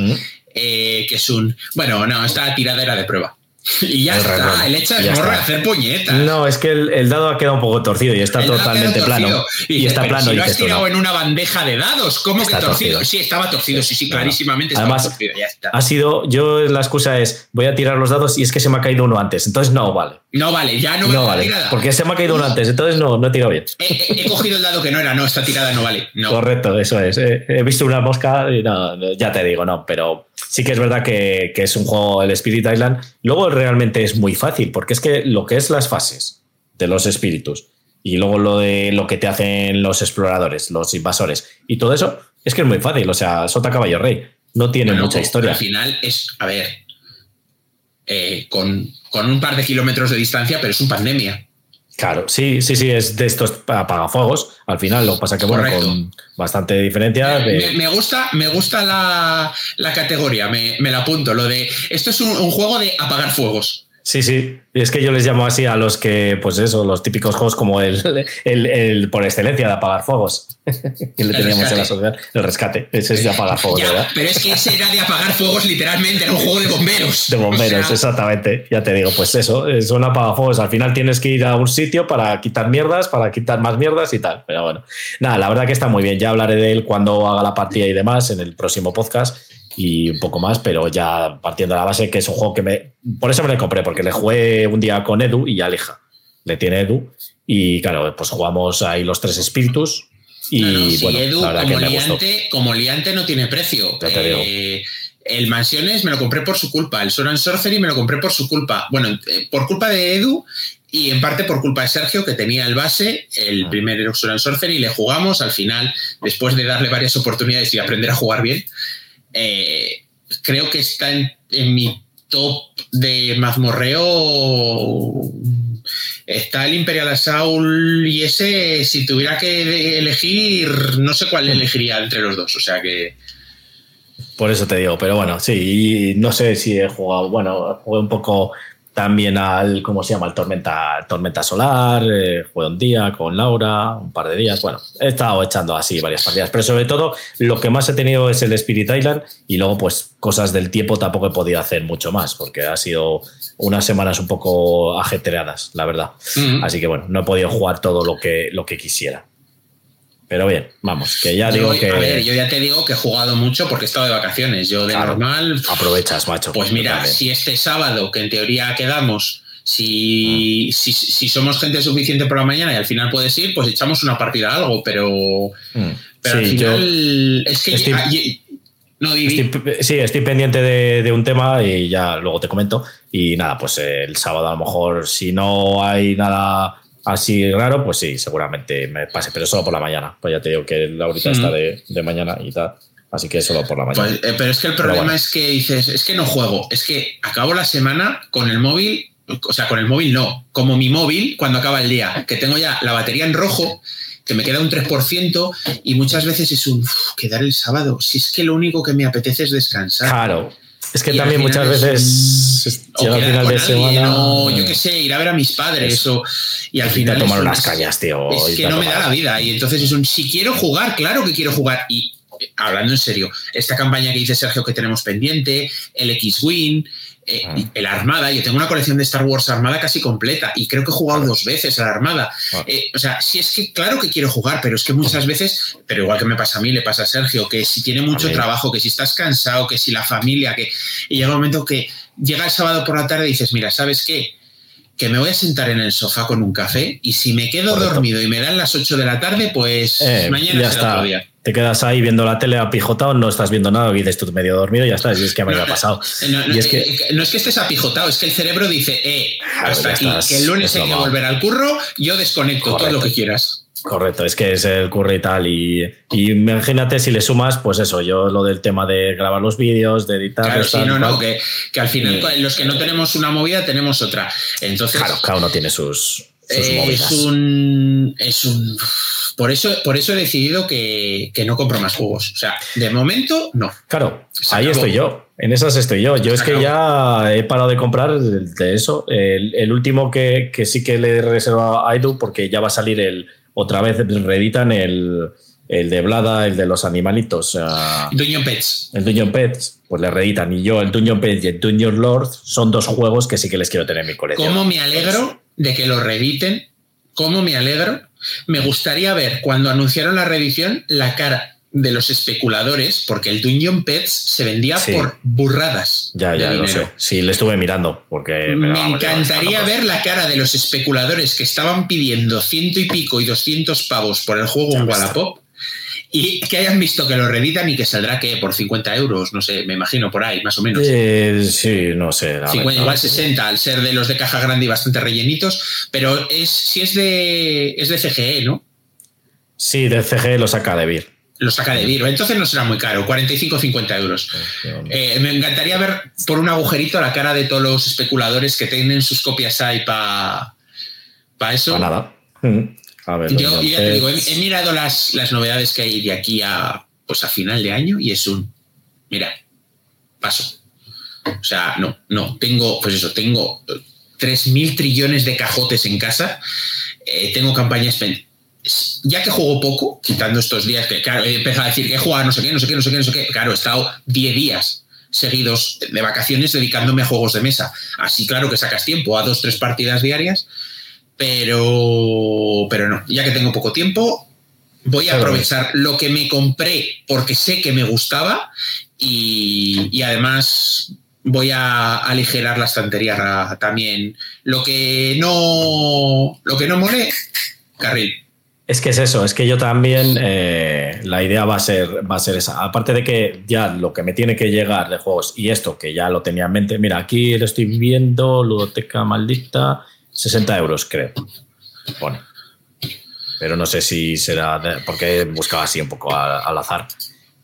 eh, que es un bueno, no, esta tirada era de prueba. Y ya está, el hecho es morro hacer puñetas. No, es que el, dado ha quedado un poco torcido y está totalmente plano. Y, está plano. Si lo has tirado en una bandeja de dados, ¿cómo que torcido? Sí, estaba torcido, sí, sí, clarísimamente estaba Además, torcido, ya está. Ha sido, yo la excusa es, voy a tirar los dados y es que se me ha caído uno antes, entonces no vale. No vale, ya no, no vale. Porque se me ha caído uno antes, entonces no, no he tirado bien. He, cogido el dado que no era, no, esta tirada no vale. Correcto, eso es. He visto una mosca y no, ya te digo, no, pero sí que es verdad que, que, es un juego, el Spirit Island. Luego realmente es muy fácil, porque es que lo que es las fases de los espíritus y luego lo de lo que te hacen los exploradores, los invasores y todo eso, es que es muy fácil. O sea, Sota Caballo Rey. No tiene mucha historia. Al final es, a ver, eh, con, con un par de kilómetros de distancia, pero es un pandemia. Claro, sí, sí, sí, es de estos apagafuegos. Al final, lo que pasa que, bueno, con bastante diferencia. Me, gusta, me gusta la, categoría, me, la apunto. Lo de esto es un juego de apagar fuegos. Sí, sí. Y es que yo les llamo así a los que, pues eso, los típicos juegos como el, el, por excelencia de apagar fuegos. que le teníamos en la sociedad. El rescate. Ese es de apagar fuegos, ¿verdad? Pero es que ese era de apagar fuegos literalmente, era un juego de bomberos. De bomberos, exactamente. Ya te digo, pues eso, es un apagafuegos. Al final tienes que ir a un sitio para quitar mierdas, para quitar más mierdas y tal. Pero bueno, nada, la verdad que está muy bien. Ya hablaré de él cuando haga la partida y demás en el próximo podcast y un poco más, pero ya partiendo de la base que es un juego que me... Por eso me lo compré, porque le jugué un día con Edu y ya lija. Le tiene Edu y claro, pues jugamos ahí los tres espíritus y bueno, Edu, como, liante, como liante no tiene precio. Eh, el Mansiones me lo compré por su culpa, el Soran Sorcery me lo compré por su culpa. Bueno, eh, por culpa de Edu y en parte por culpa de Sergio, que tenía el base, el ah. primer Soran Sorcery, y le jugamos al final, después de darle varias oportunidades y aprender a jugar bien, eh, creo que está en, mi top de mazmorreo. Está el Imperial Assault y ese, si tuviera que elegir, no sé cuál elegiría entre los dos. O sea que. Por eso te digo, pero bueno, sí, no sé si he jugado, bueno, jugué un poco también al, ¿cómo se llama? El Tormenta, Tormenta Solar, eh, un día con Laura, un par de días. Bueno, he estado echando así varias partidas, pero sobre todo lo que más he tenido es el Spirit Island y luego pues cosas del tiempo tampoco he podido hacer mucho más porque ha sido unas semanas un poco ajetreadas, la verdad. Así que bueno, no he podido jugar todo lo que, lo que quisiera. Pero bien, vamos, que ya digo que. A ver, yo ya te digo que he jugado mucho porque he estado de vacaciones. Yo de normal. Aprovechas, macho. Pues mira, si este sábado, que en teoría quedamos, si, mm. si, somos gente suficiente por la mañana y al final puedes ir, pues echamos una partida algo, pero. Mm. Pero al final. es que. no, sí, estoy pendiente de, de, un tema y ya luego te comento. Y nada, pues el sábado a lo mejor, si no hay nada así raro, pues sí, seguramente me pase, pero solo por la mañana. Pues ya te digo que la horita está de, de, mañana y tal. Así que solo por la mañana. Pues, eh, pero es que el problema es que dices, es que no juego, es que acabo la semana con el móvil, o sea, con el móvil no, como mi móvil cuando acaba el día, que tengo ya la batería en rojo, que me queda un 3% y muchas veces es un quedar el sábado. Si es que lo único que me apetece es descansar. Claro. Es que también muchas veces o al final de semana. O yo qué sé, ir a ver a mis padres o, y al final. tomar unas cañas, tío. Es que no me da la vida. Y entonces es un si quiero jugar, claro que quiero jugar. Y hablando en serio, esta campaña que dice Sergio que tenemos pendiente, el X-Wing, eh, ah. el Armada, yo tengo una colección de Star Wars Armada casi completa y creo que he jugado dos veces a la Armada. Ah. Eh, o sea, si es que claro que quiero jugar, pero es que muchas veces, pero igual que me pasa a mí, le pasa a Sergio, que si tiene mucho trabajo, que si estás cansado, que si la familia, que y llega un momento que llega el sábado por la tarde y dices, mira, ¿sabes qué? que me voy a sentar en el sofá con un café y si me quedo dormido y me dan las 8 de la tarde, pues eh, mañana ya está. Otro día te quedas ahí viendo la tele apijotado, no estás viendo nada, y dices tú medio dormido y ya está, y es que me había pasado. No, y es que, no es que estés apijotado, es que el cerebro dice, eh, hasta aquí, que el lunes hay que volver al curro, yo desconecto todo lo que quieras. Correcto, es que es el curro y tal. Y, imagínate si le sumas, pues eso, yo lo del tema de grabar los vídeos, de editar. Claro, sí, no, no, que, al final los que no tenemos una movida tenemos otra. Entonces, claro, cada uno tiene sus, es un. Es un. Por eso, por eso he decidido que, no compro más juegos. O sea, de momento, no. Claro, ahí estoy yo. En esas estoy yo. Yo es que ya he parado de comprar de eso. El, último que, sí que le he reservado a Aidu, porque ya va a salir el. Otra vez reeditan el, el de Blada, el de los animalitos. Dungeon Pets. El Dungeon Pets, pues le reeditan. Y yo, el Dungeon Pets y el Dungeon Lord son dos juegos que sí que les quiero tener en mi colección. ¿Cómo me alegro de que lo reediten. ¿Cómo me alegro? Me gustaría ver cuando anunciaron la reedición la cara de los especuladores, porque el Dungeon Pets se vendía por burradas. Ya, ya, lo sé. Sí, le estuve mirando. Porque me, encantaría ver la cara de los especuladores que estaban pidiendo ciento y pico y doscientos pavos por el juego en Wallapop y que hayan visto que lo reeditan y que saldrá que por 50 euros, no sé, me imagino por ahí, más o menos. Eh, sí, no sé. 50, igual 60, al ser de los de caja grande y bastante rellenitos, pero es si es de es de CGE, ¿no? Sí, de CGE lo saca de Vir. Lo saca de Vir, entonces no será muy caro, 45 o 50 euros. Eh, me encantaría ver por un agujerito la cara de todos los especuladores que tienen sus copias ahí para para eso. Para nada. Mm. Yo ya te digo, he, mirado las, las, novedades que hay de aquí a, pues a final de año y es un, mira, paso. O sea, no, no, tengo, pues eso, tengo 3.000 trillones de cajotes en casa, eh, tengo campañas ya que juego poco, quitando estos días que, claro, he empezado a decir que he jugado no sé qué, no sé qué, no sé qué, no sé qué, claro, he estado 10 días seguidos de vacaciones dedicándome a juegos de mesa. Así, claro que sacas tiempo a dos, tres partidas diarias pero, pero no, ya que tengo poco tiempo, voy a aprovechar lo que me compré porque sé que me gustaba y, además voy a aligerar la estantería también. Lo que no, lo que no mole, carril. Es que es eso, es que yo también eh, la idea va a ser va a ser esa. Aparte de que ya lo que me tiene que llegar de juegos y esto que ya lo tenía en mente, mira, aquí lo estoy viendo, ludoteca maldita, 60 euros, creo. Pone. Pero no sé si será porque buscaba así un poco al, azar.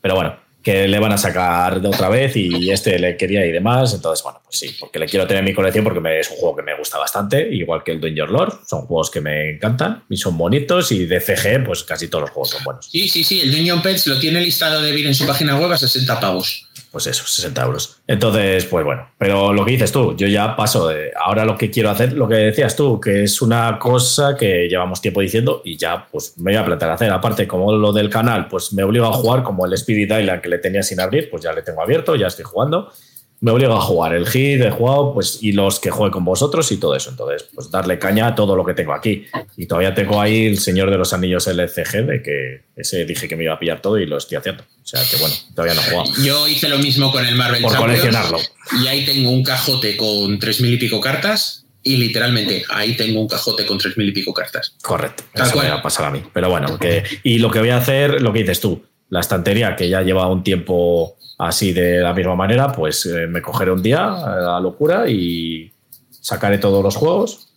Pero bueno, que le van a sacar de otra vez y este le quería y demás. Entonces, bueno, pues sí, porque le quiero tener en mi colección porque es un juego que me gusta bastante, igual que el Dungeon Lord. Son juegos que me encantan y son bonitos y de CG, pues casi todos los juegos son buenos. Sí, sí, sí. El Dungeon Pets lo tiene listado de vir en su página web a 60 pavos pues eso, 60 euros. Entonces, pues bueno, pero lo que dices tú, yo ya paso de, ahora lo que quiero hacer, lo que decías tú, que es una cosa que llevamos tiempo diciendo y ya pues me voy a plantear hacer. Aparte, como lo del canal, pues me obligo a jugar como el Spirit Island que le tenía sin abrir, pues ya le tengo abierto, ya estoy jugando me obligo a jugar. El hit, he jugado, pues, y los que juegue con vosotros y todo eso. Entonces, pues darle caña a todo lo que tengo aquí. Y todavía tengo ahí el Señor de los Anillos LCG, de que ese dije que me iba a pillar todo y lo estoy haciendo. O sea que bueno, todavía no he jugado. Yo hice lo mismo con el Marvel Por coleccionarlo. Y ahí tengo un cajote con tres mil y pico cartas. Y literalmente ahí tengo un cajote con tres mil y pico cartas. Correcto. Eso me va a pasar a mí. Pero bueno, que, y lo que voy a hacer, lo que dices tú, la estantería que ya lleva un tiempo así de la misma manera, pues eh, me cogeré un día a la locura y sacaré todos los juegos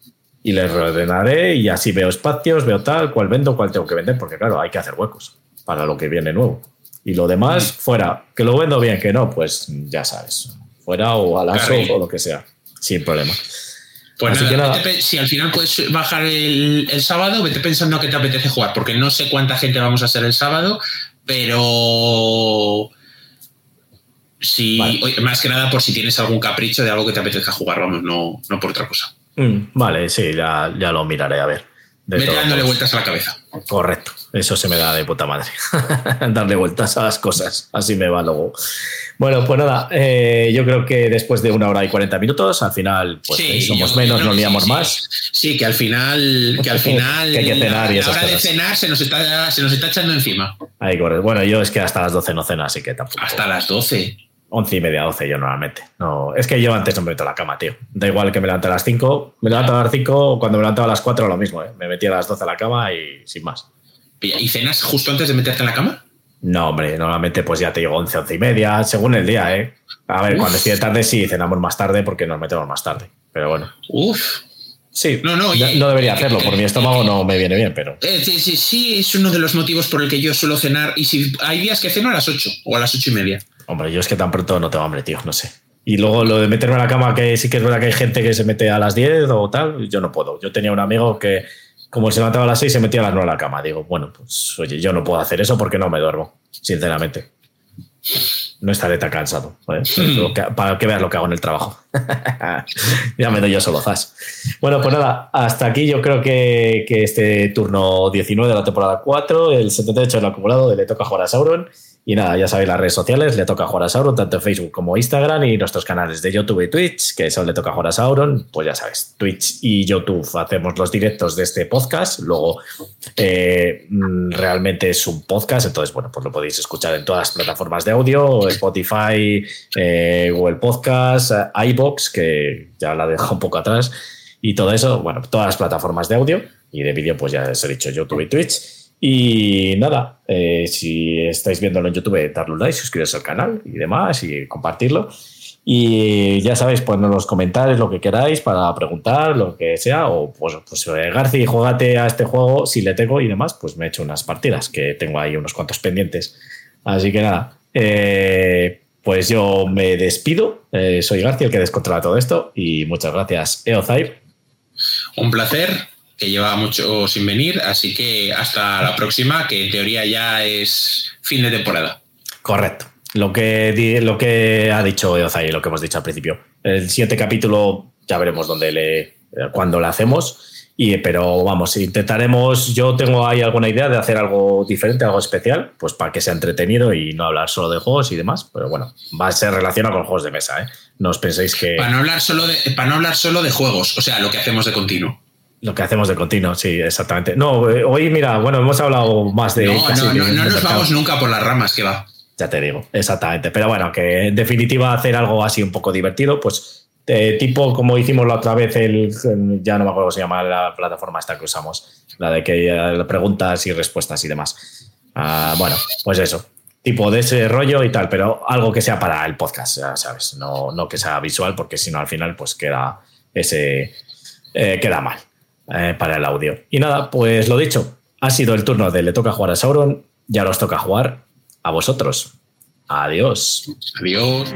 y les reordenaré y así veo espacios, veo tal, cuál vendo, cuál tengo que vender, porque claro, hay que hacer huecos para lo que viene nuevo. Y lo demás, fuera. Que lo vendo bien, que no, pues ya sabes. Fuera o al aso o lo que sea. Sin problema. Pues si al final puedes bajar el, sábado, vete pensando a qué te apetece jugar, porque no sé cuánta gente vamos a ser el sábado, pero si más que nada por si tienes algún capricho de algo que te apetezca jugar, vamos, no, no por otra cosa. Mm, vale, sí, ya, ya, lo miraré a ver. Vete dándole vueltas a la cabeza. Correcto, eso se me da de puta madre. Darle vueltas a las cosas, así me va luego. Bueno, pues nada, eh, yo creo que después de una hora y cuarenta minutos, al final, pues eh, somos menos, no liamos más. Sí, que al final, que al final, que hay que cenar y la hora de cenar se nos, está, se nos está echando encima. Ahí, bueno, yo es que hasta las 12 no ceno, así que tampoco. Hasta las 12. Once y media, doce yo normalmente. No, es que yo antes no me meto a la cama, tío. Da igual que me levante a las 5. Me levanto a las 5, cuando me levantaba a las 4 lo mismo, ¿eh? Me metí a las 12 a la cama y sin más. ¿Y cenas justo antes de meterte en la cama? No, hombre, normalmente pues ya te digo 11, 11 y media, según el día, ¿eh? A ver, cuando estoy de tarde sí cenamos más tarde porque nos metemos más tarde. Pero bueno. Uf. Sí, no, no, no debería hacerlo, por mi estómago no me viene bien, pero. Eh, sí, sí, sí, es uno de los motivos por el que yo suelo cenar. Y si hay días que ceno a las 8 o a las 8 y media. Hombre, yo es que tan pronto no tengo hambre, tío, no sé. Y luego lo de meterme a la cama, que sí que es verdad que hay gente que se mete a las 10 o tal, yo no puedo. Yo tenía un amigo que como se levantaba a las 6 se metía a las 9 a la cama. Digo, bueno, pues oye, yo no puedo hacer eso porque no me duermo, sinceramente. No estaré tan cansado. para que veas lo que hago en el trabajo. ya me doy yo solo zas. Bueno, pues nada, hasta aquí yo creo que, que este turno 19 de la temporada 4, el 78 en el acumulado de Le Toca Jugar a Sauron. Y nada, ya sabéis las redes sociales, le toca jugar a Sauron, tanto Facebook como Instagram y nuestros canales de YouTube y Twitch, que eso le toca jugar a Sauron, pues ya sabes, Twitch y YouTube hacemos los directos de este podcast, luego eh, mm, realmente es un podcast, entonces bueno, pues lo podéis escuchar en todas las plataformas de audio, Spotify, eh, Google Podcast, iBox, que ya la dejo un poco atrás, y todo eso, bueno, todas las plataformas de audio y de vídeo, pues ya os he dicho YouTube y Twitch. Y nada, eh, si estáis viéndolo en YouTube, darle un like, suscribiros al canal y demás y compartirlo. Y ya sabéis, poned los comentarios lo que queráis para preguntar, lo que sea. O pues, pues eh, Garci, jugate a este juego si le tengo y demás. Pues me he hecho unas partidas que tengo ahí unos cuantos pendientes. Así que nada, eh, pues yo me despido. soy García el que descontrola todo esto. Y muchas gracias, Eozair. Un placer que lleva mucho sin venir, así que hasta la próxima, que en teoría ya es fin de temporada. Correcto. Lo que, lo que ha dicho Eozai, lo que hemos dicho al principio. El siguiente capítulo ya veremos dónde le, cuándo lo hacemos. Y, pero vamos, intentaremos. Yo tengo ahí alguna idea de hacer algo diferente, algo especial, pues para que sea entretenido y no hablar solo de juegos y demás. Pero bueno, va a ser relacionado con juegos de mesa, ¿eh? No os penséis que. Para no hablar solo de, para no hablar solo de juegos, o sea, lo que hacemos de continuo. Lo que hacemos de continuo, sí, exactamente. No, eh, hoy, mira, bueno, hemos hablado más de. No, no, no, no nos vamos nunca por las ramas que va. Ya te digo, exactamente. Pero bueno, que en definitiva hacer algo así un poco divertido, pues tipo como hicimos la otra vez, el, ya no me acuerdo cómo se llama la plataforma esta que usamos, la de que eh, preguntas y respuestas y demás. Ah, bueno, pues eso, tipo de ese rollo y tal, pero algo que sea para el podcast, ya sabes, no, no que sea visual, porque si no al final pues queda ese eh, queda mal. Eh, para el audio. Y nada, pues lo dicho, ha sido el turno de Le toca jugar a Sauron, ya os toca jugar a vosotros. Adiós. Adiós.